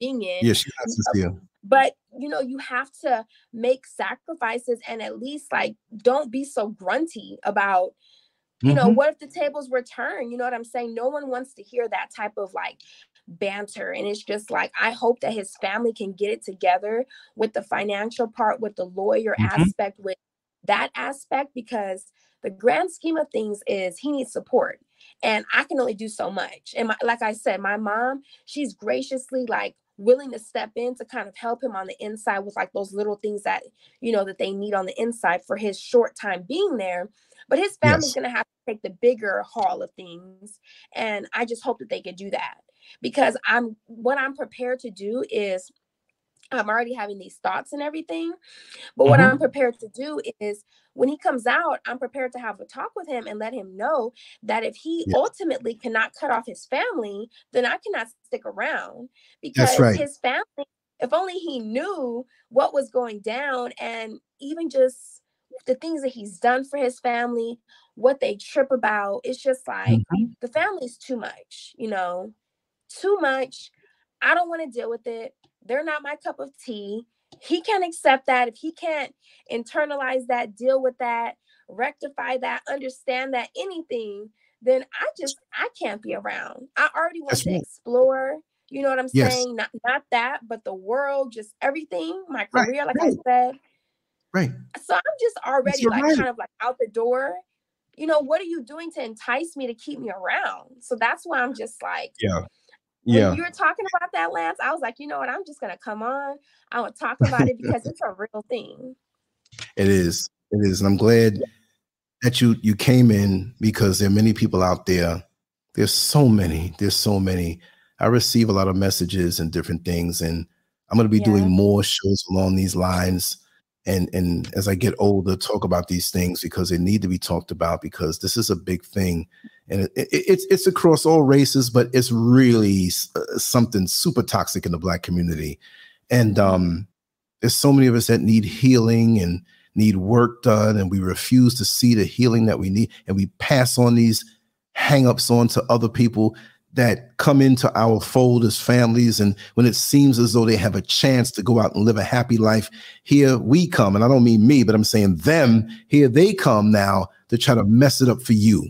convenient Yeah, she's not sincere. but you know you have to make sacrifices and at least like don't be so grunty about you know Mhm. what if the tables were turned you know what i'm saying no one wants to hear that type of like banter and it's just like i hope that his family can get it together with the financial part with the lawyer Mhm. aspect with that aspect because the grand scheme of things is he needs support and i can only do so much and my, like i said my mom she's graciously like willing to step in to kind of help him on the inside with like those little things that you know that they need on the inside for his short time being there but his family's Yes. going to have to take the bigger haul of things and i just hope that they could do that because i'm what i'm prepared to do is i'm already having these thoughts and everything but what Mhm. i'm prepared to do is when he comes out i'm prepared to have a talk with him and let him know that if he Yes. ultimately cannot cut off his family then i cannot stick around because right. his family if only he knew what was going down and even just the things that he's done for his family what they trip about it's just like Mhm. the family's too much you know too much i don't want to deal with it they're not my cup of tea he can't accept that if he can't internalize that deal with that rectify that understand that anything then i just i can't be around i already want That's to right. explore you know what i'm Yes. saying not not that but the world just everything my Right, career like right. i said Right. so i'm just already like right. kind of like out the door you know what are you doing to entice me to keep me around so that's why i'm just like Yeah. When Yeah. you were talking about that lance i was like you know what i'm just gonna come on i want to talk about it because it's a real thing It is. It is. And I'm glad that you you came in because there are many people out there. There's so many. There's so many. I receive a lot of messages and different things, and I'm going to be Yeah. doing more shows along these lines. And and as I get older, talk about these things because they need to be talked about because this is a big thing, and it, it, it's it's across all races, but it's really uh, something super toxic in the black community. And um, there's so many of us that need healing and need work done and we refuse to see the healing that we need and we pass on these hang-ups on to other people that come into our fold as families and when it seems as though they have a chance to go out and live a happy life here we come. And i don't mean me but i'm saying them. Here they come now to try to mess it up for you.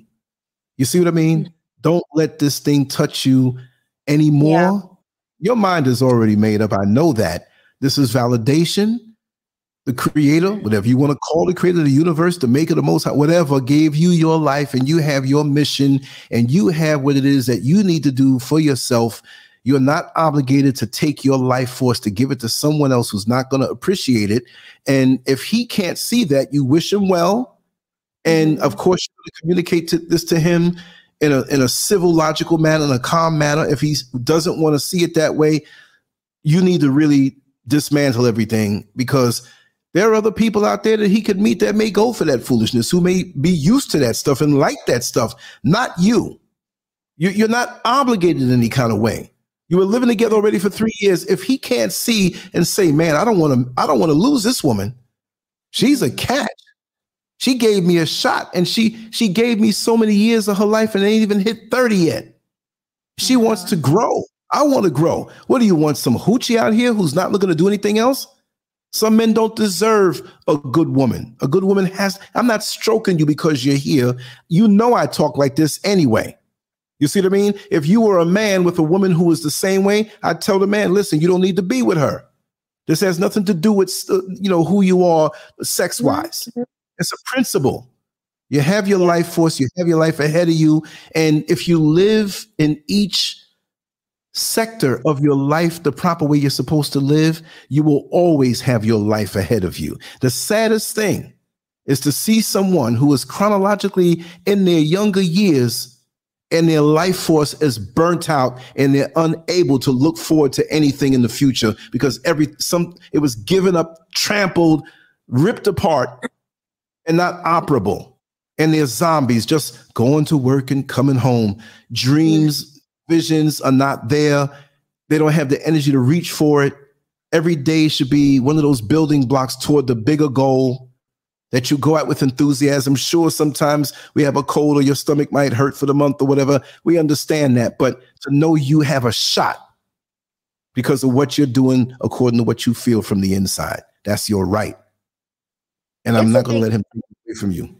You see what i mean? Mm-hmm. Don't let this thing touch you anymore. Your mind is already made up. I know that. This is validation the creator, whatever you want to call the creator, of the universe, the maker, the most high, whatever, gave you your life and you have your mission and you have what it is that you need to do for yourself. You're not obligated to take your life force to give it to someone else who's not going to appreciate it. And if he can't see that, you wish him well. And of course, to communicate to this to him in a in a civil, logical manner, in a calm manner. If he doesn't want to see it that way, you need to really dismantle everything because there are other people out there that he could meet that may go for that foolishness, who may be used to that stuff and like that stuff. Not you. you you're not obligated in any kind of way. You were living together already for three years. If he can't see and say, "Man, I don't want to, I don't want to lose this woman. She's a catch. She gave me a shot, and she she gave me so many years of her life, and ain't even hit thirty yet. She oh wants to grow. I want to grow. What do you want? Some hoochie out here who's not looking to do anything else? Some men don't deserve a good woman. A good woman has, I'm not stroking you because you're here. You know, I talk like this anyway. You see what I mean? If you were a man with a woman who was the same way, I'd tell the man, listen, you don't need to be with her. This has nothing to do with, uh, you know, who you are sex wise. Mm-hmm. It's a principle. You have your life force, you have your life ahead of you. And if you live in each sector of your life the proper way you're supposed to live, you will always have your life ahead of you. The saddest thing is to see someone who is chronologically in their younger years and their life force is burnt out and they're unable to look forward to anything in the future because every some it was given up, trampled, ripped apart, and not operable. And they're zombies just going to work and coming home. Dreams visions are not there. They don't have the energy to reach for it. Every day should be one of those building blocks toward the bigger goal that you go out with enthusiasm. Sure, sometimes we have a cold or your stomach might hurt for the month or whatever. We understand that. But to know you have a shot because of what you're doing according to what you feel from the inside, that's your right. And I'm not going to let him take away from you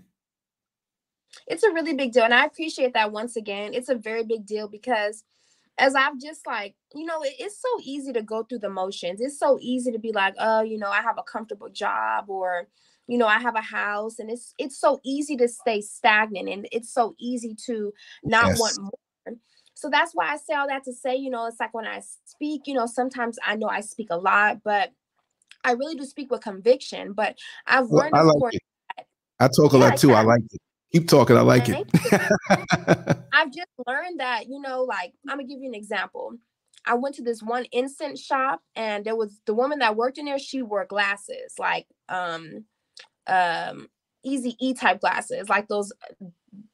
it's a really big deal. And I appreciate that once again. It's a very big deal because as I've just like, you know, it, it's so easy to go through the motions. It's so easy to be like, oh, you know, I have a comfortable job or, you know, I have a house. And it's it's so easy to stay stagnant and it's so easy to not yes. want more. So that's why I say all that to say, you know, it's like when I speak, you know, sometimes I know I speak a lot, but I really do speak with conviction. But I've learned well, I, like I talk a yeah, lot too. I like it. Keep talking. I like it. I've just learned that, you know, like I'm gonna give you an example. I went to this one instant shop and there was the woman that worked in there, she wore glasses, like um um easy E type glasses, like those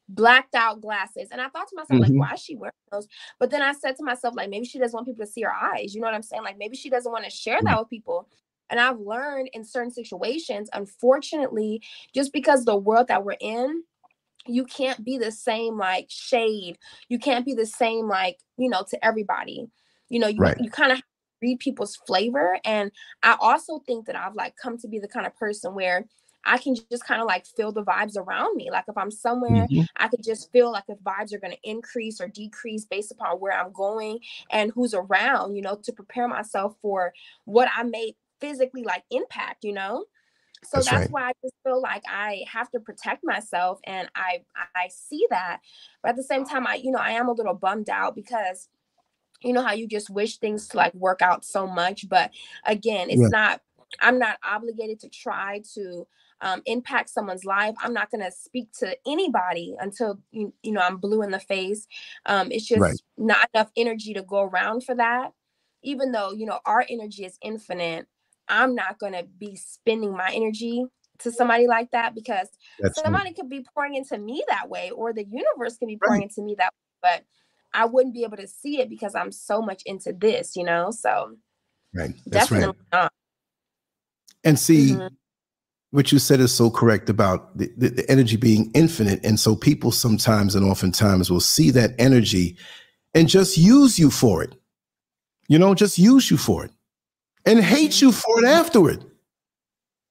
blacked out glasses. And I thought to myself, mm-hmm. like, why is she wearing those? But then I said to myself, like, maybe she doesn't want people to see her eyes. You know what I'm saying? Like maybe she doesn't want to share that with people. And I've learned in certain situations, unfortunately, just because the world that we're in, you can't be the same like shade you can't be the same like you know to everybody you know you, right. you kind of read people's flavor and i also think that i've like come to be the kind of person where I can just kind of like feel the vibes around me. Like if I'm somewhere, mm-hmm. I could just feel like if vibes are going to increase or decrease based upon where I'm going and who's around, you know, to prepare myself for what I may physically like impact, you know? So that's, that's right. why i just feel like i have to protect myself and i i see that but at the same time i you know i am a little bummed out because you know how you just wish things to like work out so much but again it's yeah. not i'm not obligated to try to um, impact someone's life i'm not going to speak to anybody until you, you know i'm blue in the face um, it's just right. not enough energy to go around for that even though you know our energy is infinite I'm not going to be spending my energy to somebody like that because That's somebody could be pouring into me that way or the universe can be pouring right. into me that way, but I wouldn't be able to see it because I'm so much into this, you know? So right. That's definitely right. not. And see, mm-hmm. what you said is so correct about the, the, the energy being infinite. And so people sometimes and oftentimes will see that energy and just use you for it. You know, just use you for it and hate you for it afterward.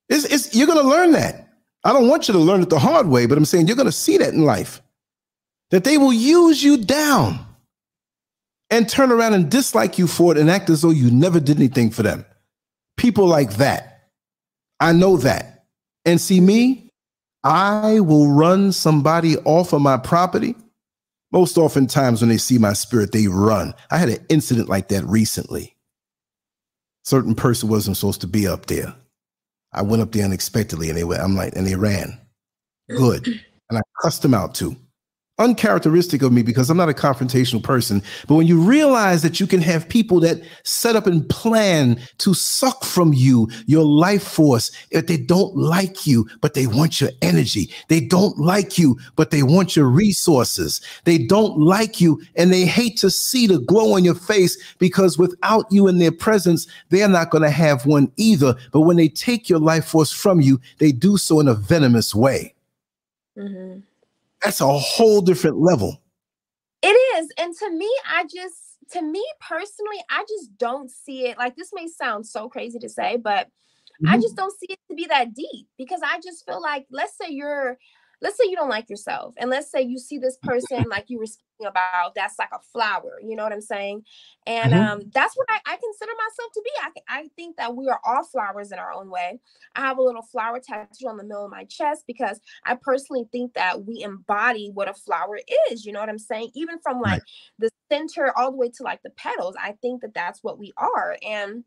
It's, it's, you're going to learn that. I don't want you to learn it the hard way, but I'm saying you're going to see that in life that they will use you down and turn around and dislike you for it and act as though you never did anything for them. People like that. I know that. And see me, I will run somebody off of my property. Most oftentimes when they see my spirit, they run. I had an incident like that recently certain person wasn't supposed to be up there. I went up there unexpectedly and they were, I'm like, and they ran. Good. And I cussed them out too uncharacteristic of me because I'm not a confrontational person. But when you realize that you can have people that set up and plan to suck from you your life force, if they don't like you, but they want your energy, they don't like you, but they want your resources, they don't like you, and they hate to see the glow on your face because without you in their presence, they're not going to have one either. But when they take your life force from you, they do so in a venomous way. Mm-hmm that's a whole different level. It is. And to me, I just, to me personally, I just don't see it. Like, this may sound so crazy to say, but mm-hmm. I just don't see it to be that deep because I just feel like, let's say you're let's say you don't like yourself and let's say you see this person like you were speaking about that's like a flower you know what i'm saying and mm-hmm. um that's what I, I, consider myself to be I, I think that we are all flowers in our own way i have a little flower tattoo on the middle of my chest because i personally think that we embody what a flower is you know what i'm saying even from like right. the center all the way to like the petals i think that that's what we are and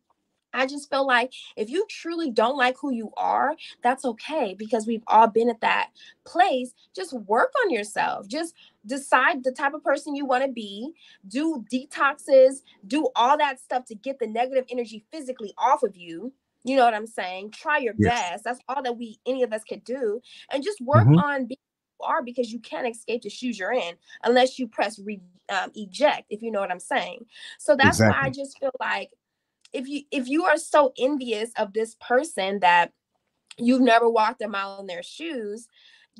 I just feel like if you truly don't like who you are, that's okay because we've all been at that place. Just work on yourself. Just decide the type of person you want to be, do detoxes, do all that stuff to get the negative energy physically off of you. You know what I'm saying? Try your yes. best. That's all that we any of us could do and just work mm-hmm. on being are because you can't escape the shoes you're in unless you press re, um, eject if you know what i'm saying so that's exactly. why i just feel like if you if you are so envious of this person that you've never walked a mile in their shoes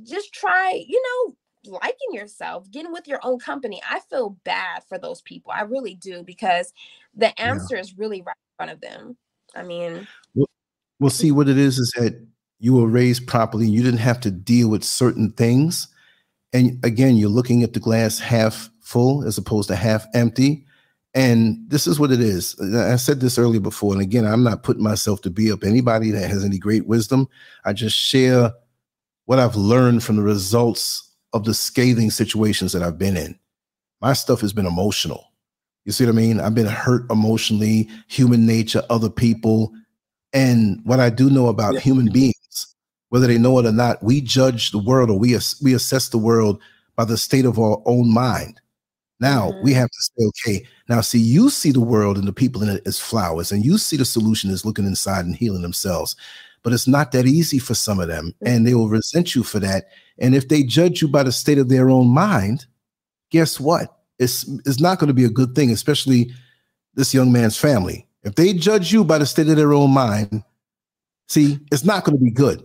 just try you know liking yourself getting with your own company. I feel bad for those people. I really do because the answer yeah. is really right in front of them. I mean well, well see what it is is that you were raised properly you didn't have to deal with certain things. And again you're looking at the glass half full as opposed to half empty and this is what it is. I said this earlier before. And again, I'm not putting myself to be up anybody that has any great wisdom. I just share what I've learned from the results of the scathing situations that I've been in. My stuff has been emotional. You see what I mean? I've been hurt emotionally, human nature, other people. And what I do know about yeah. human beings, whether they know it or not, we judge the world or we, we assess the world by the state of our own mind. Now mm-hmm. we have to say, okay, now see, you see the world and the people in it as flowers, and you see the solution is looking inside and healing themselves. But it's not that easy for some of them, mm-hmm. and they will resent you for that. And if they judge you by the state of their own mind, guess what? It's it's not going to be a good thing, especially this young man's family. If they judge you by the state of their own mind, see, it's not going to be good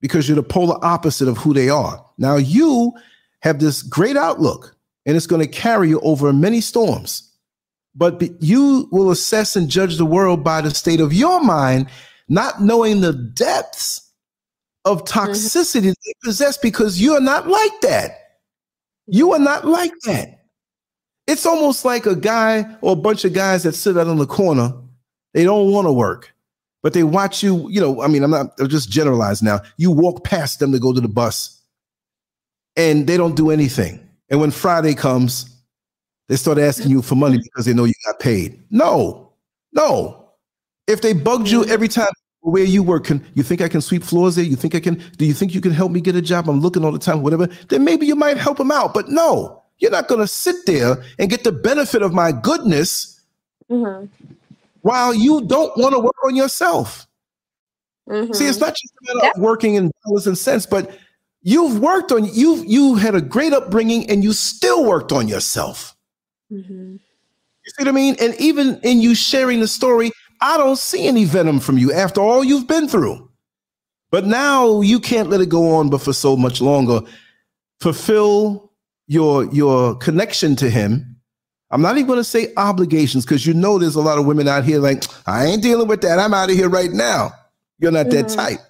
because you're the polar opposite of who they are. Now you have this great outlook and it's going to carry you over many storms. But you will assess and judge the world by the state of your mind, not knowing the depths of mm-hmm. toxicity mm-hmm. they possess because you are not like that. You are not like that. It's almost like a guy or a bunch of guys that sit out in the corner. They don't want to work, but they watch you. You know, I mean, I'm not I'm just generalized now. You walk past them to go to the bus, and they don't do anything. And when Friday comes, they start asking you for money because they know you got paid. No, no. If they bugged you every time where you work, can you think I can sweep floors there? You think I can? Do you think you can help me get a job? I'm looking all the time, whatever. Then maybe you might help them out. But no, you're not going to sit there and get the benefit of my goodness mm-hmm. while you don't want to work on yourself. Mm-hmm. See, it's not just about working in dollars and cents, but You've worked on you. You had a great upbringing, and you still worked on yourself. Mm-hmm. You see what I mean? And even in you sharing the story, I don't see any venom from you after all you've been through. But now you can't let it go on, but for so much longer. Fulfill your your connection to him. I'm not even going to say obligations because you know there's a lot of women out here like I ain't dealing with that. I'm out of here right now. You're not mm-hmm. that type,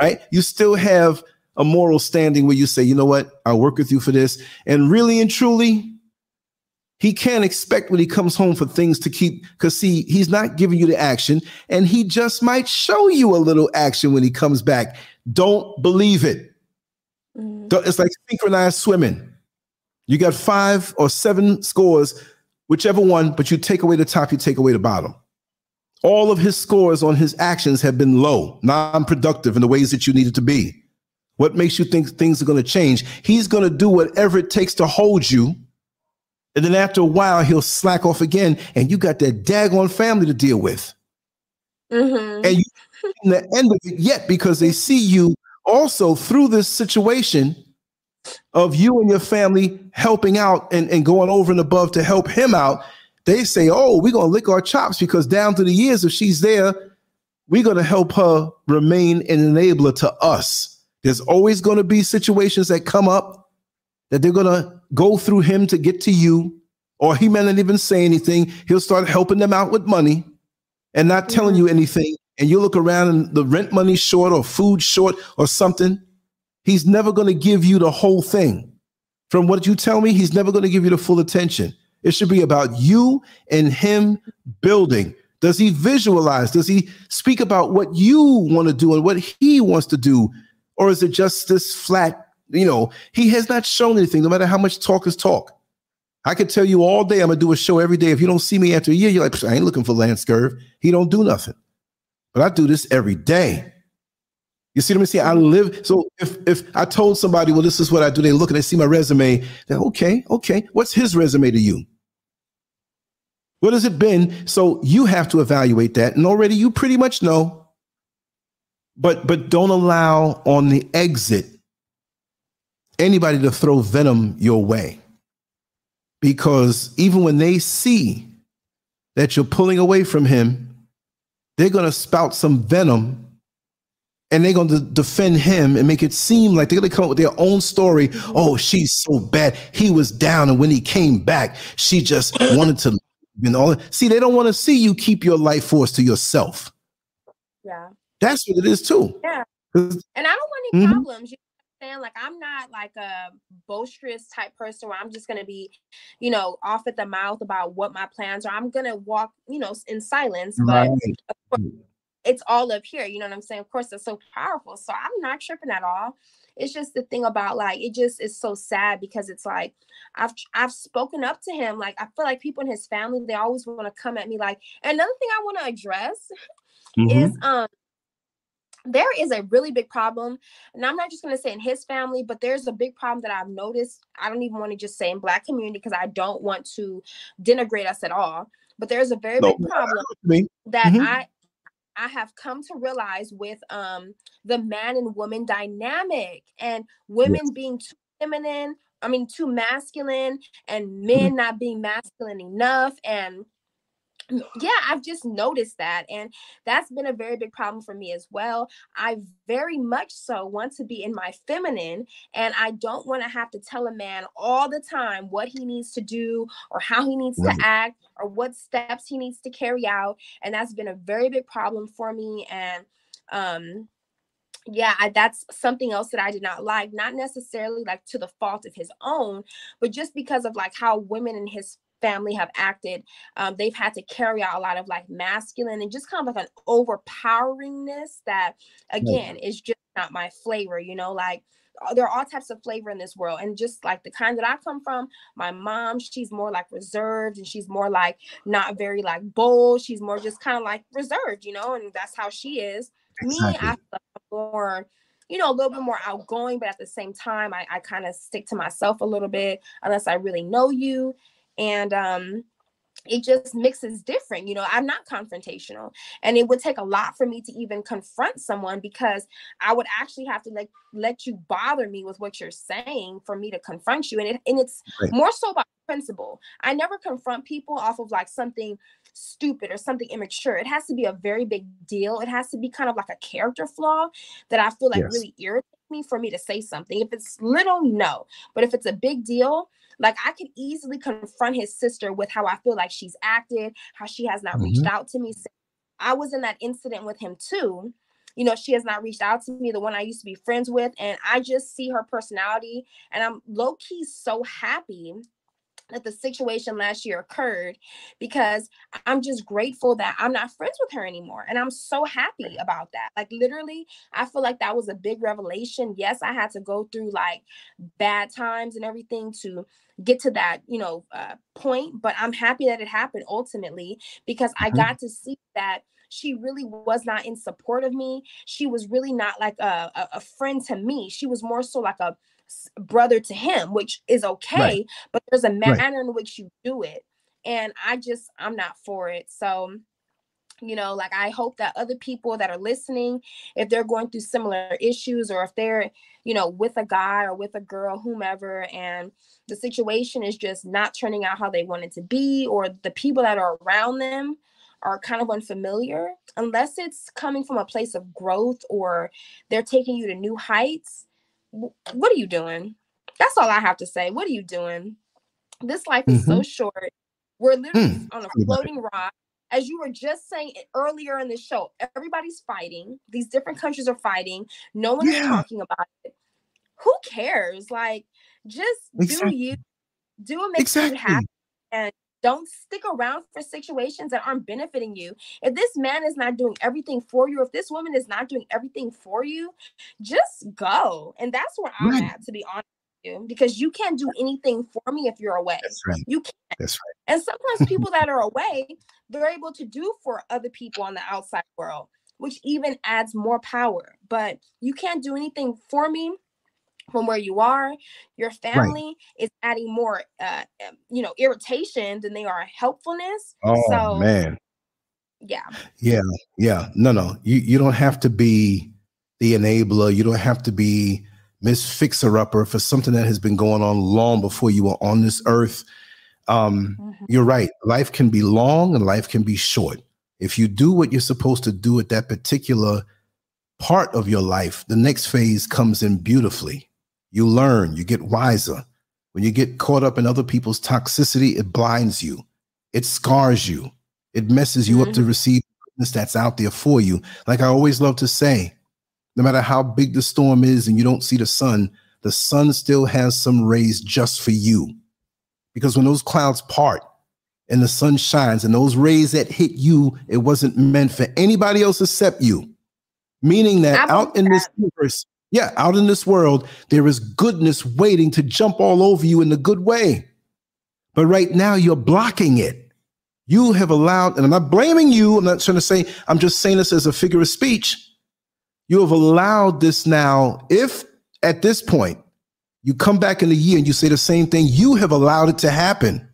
right? You still have a moral standing where you say, you know what, I'll work with you for this. And really and truly, he can't expect when he comes home for things to keep, because see, he's not giving you the action, and he just might show you a little action when he comes back. Don't believe it. Mm. It's like synchronized swimming. You got five or seven scores, whichever one, but you take away the top, you take away the bottom. All of his scores on his actions have been low, non productive in the ways that you needed to be. What makes you think things are going to change? He's going to do whatever it takes to hold you. And then after a while, he'll slack off again, and you got that daggone family to deal with. Mm-hmm. And you in the end of it yet because they see you also through this situation of you and your family helping out and, and going over and above to help him out. They say, Oh, we're going to lick our chops because down through the years, if she's there, we're going to help her remain an enabler to us. There's always going to be situations that come up that they're going to go through him to get to you, or he may not even say anything. He'll start helping them out with money and not telling you mm-hmm. anything and you look around and the rent money short or food short or something, he's never going to give you the whole thing. From what you tell me, he's never going to give you the full attention. It should be about you and him building. Does he visualize? Does he speak about what you want to do and what he wants to do? Or is it just this flat, you know, he has not shown anything, no matter how much talk is talk. I could tell you all day, I'm gonna do a show every day. If you don't see me after a year, you're like, I ain't looking for Lance Scurv. He don't do nothing. But I do this every day. You see what I'm saying? I live. So if if I told somebody, well, this is what I do, they look and they see my resume, they're okay, okay. What's his resume to you? What has it been? So you have to evaluate that. And already you pretty much know. But but don't allow on the exit anybody to throw venom your way. Because even when they see that you're pulling away from him, they're going to spout some venom and they're going to defend him and make it seem like they're going to come up with their own story. Oh, she's so bad. He was down, and when he came back, she just wanted to. You know, see, they don't want to see you keep your life force to yourself. Yeah, that's what it is too. Yeah, and I don't want any mm-hmm. problems. You know what I'm saying? Like I'm not like a boisterous type person where I'm just gonna be, you know, off at the mouth about what my plans are. I'm gonna walk, you know, in silence. But right. it's all up here. You know what I'm saying? Of course, it's so powerful. So I'm not tripping at all. It's just the thing about like it just is so sad because it's like I've I've spoken up to him. Like I feel like people in his family they always want to come at me. Like another thing I want to address mm-hmm. is um there is a really big problem and i'm not just going to say in his family but there's a big problem that i've noticed i don't even want to just say in black community because i don't want to denigrate us at all but there's a very no, big problem that mm-hmm. i I have come to realize with um the man and woman dynamic and women yes. being too feminine, I mean too masculine and men mm-hmm. not being masculine enough and yeah i've just noticed that and that's been a very big problem for me as well i very much so want to be in my feminine and i don't want to have to tell a man all the time what he needs to do or how he needs right. to act or what steps he needs to carry out and that's been a very big problem for me and um yeah I, that's something else that i did not like not necessarily like to the fault of his own but just because of like how women in his family have acted. Um, they've had to carry out a lot of like masculine and just kind of like an overpoweringness that, again, is just not my flavor. You know, like uh, there are all types of flavor in this world and just like the kind that i come from my mom she's more like reserved and she's more like not very like bold she's more just kind of like reserved you know and that's how she is exactly. me I'm more you know a little bit more outgoing but at the same time i, I kind of stick to myself a little bit unless i really know you and um it just mixes different you know i'm not confrontational and it would take a lot for me to even confront someone because i would actually have to like let you bother me with what you're saying for me to confront you and it and it's right. more so about principle i never confront people off of like something stupid or something immature it has to be a very big deal it has to be kind of like a character flaw that i feel like yes. really irritates me for me to say something if it's little no but if it's a big deal like I could easily confront his sister with how I feel like she's acted, how she has not mm-hmm. reached out to me. I was in that incident with him too. You know, she has not reached out to me, the one I used to be friends with. And I just see her personality. And I'm low key so happy that the situation last year occurred because I'm just grateful that I'm not friends with her anymore. And I'm so happy about that. Like, literally, I feel like that was a big revelation. Yes, I had to go through like bad times and everything to get to that, you know, uh, point, but I'm happy that it happened ultimately because I mm-hmm. got to see that she really was not in support of me. She was really not like a, a, a friend to me. She was more so like a brother to him, which is okay, right. but there's a manner right. in which you do it. And I just, I'm not for it. So, you know, like I hope that other people that are listening, if they're going through similar issues or if they're, you know, with a guy or with a girl, whomever, and the situation is just not turning out how they want it to be, or the people that are around them are kind of unfamiliar, unless it's coming from a place of growth or they're taking you to new heights, what are you doing? That's all I have to say. What are you doing? This life is mm-hmm. so short. We're literally mm. on a floating rock. as you were just saying earlier in the show, everybody's fighting. These different countries are fighting. No one yeah. is talking about it. Who cares? Like, just exactly. do you do what makes exactly. you happy and don't stick around for situations that aren't benefiting you. If this man is not doing everything for you, if this woman is not doing everything for you, just go. And that's where I'm right. at, to be honest with you because you can't do anything for me if you're away. That's right. You can't. That's right. And sometimes people that are away, they're able to do for other people on the outside world, which even adds more power. But you can't do anything for me from where you are. Your family right. is adding more, uh, um, you know, irritation than they are helpfulness. Oh so, man. Yeah. Yeah. Yeah. No, no. You you don't have to be the enabler. You don't have to be Miss Fixer Upper for something that has been going on long before you were on this earth. Um, mm-hmm. You're right. Life can be long and life can be short. If you do what you're supposed to do at that particular part of your life, the next phase comes in beautifully. You learn, you get wiser. When you get caught up in other people's toxicity, it blinds you, it scars you, it messes you mm-hmm. up to mm-hmm. receive goodness that's out there for you. Like I always love to say, no matter how big the storm is and you don't see the sun, the sun still has some rays just for you. Because when those clouds part and the sun shines and those rays that hit you, it wasn't meant for anybody else except you. Meaning that out in that. this universe, yeah, out in this world, there is goodness waiting to jump all over you in the good way. But right now, you're blocking it. You have allowed, and I'm not blaming you. I'm not trying to say, I'm just saying this as a figure of speech you have allowed this now. If at this point you come back in a year and you say the same thing, you have allowed it to happen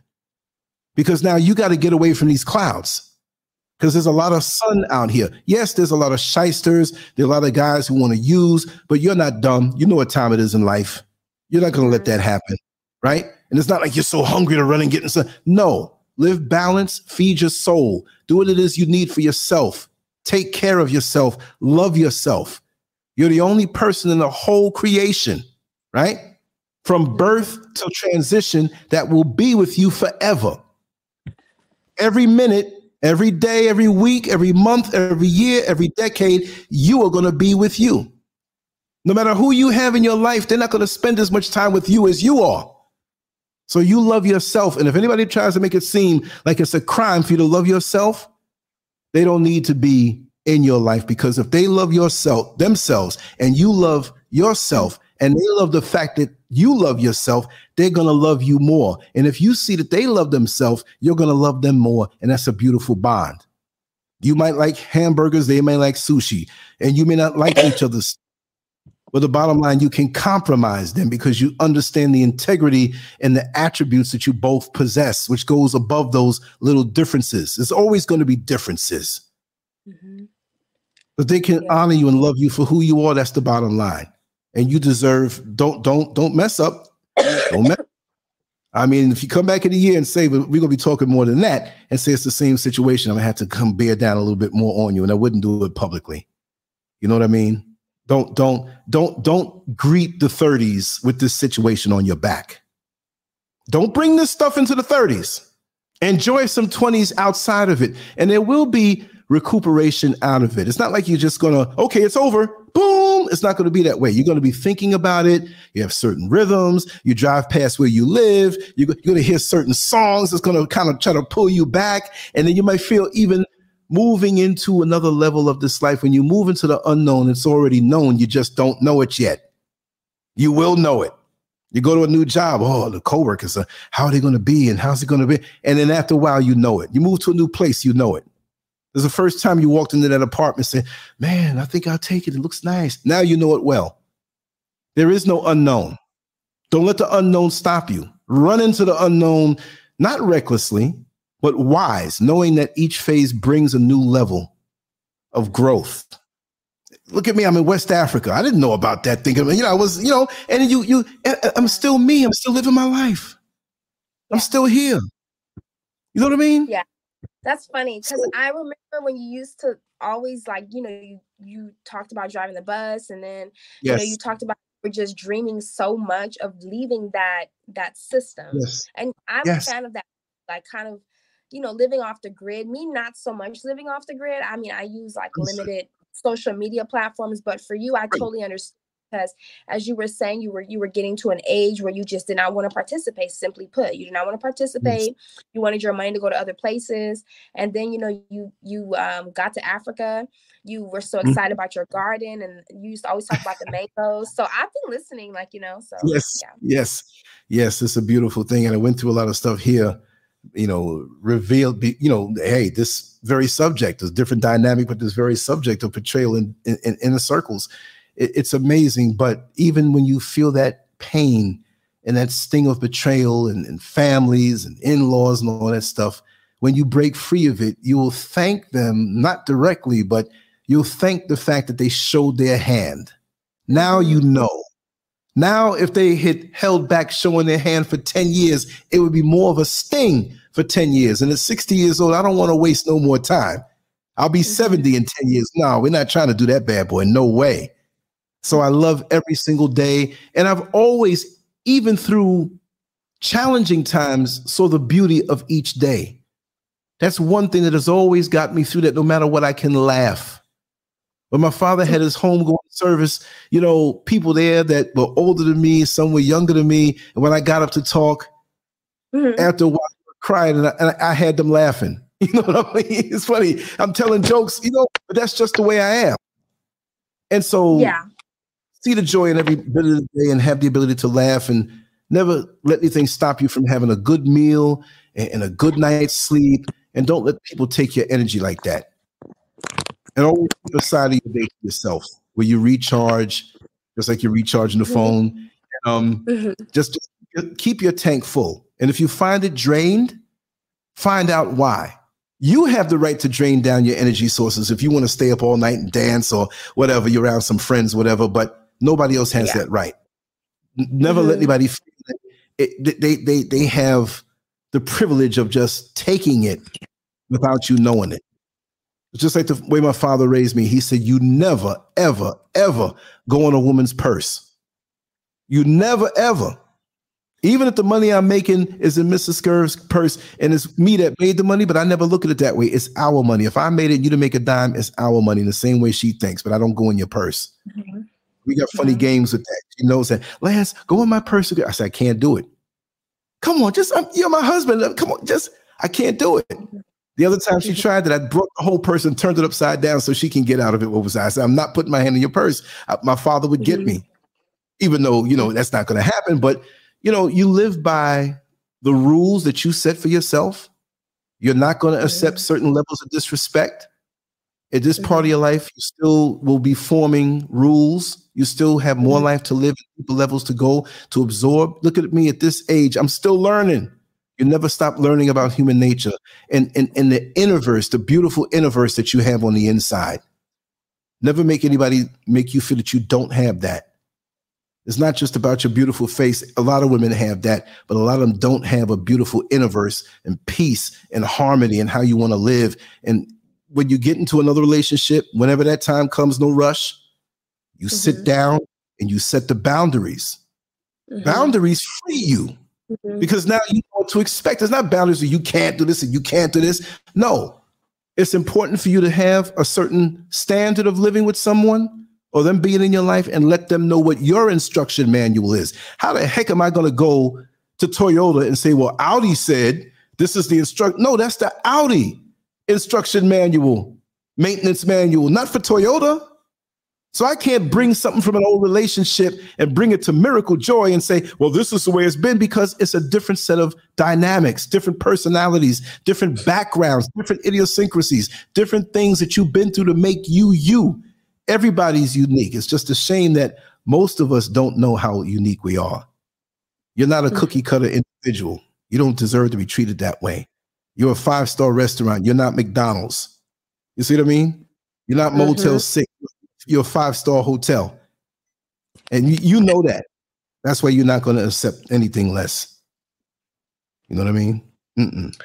because now you got to get away from these clouds because there's a lot of sun out here. Yes, there's a lot of shysters. There are a lot of guys who want to use, but you're not dumb. You know what time it is in life. You're not going to let that mm-hmm. happen, right? And it's not like you're so hungry to run and get in sun. No, live balance, feed your soul, do what it is you need for yourself. Take care of yourself. Love yourself. You're the only person in the whole creation, right? From birth to transition that will be with you forever. Every minute, every day, every week, every month, every year, every decade, you are going to be with you. No matter who you have in your life, they're not going to spend as much time with you as you are. So you love yourself. And if anybody tries to make it seem like it's a crime for you to love yourself, they don't need to be in your life because if they love yourself themselves and you love yourself and they love the fact that you love yourself, they're going to love you more. And if you see that they love themselves, you're going to love them more. And that's a beautiful bond. You might like hamburgers, they may like sushi, and you may not like each other's. But the bottom line, you can compromise them because you understand the integrity and the attributes that you both possess, which goes above those little differences. There's always going to be differences. Mm-hmm. But they can yeah. honor you and love you for who you are. That's the bottom line. And you deserve, don't, don't, don't mess up. Don't mess I mean, if you come back in a year and say, we're gonna be talking more than that, and say it's the same situation, I'm gonna have to come bear down a little bit more on you, and I wouldn't do it publicly. You know what I mean? Don't don't don't don't greet the 30s with this situation on your back. Don't bring this stuff into the 30s. Enjoy some 20s outside of it, and there will be recuperation out of it. It's not like you're just gonna, okay, it's over, boom. It's not gonna be that way. You're gonna be thinking about it. You have certain rhythms. You drive past where you live. You're, gonna hear certain songs It's gonna kind of try to pull you back, and then you might feel even moving into another level of this life, when you move into the unknown, it's already known. You just don't know it yet. You will know it. You go to a new job. Oh, the coworkers, uh, how are they going to be, and how's it going to be? And then after a while, you know it. You move to a new place, you know it. There's the first time you walked into that apartment, saying, "Man, I think I'll take it. It looks nice." Now you know it well. There is no unknown. Don't let the unknown stop you. Run into the unknown, not recklessly, but wise, knowing that each phase brings a new level of growth. Look at me, I'm in West Africa. I didn't know about that thinking, you know, I was, you know, and you, you, I'm still me. I'm still living my life. I'm still here. You know what I mean? Yeah. That's funny because I remember when you used to always like, you know, you you talked about driving the bus and then yes. you know you talked about we're just dreaming so much of leaving that that system. Yes. And I'm yes. a fan of that, like kind of you know, living off the grid. Me, not so much living off the grid. I mean, I use like limited social media platforms, but for you, I totally understand because as you were saying you were you were getting to an age where you just did not want to participate simply put you did not want to participate yes. you wanted your money to go to other places and then you know you you um, got to africa you were so mm-hmm. excited mm-hmm. about your garden and you used to always talk about the mangoes so i've been listening like you know so yes yeah. yes yes it's a beautiful thing and i went through a lot of stuff here you know revealed you know hey this very subject is different dynamic but this very subject of portrayal in in, in inner circles it, it's amazing. But even when you feel that pain and that sting of betrayal and, and families and in-laws and all that stuff, when you break free of it, you will thank them, not directly, but you'll thank the fact that they showed their hand. Now you mm-hmm. know. Now, if they had held back showing their hand for 10 years, it would be more of a sting for 10 years. And at 60 years old, I don't want to waste no more time. I'll be mm-hmm. 70 in 10 years. No, we're not trying to do that bad boy. No way. So I love every single day. And I've always, even through challenging times, saw the beauty of each day. That's one thing that has always got me through that no matter what, I can laugh. When my father had his homegoing service, you know, people there that were older than me, some were younger than me. And when I got up to talk, mm-hmm. after a while, crying and I, and I had them laughing. You know what I mean? It's funny. I'm telling jokes, you know, but that's just the way I am. And so yeah see the joy in every bit of the day and have the ability to laugh and never let anything stop you from having a good meal and, a good night's sleep. And don't let people take your energy like that. And always keep a side of your day to yourself where you recharge, just like you're recharging the mm-hmm. phone. Um, mm-hmm. just, just keep your tank full. And if you find it drained, find out why. You have the right to drain down your energy sources if you want to stay up all night and dance or whatever, you're around some friends, whatever. But Nobody else has yeah. that right. Never mm-hmm. let anybody it, they they they have the privilege of just taking it without you knowing it. It's just like the way my father raised me. He said, "You never, ever, ever go on a woman's purse. You never, ever." Even if the money I'm making is in Mrs. Scurv's purse and it's me that made the money, but I never look at it that way. It's our money. If I made it, you to make a dime, it's our money in the same way she thinks, but I don't go in your purse. Mm-hmm. We got funny mm-hmm. games with that. She knows that. Lance, go in my purse. I said, I can't do it. Come on, just I'm, you're my husband. Come on, just I can't do it. The other time she tried that, I broke the whole purse and turned it upside down so she can get out of it. What was I? I said, I'm not putting my hand in your purse. I, my father would get mm-hmm. me, even though you know that's not going to happen. But you know, you live by the rules that you set for yourself. You're not going to accept mm-hmm. certain levels of disrespect. At this part of mm-hmm. your life, you still will be forming rules you still have more mm-hmm. life to live, deeper levels to go, to absorb. Look at me at this age. I'm still learning. You never stop learning about human nature and, and, and the innerverse, the beautiful innerverse that you have on the inside. Never make anybody make you feel that you don't have that. It's not just about your beautiful face. A lot of women have that, but a lot of them don't have a beautiful innerverse and peace and harmony and how you want to live. And when you get into another relationship, whenever that time comes, no rush you mm-hmm. sit down and you set the boundaries. Mm-hmm. Boundaries free you mm-hmm. because now you know what to expect. It's not boundaries that you can't do this and you can't do this. No, it's important for you to have a certain standard of living with someone or them being in your life and let them know what your instruction manual is. How the heck am I going to go to Toyota and say, well, Audi said this is the instruct? No, that's the Audi instruction manual, maintenance manual, not for Toyota. So I can't bring something from an old relationship and bring it to miracle joy and say, well, this is the way it's been because it's a different set of dynamics, different personalities, different backgrounds, different idiosyncrasies, different things that you've been through to make you you. Everybody's unique. It's just a shame that most of us don't know how unique we are. You're not a mm-hmm. cookie cutter individual. You don't deserve to be treated that way. You're a five star restaurant. You're not McDonald's. You see what I mean? You're not Motel mm-hmm. 6 your five star hotel. And you, you know that. That's why you're not going to accept anything less. You know what I mean? Mm-mm.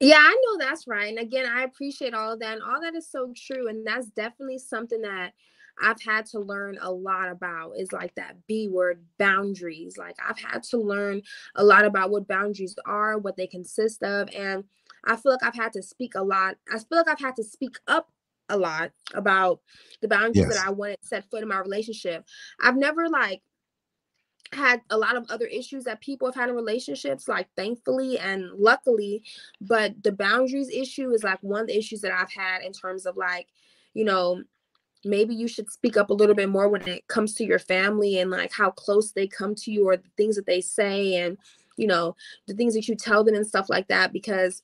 Yeah, I know that's right. And again, I appreciate all of that. And all that is so true. And that's definitely something that I've had to learn a lot about is like that B word boundaries. Like I've had to learn a lot about what boundaries are, what they consist of. And I feel like I've had to speak a lot. I feel like I've had to speak up a lot about the boundaries yes. that I wanted to set foot in my relationship. I've never like had a lot of other issues that people have had in relationships, like thankfully and luckily. But the boundaries issue is like one of the issues that I've had in terms of like, you know, maybe you should speak up a little bit more when it comes to your family and like how close they come to you or the things that they say and you know the things that you tell them and stuff like that because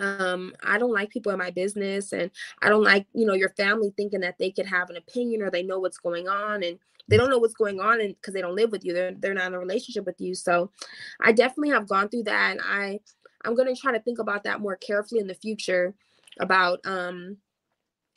um i don't like people in my business and i don't like you know your family thinking that they could have an opinion or they know what's going on and they don't know what's going on and because they don't live with you they're, they're not in a relationship with you. So i definitely have gone through that and i i'm to try to think about that more carefully in the future about um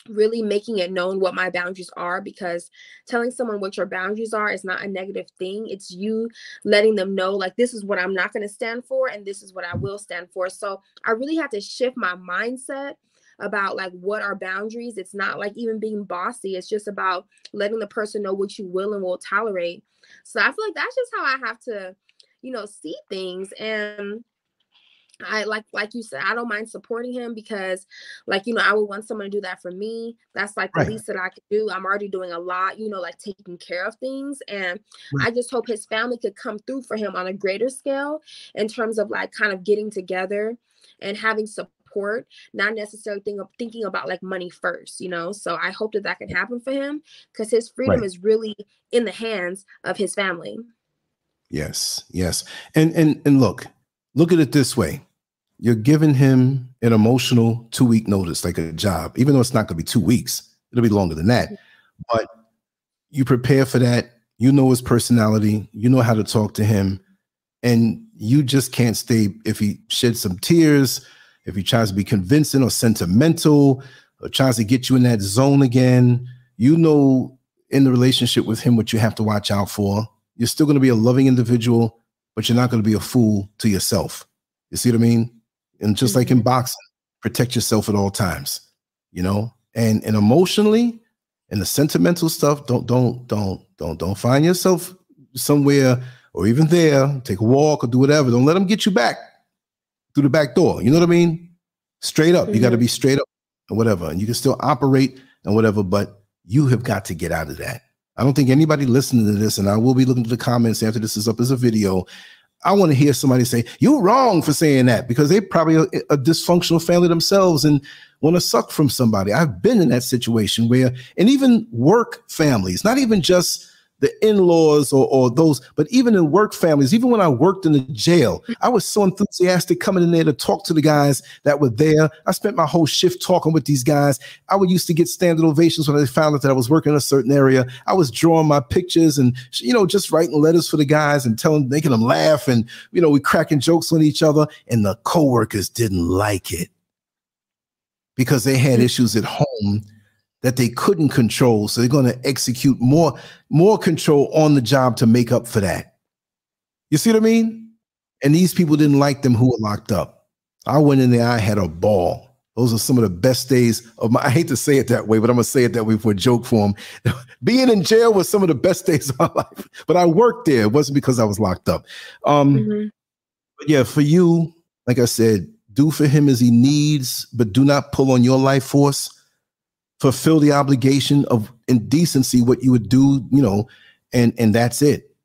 really making it known what my boundaries are because telling someone what your boundaries are is not a negative thing it's you letting them know like this is what i'm not going to stand for and this is what i will stand for so i really had to shift my mindset about like what are boundaries. It's not like even being bossy. It's just about letting the person know what you will and will tolerate. So I feel like that's just how I have to, you know, see things. And I like like you said, I don't mind supporting him because like you know, I would want someone to do that for me. That's like right. the least that I could do. I'm already doing a lot, you know, like taking care of things. And right. I just hope his family could come through for him on a greater scale in terms of like kind of getting together and having support not necessarily think of, thinking about like money first, you know. So I hope that that can happen for him because his freedom right. is really in the hands of his family. Yes, yes, and and and look, look at it this way: you're giving him an emotional two week notice, like a job, even though it's not going to be two weeks; it'll be longer than that. But you prepare for that. You know his personality. You know how to talk to him, and you just can't stay if he sheds some tears if he tries to be convincing or sentimental or tries to get you in that zone again, you know in the relationship with him what you have to watch out for. You're still going to be a loving individual, but you're not going to be a fool to yourself. You see what I mean? And just mm-hmm. like in mm-hmm. boxing, protect yourself at all times, you know? And and emotionally and the sentimental stuff, don't don't don't don't don't find yourself somewhere or even there, take a walk or do whatever. Don't let them get you back through the back door. You know what I mean? Straight up. Mm-hmm. You got to be straight up and whatever. And you can still operate and whatever, but you have got to get out of that. I don't think anybody listening to this, and I will be looking to the comments after this is up as a video. I want to hear somebody say, You're wrong for saying that because they probably a, a dysfunctional family themselves and want to suck from somebody. I've been in that situation where, and even work families, not even just the in-laws or, or those, but even in work families, even when I worked in the jail, I was so enthusiastic coming in there to talk to the guys that were there. I spent my whole shift talking with these guys. I would used to get standard ovations when they found out that I was working in a certain area. I was drawing my pictures and you know just writing letters for the guys and telling, making them laugh, and you know we cracking jokes on each other. And the coworkers didn't like it because they had mm. issues at home that they couldn't control. So they're going to execute more, more control on the job to make up for that. You see what I mean? And these people didn't like them who were locked up. I went in there, I had a ball. Those are some of the best days of my. I hate to say it that way, but I'm gonna say it that way for a joke form. Being in jail was some of the best days of my life. But I worked there. It wasn't because I was locked up. Um, mm-hmm. But yeah, for you, like I said, do for him as he needs, but do not pull on your life force fulfill the obligation of indecency, what you would do, you know, and and that's it.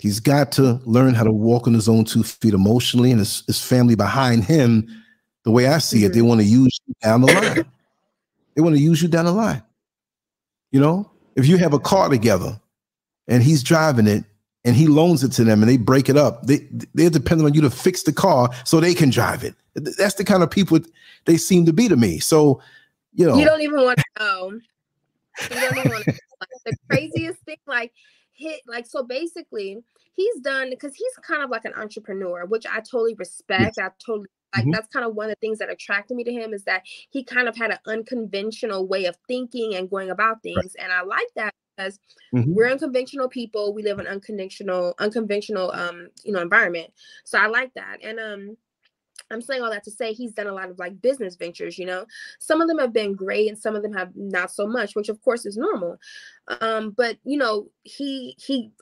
He's got to learn how to walk on his own two feet emotionally, and his, his family behind him. The way I see it, they want to use you down the line. they want to use you down the line. You know, if you have a car together and he's driving it and he loans it to them and they break it up, they they're dependent on you to fix the car so they can drive it. That's the kind of people they seem to be to me. So you know, you don't even want to know. You don't even want to like, the craziest thing, like hit, like so. Basically, he's done because he's kind of like an entrepreneur, which I totally respect. I totally like mm-hmm. that's kind of one of the things that attracted me to him is that he kind of had an unconventional way of thinking and going about things, right. and I like that because mm-hmm. we're unconventional people. We live in unconventional, unconventional, um, you know, environment. So I like that, and um I'm saying all that to say he's done a lot of like business ventures, you know. Some of them have been great and some of them have not so much, which of course is normal. Um, but you know, he he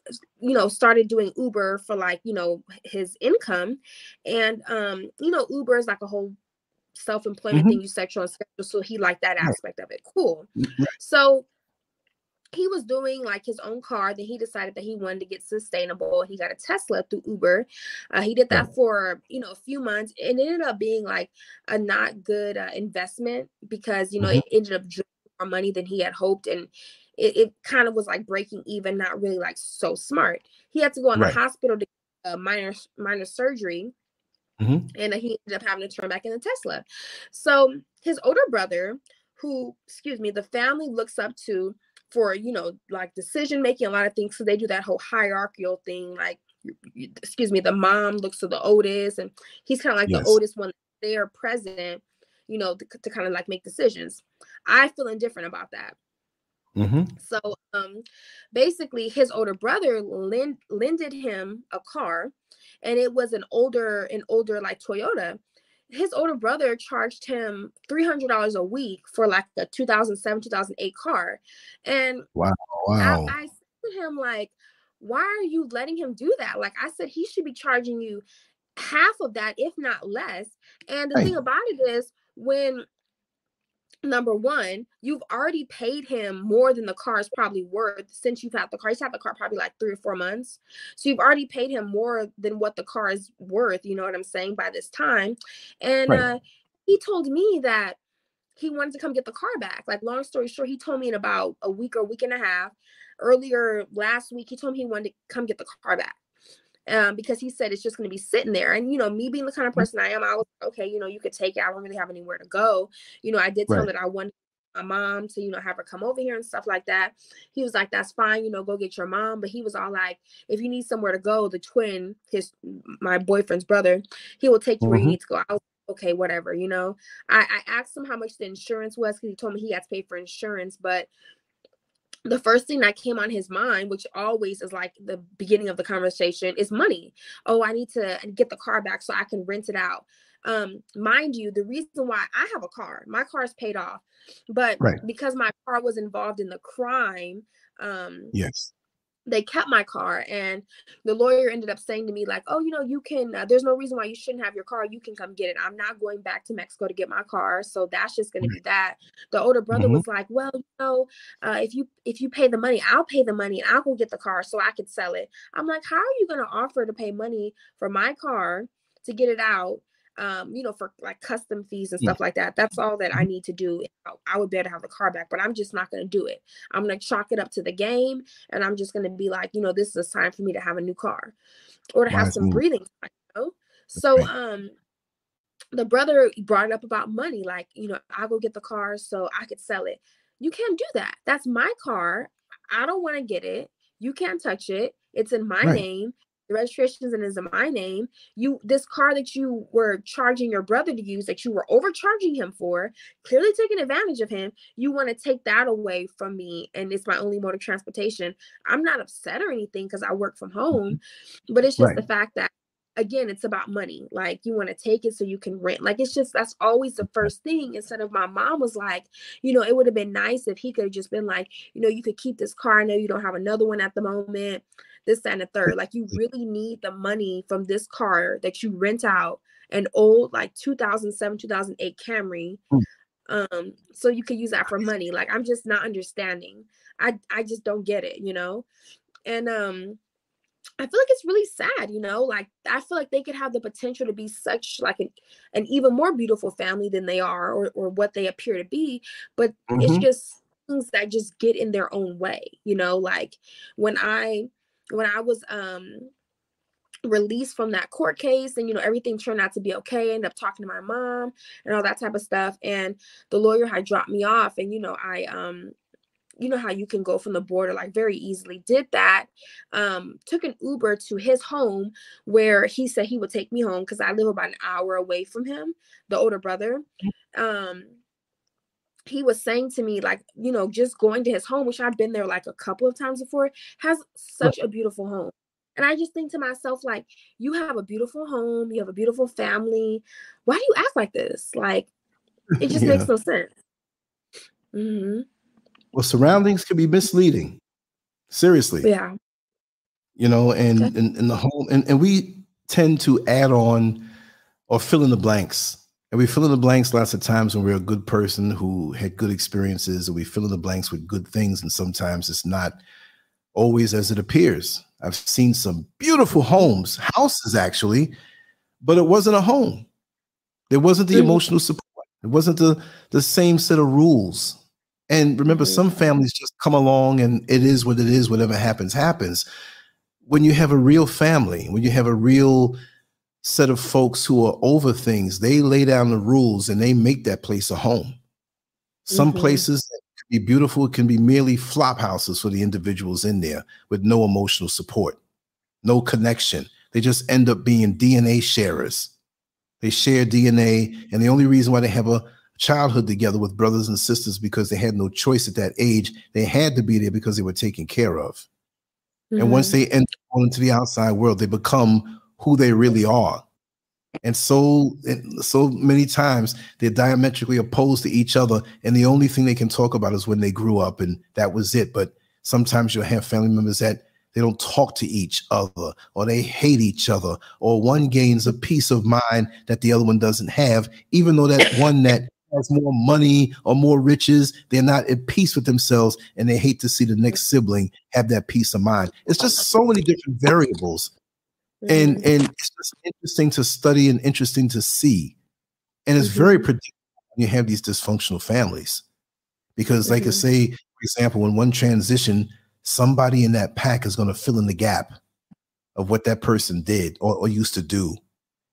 you know started doing Uber for like, you know, his income. And um, you know, Uber is like a whole self-employment mm-hmm. thing you set your own schedule. So he liked that aspect of it. Cool. So he was doing like his own car. Then he decided that he wanted to get sustainable. He got a Tesla through Uber. Uh, he did that for you know a few months. And it ended up being like a not good uh, investment because you know mm-hmm. it ended up more money than he had hoped, and it, it, kind of was like breaking even. Not really like so smart. He had to go in right. the hospital to get a minor minor surgery. Mm-hmm. And he ended up having to turn back in the Tesla. So his older brother, who, excuse me, the family looks up to for you know like decision making a lot of things so they do that whole hierarchical thing like excuse me the mom looks to the oldest and he's kind of like yes. the oldest one there present you know to, to kind of like make decisions i feel indifferent about that mm-hmm. so um basically his older brother lend, lended him a car and it was an older an older like toyota his older brother charged him $300 a week for like the 2007 2008 car. And wow wow. I, I said to him like why are you letting him do that? Like i said he should be charging you half of that if not less. And the right. thing about it is when number one, you've already paid him more than the car is probably worth since you've had the car. He's had the car probably like three or four months. So you've already paid him more than what the car is worth, you know what I'm saying, by this time. And right. uh, he told me that he wanted to come get the car back. Like, long story short, he told me in about a week or a week and a half. Earlier last week, he told me he wanted to come get the car back um, because he said it's just going to be sitting there. And you know, me being the kind of mm-hmm. person I am, I was like, okay. You know, you could take it. I don't really have anywhere to go. You know, I did tell right. him that I wanted my mom to you know have her come over here and stuff like that. He was like, "That's fine. You know, go get your mom." But he was all like, "If you need somewhere to go, the twin, his my boyfriend's brother, he will take you mm-hmm. where you mm-hmm. need to go." I was okay, whatever. You know, I, I asked him how much the insurance was because he told me he had to pay for insurance, but the first thing that came on his mind, which always is like the beginning of the conversation, is money. Oh, I need to get the car back so I can rent it out. Um, mind you, the reason why I have a car, my car is paid off, but right. because my car was involved in the crime, um, yes, they kept my car and the lawyer ended up saying to me like oh you know you can uh, there's no reason why you shouldn't have your car you can come get it. I'm not going back to mexico to get my car so that's just going to be that. The older brother mm-hmm. was like well you know uh, if you if you pay the money i'll pay the money and i'll go get the car so i could sell it. I'm like how are you going to offer to pay money for my car to get it out um, you know, for like custom fees and stuff yeah. like that. That's all that I mm-hmm. need to do. I would better have the car back, but I'm just not going to do it. I'm going to chalk it up to the game, and I'm just going to be like, you know, this is a time for me to have a new car, or to have some breathing time. You know? So, um, the brother brought it up about money, like, you know, I'll go get the car so I could sell it. You can't do that. That's my car. I don't want to get it. You can't touch it. It's in my right. name the registration's and is in my name you this car that you were charging your brother to use that you were overcharging him for clearly taking advantage of him you want to take that away from me and it's my only mode of transportation i'm not upset or anything because i work from home mm-hmm. but it's just right. the fact that again it's about money like you want to take it so you can rent like it's just that's always the first thing instead of my mom was like you know it would have been nice if he could have just been like you know you could keep this car i know you don't have another one at the moment this, that, and the third. Like you really need the money from this car that you rent out an old like 2007, 2008 Camry. Mm. Um, so you could use that for money. Like I'm just not understanding. I I just don't get it, you know? And um I feel like it's really sad, you know, like I feel like they could have the potential to be such like an, an even more beautiful family than they are or, or what they appear to be, but mm-hmm. it's just things that just get in their own way, you know, like when I when I was um released from that court case and you know everything turned out to be okay I ended up talking to my mom and all that type of stuff and the lawyer had dropped me off and you know i um you know how you can go from the border like very easily did that um took an uber to his home where he said he would take me home because i live about an hour away from him the older brother um he was saying to me like you know just going to his home which i've been there like a couple of times before has such a beautiful home And I just think to myself, like, you have a beautiful home, you have a beautiful family. Why do you act like this? Like, it just yeah. makes no sense. Mm-hmm. Well, surroundings can be misleading. Seriously. Yeah. You know, and okay. and, and the whole and, and we tend to add on or fill in the blanks. And we fill in the blanks lots of times when we're a good person who had good experiences, and we fill in the blanks with good things, and sometimes it's not always as it appears. I've seen some beautiful homes, houses actually, but it wasn't a home. There wasn't the mm-hmm. emotional support. It wasn't the the same set of rules. And remember, mm-hmm. some families just come along and it is what it is, whatever happens, happens. When you have a real family, when you have a real set of folks who are over things, they lay down the rules and they make that place a home. Some mm-hmm. places can be beautiful, it can be merely flop houses for the individuals in there with no emotional support, no connection. They just end up being DNA sharers. They share DNA, and the only reason why they have a childhood together with brothers and sisters because they had no choice at that age. They had to be there because they were taken care of. Mm-hmm. And once mm-hmm. they enter into the outside world, they become who they really are. And so, so many times they're diametrically opposed to each other, and the only thing they can talk about is when they grew up, and that was it. But sometimes you'll have family members that they don't talk to each other, or they hate each other, or one gains a peace of mind that the other one doesn't have, even though that one that has more money or more riches, they're not at peace with themselves and they hate to see the next sibling have that peace of mind. It's just so many different variables. And mm-hmm. and it's just interesting to study and interesting to see. And it's mm-hmm. very predictable when you have these dysfunctional families. Because, like mm-hmm. I say, for example, when one transition, somebody in that pack is going to fill in the gap of what that person did or, or used to do.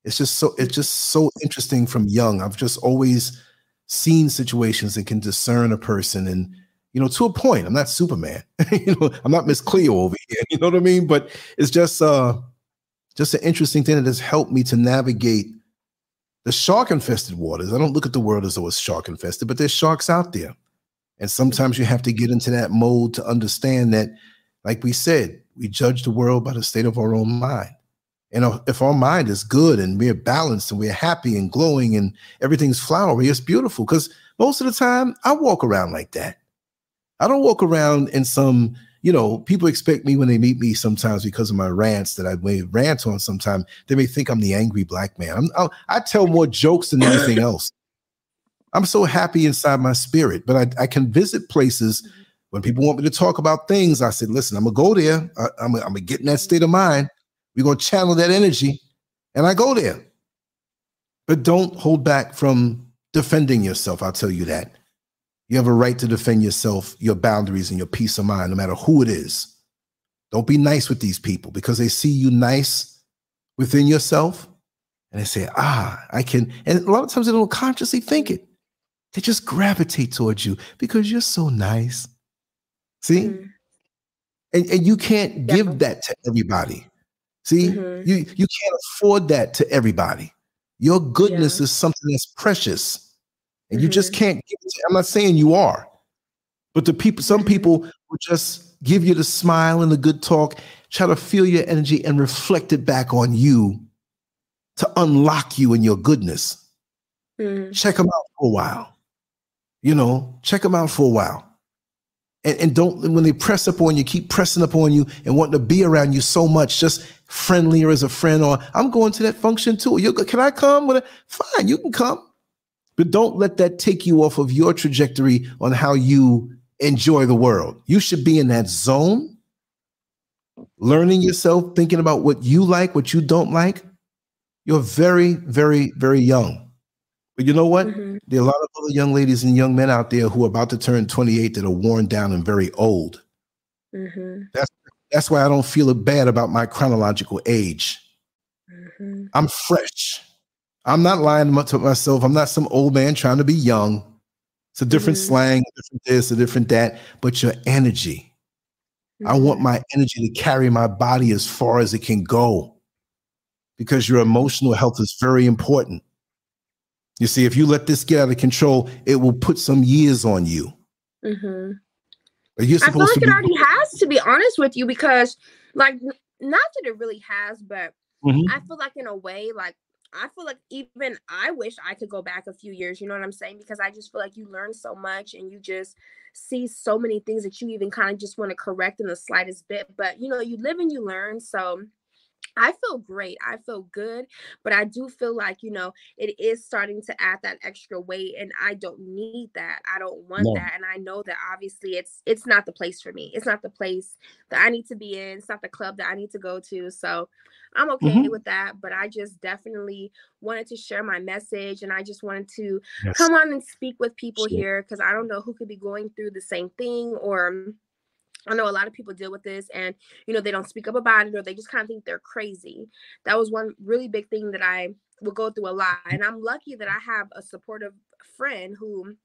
It's just so it's just so interesting from young. I've just always seen situations and can discern a person and you know to a point i'm not superman you know i'm not miss cleo over here you know what i mean? But it's just uh just an interesting thing that has helped me to navigate the shark infested waters. I don't look at the world as though it's shark infested but there's sharks out there. And sometimes you have to get into that mode to understand that like we said we judge the world by the state of our own mind and if our mind is good and we're balanced and we're happy and glowing and everything's flowery, it's beautiful. Because most of the time, I walk around like that. I don't walk around in some, you know, people expect me when they meet me sometimes because of my rants that I may rant on sometimes. They may think I'm the angry black man. I'm, I'm, i tell more jokes than anything else. I'm so happy inside my spirit, but I, I, can visit places mm-hmm. when people want me to talk about things. I said, listen, I'm going to go there. I, I'm, I'm going to get in that state of mind we're going to channel that energy. And I go there. But don't hold back from defending yourself. I'll tell you that. You have a right to defend yourself, your boundaries, and your peace of mind, no matter who it is. Don't be nice with these people because they see you nice within yourself and they say, ah, I can. And a lot of times they don't consciously think it. They just gravitate towards you because you're so nice. See? Mm-hmm. And, and you can't give that to everybody. See, mm-hmm. you you can't afford that to everybody. Your goodness yeah. is something that's precious, and mm-hmm. you just mm-hmm. can't give it. To, I'm not saying you are, but the people, some mm-hmm. people will just give you the smile and the good talk, try to feel your energy and reflect it back on you to unlock you in your goodness. Mm. Check them out for a while. You know, check them out for a while and, and don't when they press up on you, keep pressing up on you and wanting to be around you so much, just friendlier as a friend, or I'm going to that function too. You can I come? With a, fine, you can come. But don't let that take you off of your trajectory on how you enjoy the world. You should be in that zone, learning yourself, thinking about what you like, what you don't like. You're very, very, very young. But you know what? Mm-hmm. There are a lot of other young ladies and young men out there who are about to turn 28 that are worn down and very old. Mm-hmm. That's that's why I don't feel bad about my chronological age. Mm-hmm. I'm fresh. I'm not lying to myself. I'm not some old man trying to be young. It's a different mm-hmm. slang, a different this, a different that, but your energy. I want mm-hmm. my energy to carry my body as far as it can go because your emotional health is very important. You see, if you let this get out of control, it will put some years on you. Mm-hmm. I feel like it be- already has, to be honest with you, because like not that it really has, but mm-hmm. I feel like in a way, like I feel like even I wish I could go back a few years, you know what I'm saying? Because I just feel like you learn so much and you just see so many things that you even kind of just want to correct in the slightest bit. But you know, you live and you learn. So I feel great. I feel good, but I do feel like, you know, it is starting to add that extra weight and I don't need that. I don't want no. that and I know that obviously it's it's not the place for me. It's not the place that I need to be in. It's not the club that I need to go to. So, I'm okay mm-hmm. with that, but I just definitely wanted to share my message and I just wanted to yes. come on and speak with people sure. here cuz I don't know who could be going through the same thing or I know a lot of people deal with this and you know they don't speak up about it or they just kind of think they're crazy. That was one really big thing that I would go through a lot. And I'm lucky that I have a supportive friend who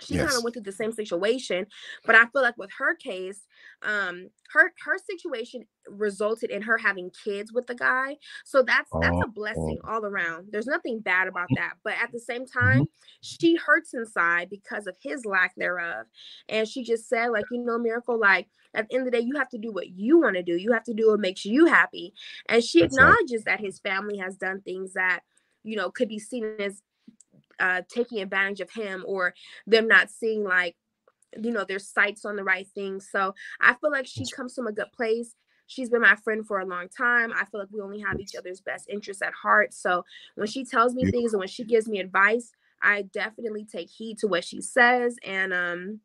she yes. kind of went through the same situation but i feel like with her case um her her situation resulted in her having kids with the guy so that's that's a blessing oh. all around there's nothing bad about that but at the same mm-hmm. time mm-hmm. she hurts inside because of his lack thereof and she just said like you know miracle like at the end of the day you have to do what you want to do you have to do what makes you happy and she that's acknowledges right. that his family has done things that you know could be seen as uh, taking advantage of him or them not seeing like you know their sights on the right things. So i feel like she comes from a good place. She's been my friend for a long time. I feel like we only have each other's best interests at heart. So when she tells me things and when she gives me advice i definitely take heed to what she says and um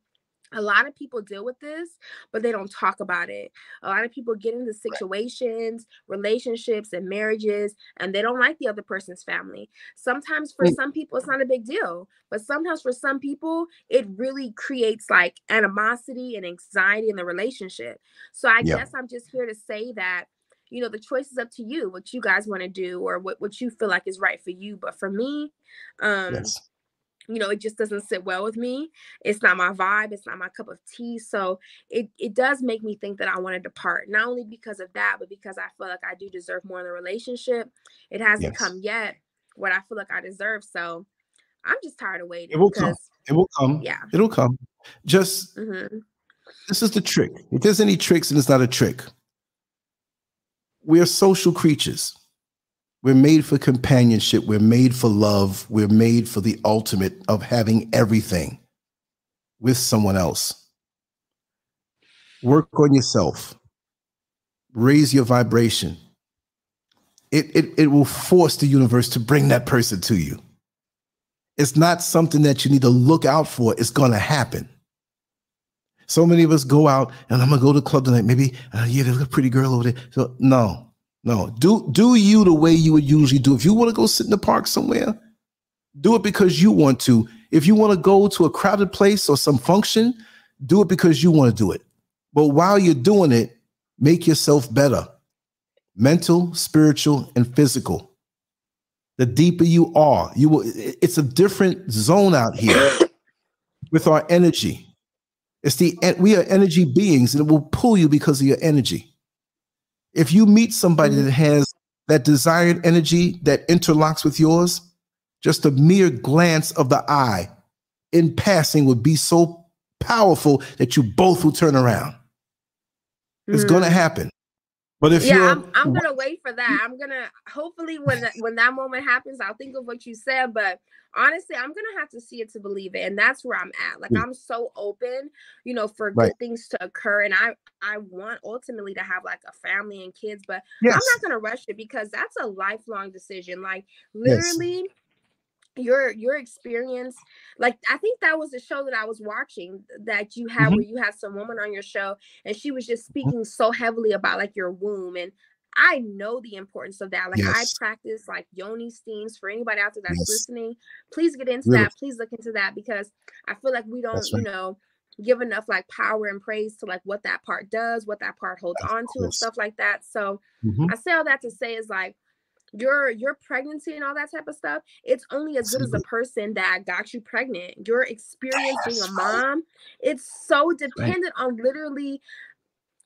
a lot of people deal with this but they don't talk about it. A lot of people get into situations relationships and marriages and they don't like the other person's family. Sometimes for mm. some people it's not a big deal but sometimes for some people it really creates like animosity and anxiety in the relationship. So i yeah. guess i'm just here to say that you know the choice is up to you what you guys want to do or what, what you feel like is right for you but for me um yes you know, it just doesn't sit well with me. It's not my vibe. It's not my cup of tea. So it it does make me think that I want to depart, not only because of that, but because I feel like I do deserve more in the relationship. It hasn't yes. come yet what I feel like I deserve. So I'm just tired of waiting. It will come. It will come. Yeah. It'll come. Just mm-hmm. this is the trick. If there's any tricks and it's not a trick, we are social creatures. We're made for companionship. We're made for love. We're made for the ultimate of having everything with someone else. Work on yourself. Raise your vibration. It, it, it will force the universe to bring that person to you. It's not something that you need to look out for. It's going to happen. So many of us go out and I'm going to go to the club tonight. Maybe, uh, yeah, there's a pretty girl over there. So, no, no, do do you the way you would usually do. If you want to go sit in the park somewhere, do it because you want to. If you want to go to a crowded place or some function, do it because you want to do it. But while you're doing it, make yourself better. Mental, spiritual, and physical. The deeper you are, you will it's a different zone out here with our energy. It's the we are energy beings and it will pull you because of your energy. If you meet somebody mm-hmm. that has that desired energy that interlocks with yours, just a mere glance of the eye in passing would be so powerful that you both will turn around. It's mm. going to happen. But if yeah, you're, I'm, I'm, gonna wait for that. I'm gonna hopefully when that, when that moment happens, I'll think of what you said. But honestly, I'm gonna have to see it to believe it, and that's where I'm at. Like I'm so open, you know, for right. good things to occur, and I I want ultimately to have like a family and kids, but yes. I'm not gonna rush it because that's a lifelong decision. Like literally. Yes your your experience like i think that was the show that i was watching that you had mm-hmm. where you had some woman on your show and she was just mm-hmm. speaking so heavily about like your womb and i know the importance of that like yes. i practice like yoni steams for anybody out there that's yes. listening please get into really? that please look into that because i feel like we don't right. you know give enough like power and praise to like what that part does what that part holds on to and stuff like that. So mm-hmm. i say all that to say is like your your pregnancy and all that type of stuff it's only as good as the person that got you pregnant. Your experience being a mom it's so dependent on literally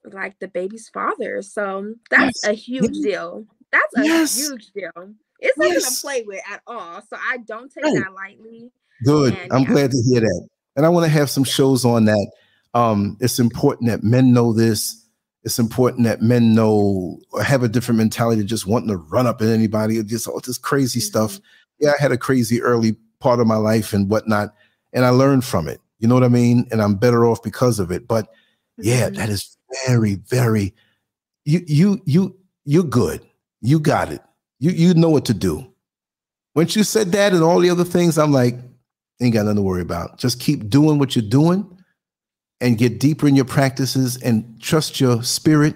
like the baby's father. So that's yes. a huge yes. deal. That's a yes. huge deal. It's nothing to play with at all. So i don't take right. that lightly. Good. And, i'm yeah. glad to hear that and i want to have some shows on that um it's important that men know this it's important that men know or have a different mentality just wanting to run up at anybody, just all this crazy mm-hmm. stuff. Yeah, I had a crazy early part of my life and whatnot, and I learned from it. You know what I mean? And I'm better off because of it. But yeah, mm-hmm. that is very, very you you you you're good. You got it. You you know what to do. Once you said that and all the other things, I'm like, ain't got nothing to worry about. Just keep doing what you're doing and get deeper in your practices and trust your spirit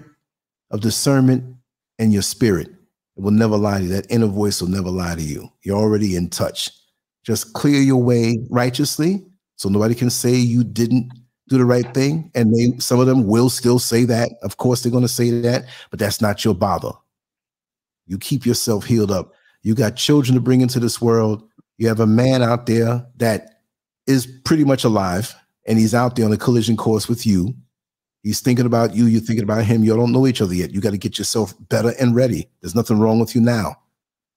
of discernment and your spirit. It will never lie to you. That inner voice will never lie to you. You're already in touch. Just clear your way righteously so nobody can say you didn't do the right thing. And they some of them will still say that. Of course, they're going to say that, but that's not your bother. You keep yourself healed up. You got children to bring into this world. You have a man out there that is pretty much alive and he's out there on a collision course with you. He's thinking about you, you're thinking about him. You don't know each other yet. You got to get yourself better and ready. There's nothing wrong with you now,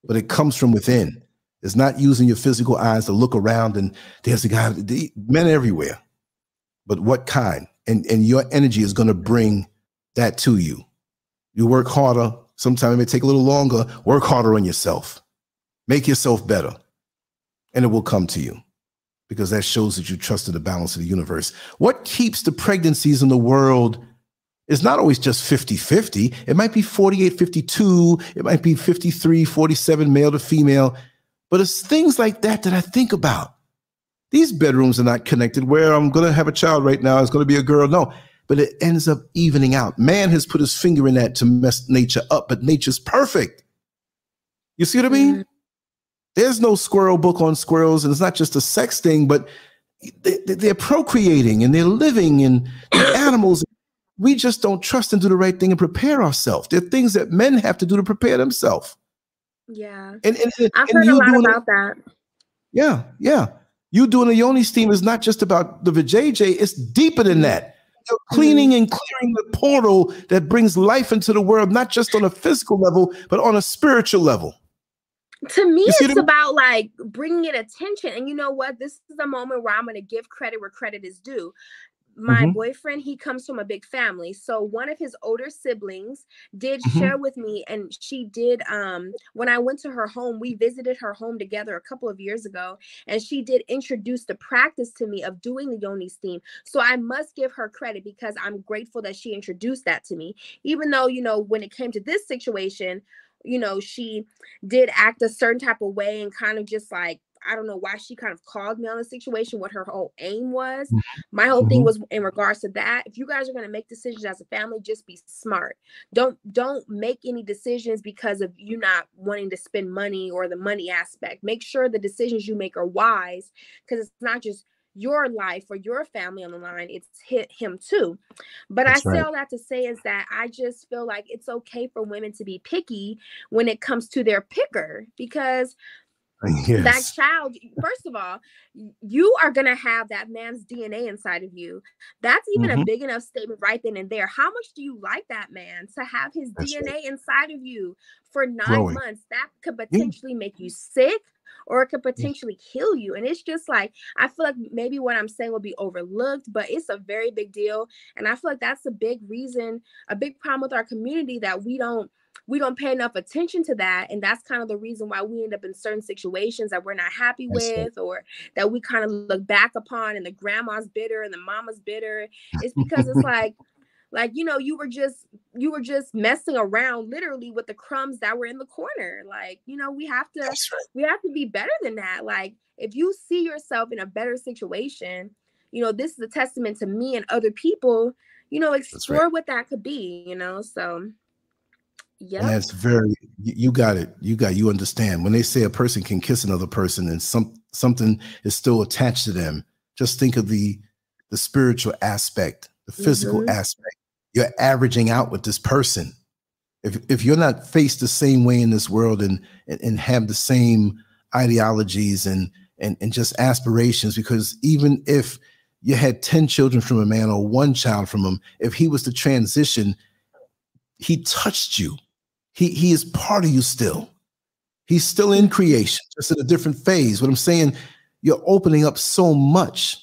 but it comes from within. It's not using your physical eyes to look around and there's a guy, men everywhere. But what kind? And, and your energy is going to bring that to you. You work harder. Sometimes it may take a little longer. Work harder on yourself. Make yourself better, and it will come to you because that shows that you trust in the balance of the universe. What keeps the pregnancies in the world is not always just 50 50. It might be 48 52. It might be 53 47, male to female. But it's things like that that I think about. These bedrooms are not connected where I'm going to have a child right now. It's going to be a girl. No, but it ends up evening out. Man has put his finger in that to mess nature up, but nature's perfect. You see what I mean? Mm. There's no squirrel book on squirrels, and it's not just a sex thing, but they, are procreating and they're living and animals. We just don't trust and do the right thing and prepare ourselves. There are things that men have to do to prepare themselves. Yeah. And, and, and I've heard a lot about it, that. Yeah, yeah. You doing a yoni steam is not just about the vajayjay, it's deeper than that. You're cleaning mm-hmm. and clearing the portal that brings life into the world, not just on a physical level, but on a spiritual level to me it's about like bringing it attention and you know what this is a moment where i'm going to give credit where credit is due my mm-hmm. boyfriend he comes from a big family so one of his older siblings did mm-hmm. share with me and she did um when i went to her home we visited her home together a couple of years ago and she did introduce the practice to me of doing the yoni steam so i must give her credit because i'm grateful that she introduced that to me even though you know when it came to this situation you know, she did act a certain type of way and kind of just like I don't know why she kind of called me on the situation, what her whole aim was. Mm-hmm. My whole mm-hmm. thing was in regards to that. If you guys are going to make decisions as a family, just be smart. Don't don't make any decisions because of you not wanting to spend money or the money aspect. Make sure the decisions you make are wise because it's not just your life or your family on the line, it's hit him too. But That's I say right. all that to say is that I just feel like it's okay for women to be picky when it comes to their picker because yes. that child, first of all, you are going to have that man's DNA inside of you. That's even mm-hmm. a big enough statement right then and there. How much do you like that man to have his That's DNA right. inside of you for nine Growing. months? That could potentially yeah. make you sick or it could potentially kill you. And it's just like, I feel like maybe what I'm saying will be overlooked, but it's a very big deal. And I feel like that's a big reason, a big problem with our community that we don't we don't pay enough attention to that and that's kind of the reason why we end up in certain situations that we're not happy that's with it. or that we kind of look back upon and the grandma's bitter and the mama's bitter it's because it's like like you know you were just you were just messing around literally with the crumbs that were in the corner. Like you know we have to right. we have to be better than that. Like if you see yourself in a better situation you know this is a testament to me and other people you know explore right. what that could be you know so yeah that's very you got it. You got you understand. When they say a person can kiss another person and some something is still attached to them just think of the the spiritual aspect the physical mm-hmm. aspect you're averaging out with this person. If if you're not faced the same way in this world and and, and have the same ideologies and and and just aspirations, because even if you had 10 children from a man or one child from him, if he was to transition, he touched you. He he is part of you still. He's still in creation, just in a different phase. What I'm saying, you're opening up so much.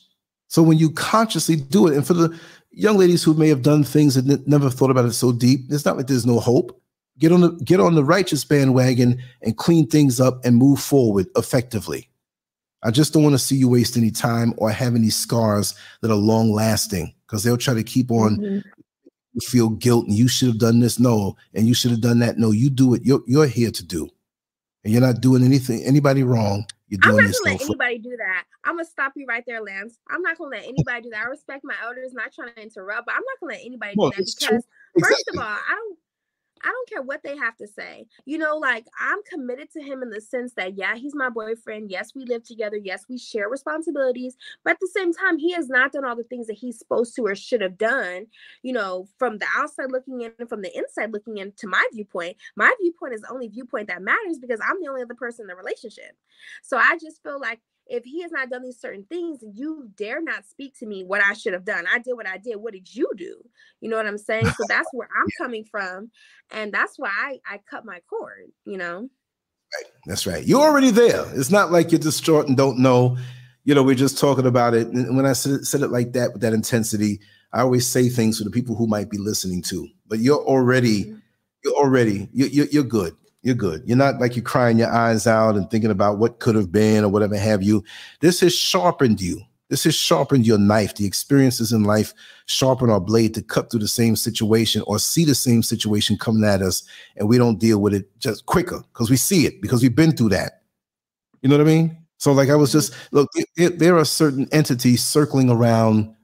So when you consciously do it, and for the young ladies who may have done things and never thought about it so deep. It's not like there's no hope. Get on the get on the righteous bandwagon and clean things up and move forward effectively. I just don't want to see you waste any time or have any scars that are long lasting because they'll try to keep on mm-hmm. feel guilt and you should have done this no and you should have done that no you do it you're, you're here to do and you're not doing anything anybody wrong you're doing I'm not gonna let anybody do that. I'm gonna stop you right there, Lance. I'm not gonna let anybody do that. I respect my elders, not trying to interrupt, but I'm not gonna let anybody do that because exactly. first of all, I don't I don't care what they have to say. You know, like I'm committed to him in the sense that, yeah, he's my boyfriend. Yes, we live together. Yes, we share responsibilities. But at the same time, he has not done all the things that he's supposed to or should have done, you know, from the outside looking in and from the inside looking in to my viewpoint. My viewpoint is the only viewpoint that matters because I'm the only other person in the relationship. So I just feel like if he has not done these certain things, you dare not speak to me what I should have done. I did what I did. What did you do? You know what I'm saying? So that's where I'm coming from. And that's why I, I cut my cord, you know? Right. That's right. You're already there. It's not like you're distraught and don't know. You know, we're just talking about it. And when I said it, said it like that with that intensity, I always say things for the people who might be listening to. But you're already, mm-hmm. you're already, you're, you're, you're good you're good. You're not like you're crying your eyes out and thinking about what could have been or whatever have you. This has sharpened you. This has sharpened your knife. The experiences in life sharpen our blade to cut through the same situation or see the same situation coming at us, and we don't deal with it just quicker because we see it because we've been through that. You know what I mean? So, like, I was just look. It, it, there are certain entities circling around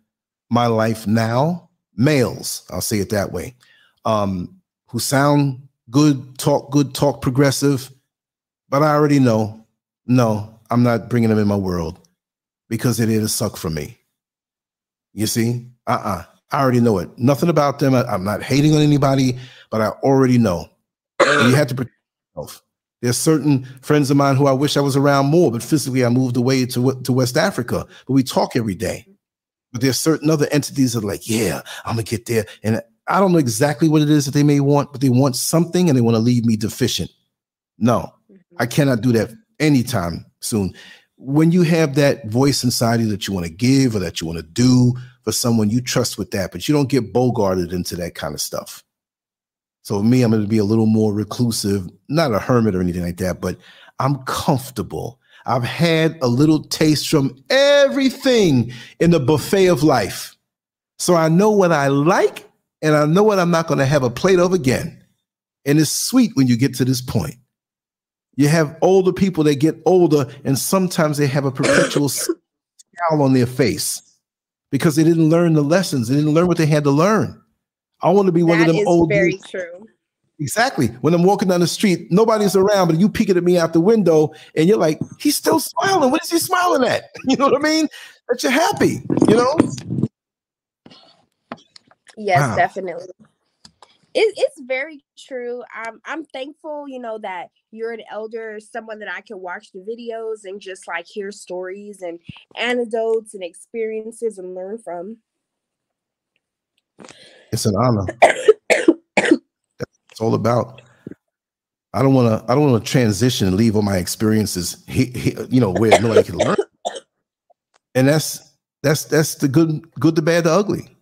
my life now, males. I'll say it that way, um, who sound good talk, good talk, progressive. But I already know, no, I'm not bringing them in my world because it is suck for me. You see, uh uh-uh. uh I already know it. Nothing about them. I, am not hating on anybody, but I already know. you have to protect yourself. There's certain friends of mine who I wish I was around more, but physically I moved away to, to West Africa. But we talk every day. But there's certain other entities that are like, yeah, I'm gonna get there. And I don't know exactly what it is that they may want, but they want something and they want to leave me deficient. No, I mm-hmm. cannot do that anytime soon. When you have that voice inside you that you want to give or that you want to do for someone you trust with that, but you don't get bogarted into that kind of stuff. So for me, I'm going to be a little more reclusive, not a hermit or anything like that, but I'm comfortable. I've had a little taste from everything in the buffet of life. So I know what I like and I know what I'm not going to have a plate of again. And it's sweet when you get to this point. You have older people that get older, and sometimes they have a perpetual scowl on their face because they didn't learn the lessons. They didn't learn what they had to learn. I want to be one of them old. Very dudes. true. Exactly. When I'm walking down the street, nobody's around, but you peeking at me out the window, and you're like, "He's still smiling. What is he smiling at?" You know what I mean? That you're happy. You know. Yes, wow. definitely. It, it's very true. I'm I'm thankful, you know, that you're an elder, someone that I can watch the videos and just like hear stories and anecdotes and experiences and learn from. It's an honor. it's all about. I don't want to. I don't want to transition and leave all my experiences. He, he, you know, where nobody can learn. And that's that's that's the good, good, the bad, the ugly.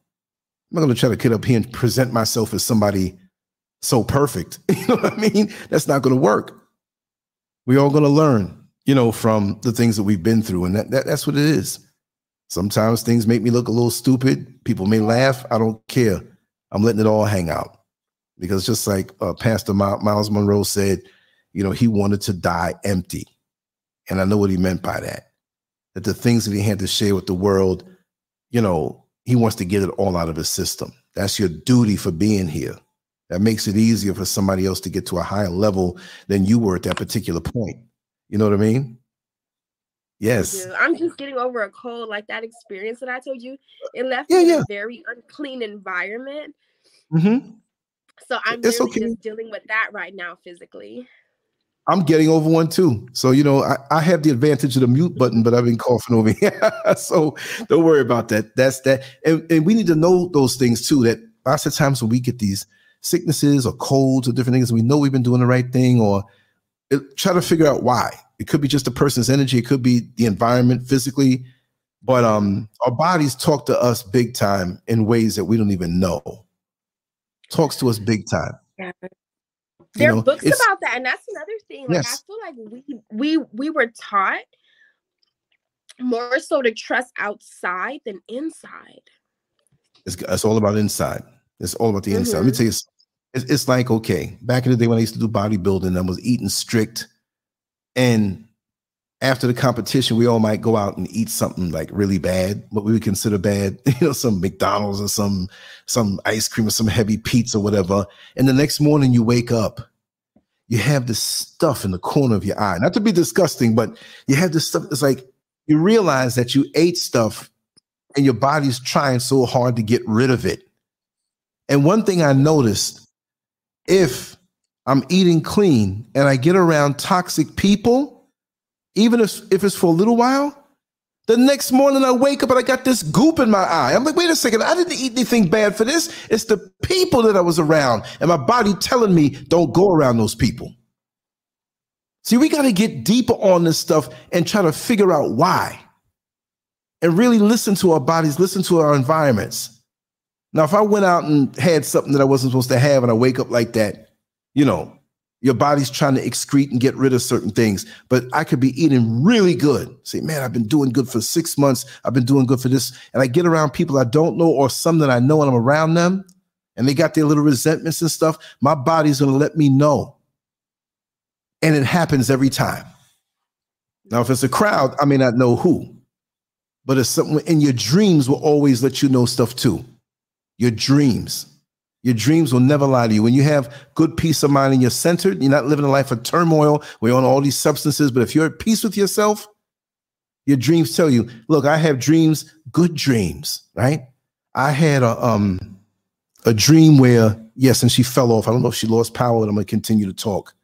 I'm not going to try to get up here and present myself as somebody so perfect. You know what I mean? That's not going to work. We're all going to learn, you know, from the things that we've been through. And that, that that's what it is. Sometimes things make me look a little stupid. People may laugh. I don't care. I'm letting it all hang out. Because just like uh, Pastor Myles Munroe said, you know, he wanted to die empty. And I know what he meant by that. That the things that he had to share with the world, you know, he wants to get it all out of his system. That's your duty for being here. That makes it easier for somebody else to get to a higher level than you were at that particular point. You know what I mean? Yes. I'm just getting over a cold, like that experience that I told you. It left yeah, me yeah. in a very unclean environment. Mm-hmm. So I'm it's okay. just dealing with that right now physically. I'm getting over one too. So, you know, I, I have the advantage of the mute button, but I've been coughing over here. so don't worry about that. That's that. And, and we need to know those things too, that lots of times when we get these sicknesses or colds or different things, we know we've been doing the right thing or it, try to figure out why. It could be just a person's energy. It could be the environment physically. But um, our bodies talk to us big time in ways that we don't even know. Talks to us big time. Yeah. There are books about that, and that's another thing. Like yes. I feel like we we we were taught more so to trust outside than inside. It's, it's all about inside. It's all about the mm-hmm. inside. Let me mm-hmm. tell you, it's, it's like okay, back in the day when I used to do bodybuilding, I was eating strict, and after the competition, we all might go out and eat something like really bad, what we would consider bad, you know, some McDonald's or some some ice cream or some heavy pizza, or whatever. And the next morning you wake up, you have this stuff in the corner of your eye. Not to be disgusting, but you have this stuff. It's like you realize that you ate stuff and your body's trying so hard to get rid of it. And one thing I noticed, if I'm eating clean and I get around toxic people, even if, if it's for a little while. The next morning I wake up and I got this goop in my eye. I'm like, wait a second, I didn't eat anything bad for this. It's the people that I was around and my body telling me don't go around those people. See, we got to get deeper on this stuff and try to figure out why. And really listen to our bodies, listen to our environments. Now, if I went out and had something that I wasn't supposed to have and I wake up like that, you know, your body's trying to excrete and get rid of certain things. But I could be eating really good. Say, man, I've been doing good for six months. I've been doing good for this. And I get around people I don't know or some that I know and I'm around them and they got their little resentments and stuff. My body's going to let me know. And it happens every time. Now, if it's a crowd, I may not know who, but it's something in your dreams will always let you know stuff too. Your dreams. Your dreams will never lie to you. When you have good peace of mind and you're centered, you're not living a life of turmoil where you're on all these substances. But if you're at peace with yourself, your dreams tell you, look, I have dreams, good dreams, right? I had a um a dream where, yes, and she fell off. I don't know if she lost power, but I'm gonna continue to talk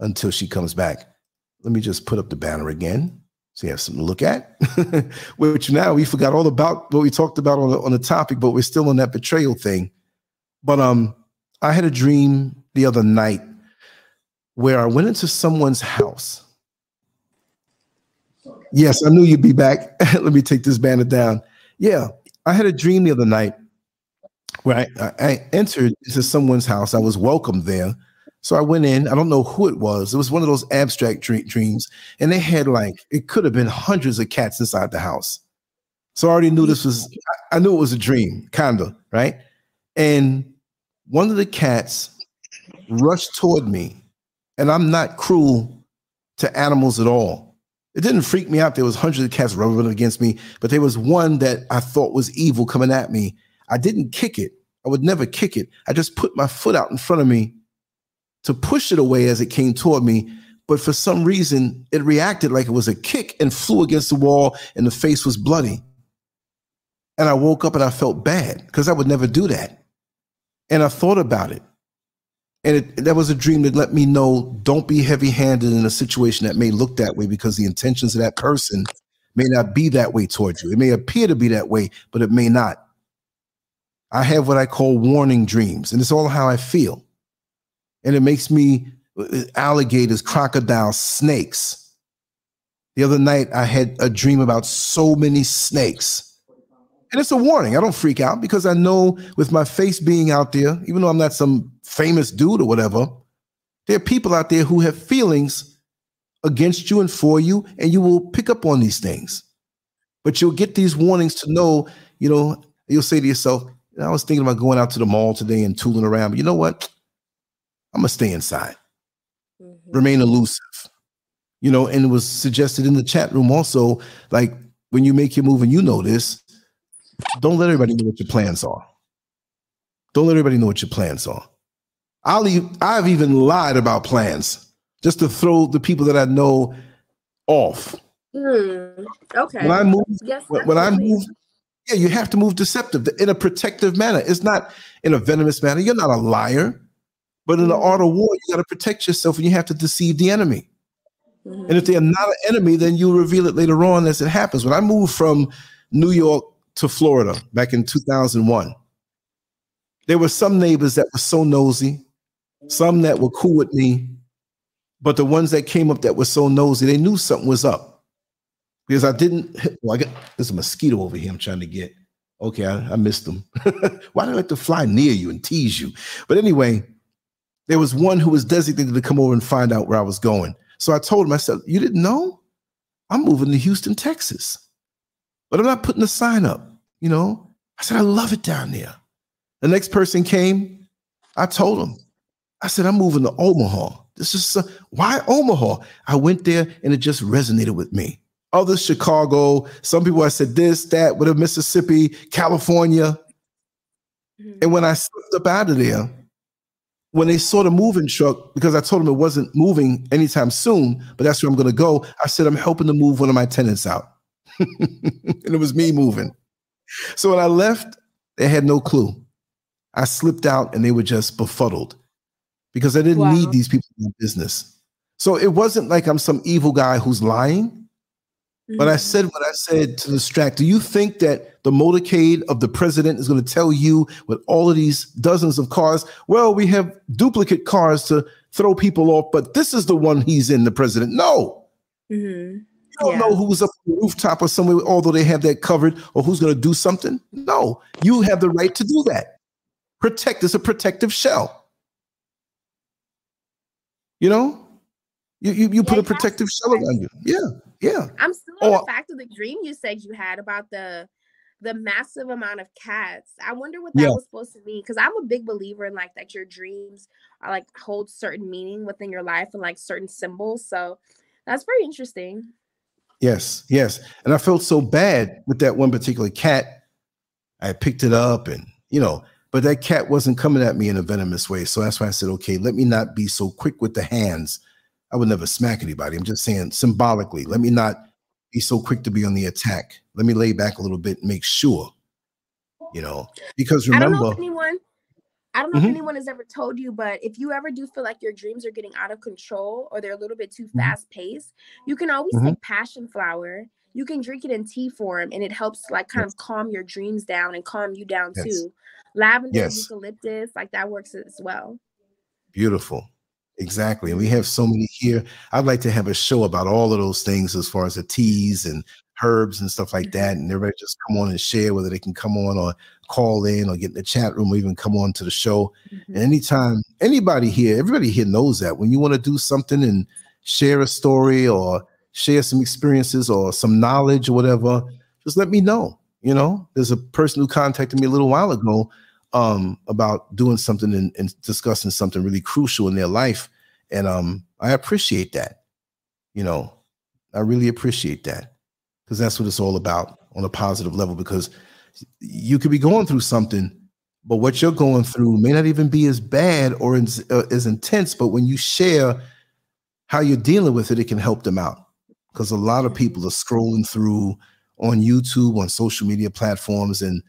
until she comes back. Let me just put up the banner again. So you have something to look at. Which now we forgot all about what we talked about on the, on the topic, but we're still on that betrayal thing. But um, I had a dream the other night where I went into someone's house. Yes, I knew you'd be back. Let me take this banner down. Yeah, I had a dream the other night where I, I, entered into someone's house. I was welcomed there. So I went in. I don't know who it was. It was one of those abstract dreams. And they had like, it could have been hundreds of cats inside the house. So I already knew this was, I knew it was a dream, kind of, right? And one of the cats rushed toward me, and I'm not cruel to animals at all. It didn't freak me out. There was hundreds of cats rubbing against me, but there was one that I thought was evil coming at me. I didn't kick it. I would never kick it. I just put my foot out in front of me to push it away as it came toward me. But for some reason, it reacted like it was a kick and flew against the wall, and the face was bloody. And I woke up and I felt bad because I would never do that. And I thought about it. And it, that was a dream that let me know don't be heavy handed in a situation that may look that way because the intentions of that person may not be that way towards you. It may appear to be that way, but it may not. I have what I call warning dreams, and it's all how I feel. And it makes me uh, alligators, crocodiles, snakes. The other night, I had a dream about so many snakes. And it's a warning. I don't freak out because I know with my face being out there, even though I'm not some famous dude or whatever, there are people out there who have feelings against you and for you, and you will pick up on these things. But you'll get these warnings to know, you know, you'll say to yourself, I was thinking about going out to the mall today and tooling around, but you know what? I'm gonna stay inside. Mm-hmm. Remain elusive. You know, and it was suggested in the chat room also, like when you make your move and you know this, don't let everybody know what your plans are. Don't let everybody know what your plans are. I'll even, I've even lied about plans just to throw the people that I know off. Mm, okay. When I move, yes, when, when I move, yeah, you have to move deceptive in a protective manner. It's not in a venomous manner. You're not a liar, but in the art of war, you got to protect yourself and you have to deceive the enemy. Mm-hmm. And if they're not an enemy, then you reveal it later on as it happens. When I moved from New York to Florida back in 2001. There were some neighbors that were so nosy, some that were cool with me, but the ones that came up that were so nosy, they knew something was up. because I didn't. Well, I got there's a mosquito over here. I'm trying to get. Okay, I, I missed them. Why do I like to fly near you and tease you? But anyway, there was one who was designated to come over and find out where I was going. So I told him, I said, "You didn't know? I'm moving to Houston, Texas, but I'm not putting a sign up." You know, I said, "I love it down there." The next person came. I told him, I said, "I'm moving to Omaha." This is uh, why Omaha. I went there and it just resonated with me others Chicago. Some people I said this, that, with a Mississippi, California. Mm-hmm. And when I slipped up out of there, when they saw the moving truck, because I told them it wasn't moving anytime soon, but that's where I'm going to go. I said, I'm helping to move one of my tenants out. And it was me moving. So when I left, they had no clue. I slipped out and they were just befuddled because I didn't wow. need these people in my business. So it wasn't like I'm some evil guy who's lying. Mm-hmm. But I said what I said to distract. Do you think that the motorcade of the president is going to tell you with all of these dozens of cars? Well, we have duplicate cars to throw people off, but this is the one he's in, the president. No. Mm-hmm. Don't yeah. know who's up on the rooftop or somewhere, although they have that covered, or who's going to do something. No, you have the right to do that. Protect is a protective shell. You know, you you, you yeah, put a protective shell around you. Yeah. Yeah. I'm still on oh, the fact of the dream you said you had about the the massive amount of cats. I wonder what that yeah. was supposed to mean because I'm a big believer in like that your dreams are like hold certain meaning within your life and like certain symbols. So that's very interesting. Yes, yes. And I felt so bad with that one particular cat. I picked it up and you know, but that cat wasn't coming at me in a venomous way. So that's why I said, okay, let me not be so quick with the hands I would never smack anybody. I'm just saying symbolically, let me not be so quick to be on the attack. Let me lay back a little bit and make sure, you know, because remember. I don't know if anyone, I don't know mm-hmm. if anyone has ever told you, but if you ever do feel like your dreams are getting out of control or they're a little bit too mm-hmm. fast paced, you can always mm-hmm. take passion flower. You can drink it in tea form and it helps like kind yes. of calm your dreams down and calm you down yes. too. Lavender, yes. eucalyptus, like that works as well. Beautiful. Exactly. And we have so many here. I'd like to have a show about all of those things as far as the teas and herbs and stuff like that. And everybody just come on and share whether they can come on or call in or get in the chat room or even come on to the show. Mm-hmm. And anytime anybody here, everybody here knows that when you want to do something and share a story or share some experiences or some knowledge or whatever, just let me know. You know, there's a person who contacted me a little while ago um, about doing something and, and, discussing something really crucial in their life. And um, I appreciate that. You know, I really appreciate that because that's what it's all about on a positive level. Because you could be going through something, but what you're going through may not even be as bad or as, uh, as intense. But when you share how you're dealing with it, it can help them out. Because a lot of people are scrolling through on YouTube, on social media platforms, and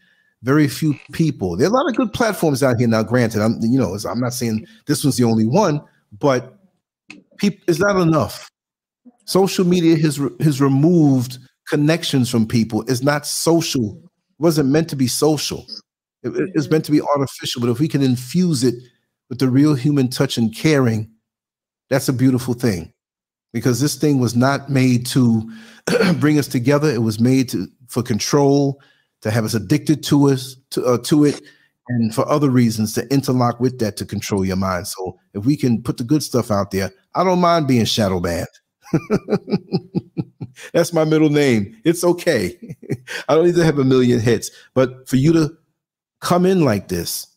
very few people. There are a lot of good platforms out here now. Granted, I'm you know I'm not saying this one's the only one, but people it's not enough. Social media has has removed connections from people. It's not social. It wasn't meant to be social. It, it's meant to be artificial. But if we can infuse it with the real human touch and caring, that's a beautiful thing. Because this thing was not made to bring us together. It was made to for control to have us addicted to us to uh, to it and for other reasons to interlock with that to control your mind. So if we can put the good stuff out there, I don't mind being shadow banned. That's my middle name. It's okay. I don't need to have a million hits, but for you to come in like this,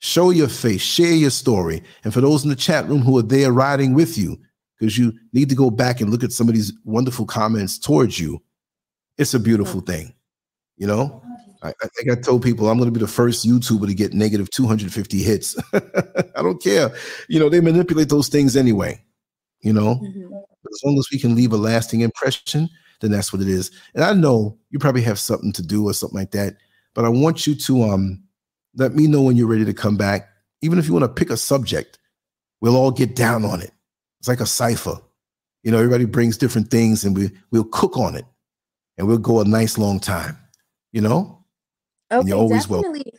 show your face, share your story, and for those in the chat room who are there riding with you, because you need to go back and look at some of these wonderful comments towards you, it's a beautiful thing. You know, I, I think I told people I'm going to be the first YouTuber to get negative 250 hits. I don't care. You know, they manipulate those things anyway. You know, mm-hmm. As long as we can leave a lasting impression, then that's what it is. And I know you probably have something to do or something like that, but I want you to um let me know when you're ready to come back. Even if you want to pick a subject, we'll all get down on it. It's like a cipher. You know, everybody brings different things and we we'll cook on it and we'll go a nice long time you know? Okay, you're always definitely.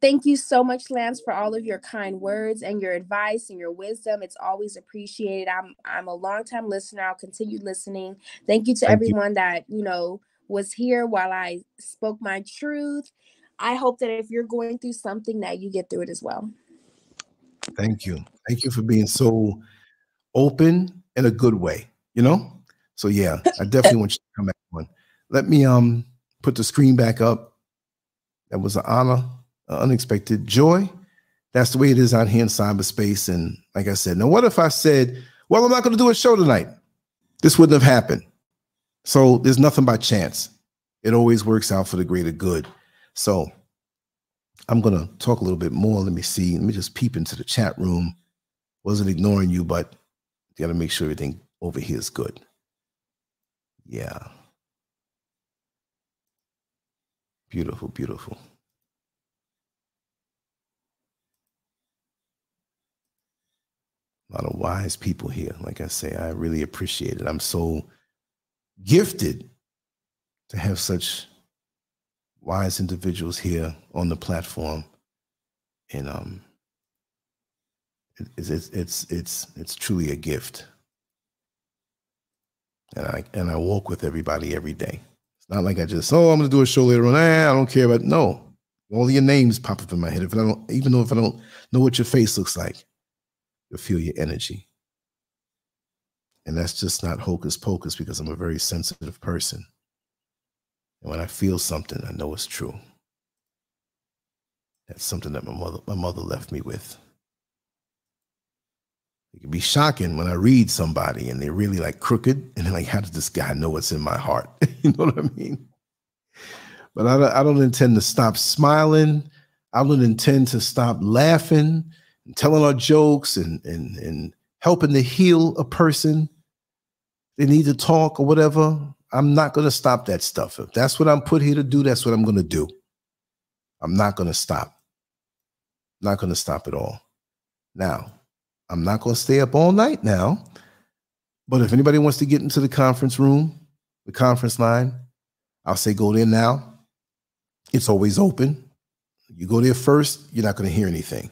Thank you so much lance for all of your kind words and your advice and your wisdom. It's always appreciated. I'm i'm a long time listener. I'll continue listening. Thank you to thank everyone you. that you know was here while i spoke my truth. I hope that if you're going through something that you get through it as well. Thank you. Thank you for being so open in a good way you know? So yeah i definitely want you to come back one let me um put the screen back up. That was an honor uh, unexpected joy. That's the way it is out here in cyberspace. And like I said, now what if I said, well, I'm not going to do a show tonight? This wouldn't have happened. So there's nothing by chance. It always works out for the greater good. So I'm going to talk a little bit more. Let me see. Let me just peep into the chat room. Wasn't ignoring you, but you got to make sure everything over here is good. Yeah. Beautiful, beautiful. A lot of wise people here. Like I say, I really appreciate it. I'm so gifted to have such wise individuals here on the platform. And um it's it's it's it's, it's truly a gift. And I and I walk with everybody every day. It's not like I just, oh, I'm gonna do a show later on. I don't care about no. All your names pop up in my head. If I don't, even know if I don't know what your face looks like, You'll feel your energy. And that's just not hocus pocus because I'm a very sensitive person. And when I feel something, I know it's true. That's something that my mother, my mother left me with. It can be shocking when I read somebody and they're really like crooked, and they're like, "How does this guy know what's in my heart?" you know what I mean? But I don't, I don't intend to stop smiling. I don't intend to stop laughing telling our jokes and and and helping to heal a person. They need to talk or whatever. I'm not going to stop that stuff. If that's what i'm put here to do that's what i'm going to do. I'm not going to stop. Not going to stop at all. Now i'm not going to stay up all night now but if anybody wants to get into the conference room the conference line i'll say go there now. It's always open. You go there first you're not going to hear anything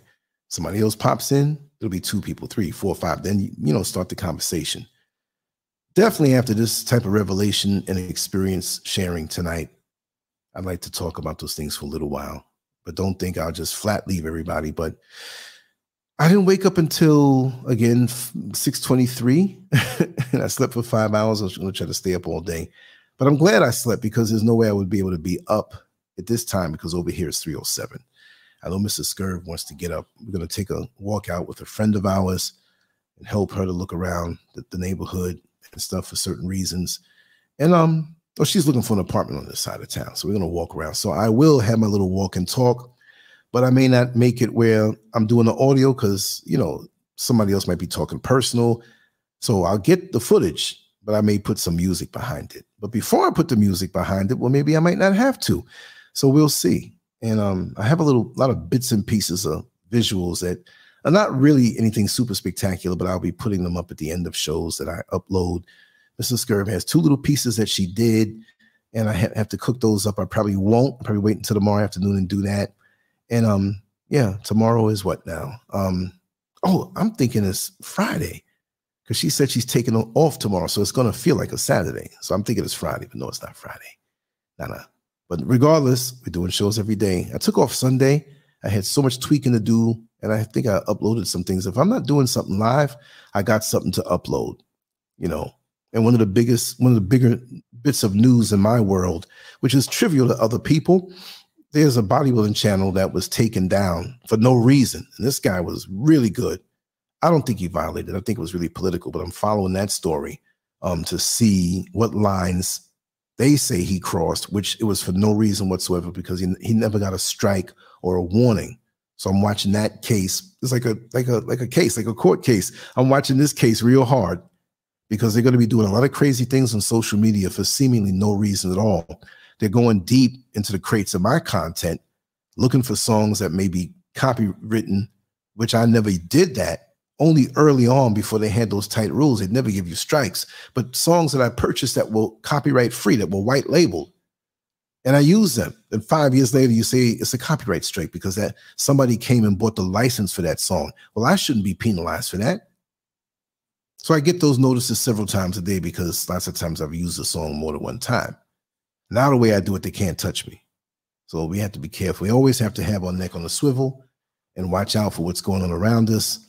Somebody else pops in, it'll be two people, three, four, five. Then, you know, start the conversation. Definitely after this type of revelation and experience sharing tonight, I'd like to talk about those things for a little while. But don't think I'll just flat leave everybody. But I didn't wake up until again 623 and I slept for five hours. I was going to try to stay up all day. But I'm glad I slept because there's no way I would be able to be up at this time because over here it's 307. I know Mrs. Scurv wants to get up. We're going to take a walk out with a friend of ours and help her to look around the, the neighborhood and stuff for certain reasons. And um, oh, she's looking for an apartment on this side of town. So we're going to walk around. So I will have my little walk and talk, but I may not make it where I'm doing the audio because, you know, somebody else might be talking personal. So I'll get the footage, but I may put some music behind it. But before I put the music behind it, well, maybe I might not have to. So we'll see and um, I have a little lot of bits and pieces of visuals that are not really anything super spectacular, but I'll be putting them up at the end of shows that I upload. Mrs. Scurv has two little pieces that she did, and I ha- have to cook those up. I probably won't. Probably wait until tomorrow afternoon and do that. And um, yeah, tomorrow is what now? Um, oh, I'm thinking it's Friday because she said she's taking off tomorrow, so it's gonna feel like a Saturday. So I'm thinking it's Friday, but no, it's not Friday. Nah, nah. But regardless, we're doing shows every day. I took off Sunday. I had so much tweaking to do, and I think I uploaded some things. If I'm not doing something live, I got something to upload, you know. And one of the biggest, one of the bigger bits of news in my world, which is trivial to other people, there's a bodybuilding channel that was taken down for no reason. And this guy was really good. I don't think he violated. I think it was really political, but I'm following that story um, to see what lines they say he crossed, which it was for no reason whatsoever because he, he never got a strike or a warning. So I'm watching that case. It's like a like a like a case, like a court case. I'm watching this case real hard because they're going to be doing a lot of crazy things on social media for seemingly no reason at all. They're going deep into the crates of my content, looking for songs that may be copywritten, which I never did that only early on before they had those tight rules. They'd never give you strikes. But songs that I purchased that were copyright free, that were white labeled, and I use them. And five years later, you say it's a copyright strike because that somebody came and bought the license for that song. Well, I shouldn't be penalized for that. So I get those notices several times a day because lots of times I've used the song more than one time. Now the way I do it, they can't touch me. So we have to be careful. We always have to have our neck on the swivel and watch out for what's going on around us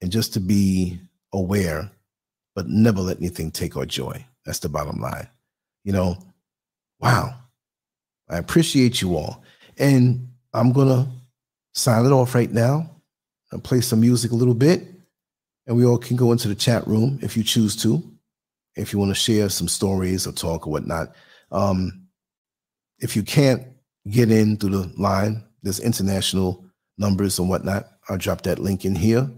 and just to be aware, but never let anything take our joy. That's the bottom line. You know, wow. I appreciate you all. And I'm going to sign it off right now and play some music a little bit. And we all can go into the chat room if you choose to, if you want to share some stories or talk or whatnot. Um, if you can't get in through the line, there's international numbers and whatnot. I'll drop that link in here.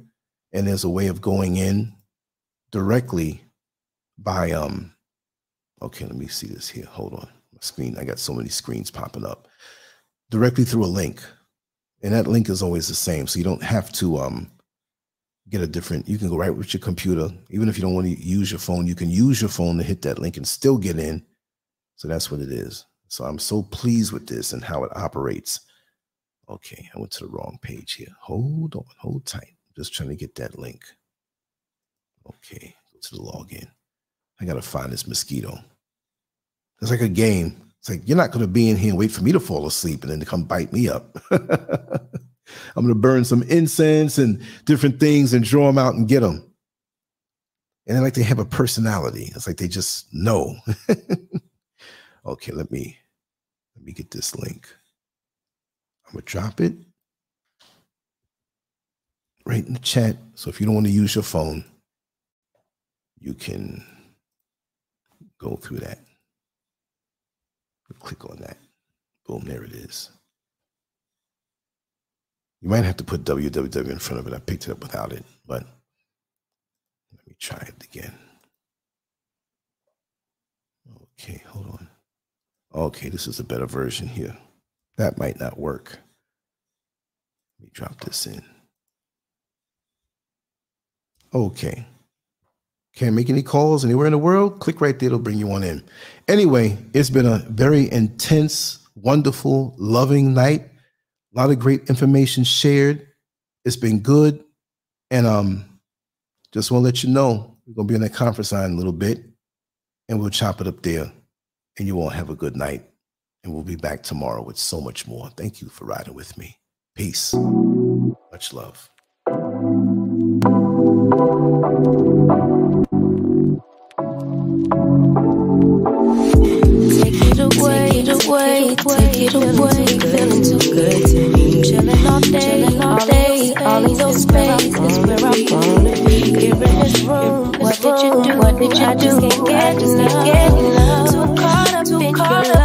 And there's a way of going in directly by um okay, let me see this here. Hold on. My screen. I got so many screens popping up. Directly through a link. And that link is always the same. So you don't have to um get a different you can go right with your computer. Even if you don't want to use your phone, you can use your phone to hit that link and still get in. So that's what it is. So I'm so pleased with this and how it operates. Okay, I went to the wrong page here. Hold on, hold tight. Just trying to get that link. Okay, go to the login. I gotta find this mosquito. It's like a game. It's like you're not gonna be in here and wait for me to fall asleep and then to come bite me up. I'm gonna burn some incense and different things and draw them out and get them. And they like they have a personality. It's like they just know. okay, let me let me get this link. I'm gonna drop it right in the chat. So if you don't want to use your phone, you can go through that. Click on that. Boom, there it is. You might have to put www in front of it. I picked it up without it, but let me try it again. Okay, hold on. Okay, this is a better version here. That might not work. Let me drop this in. Okay. Can't make any calls anywhere in the world? Click right there, it'll bring you on in. Anyway, it's been a very intense, wonderful, loving night. A lot of great information shared. It's been good. And um, just want to let you know, we're to be on that conference line a little bit and we'll chop it up there. And you all have a good night. And we'll be back tomorrow with so much more. Thank you for riding with me. Peace. Much love. Did you do? What did you do? I just can't get enough. Get enough. Too caught up in your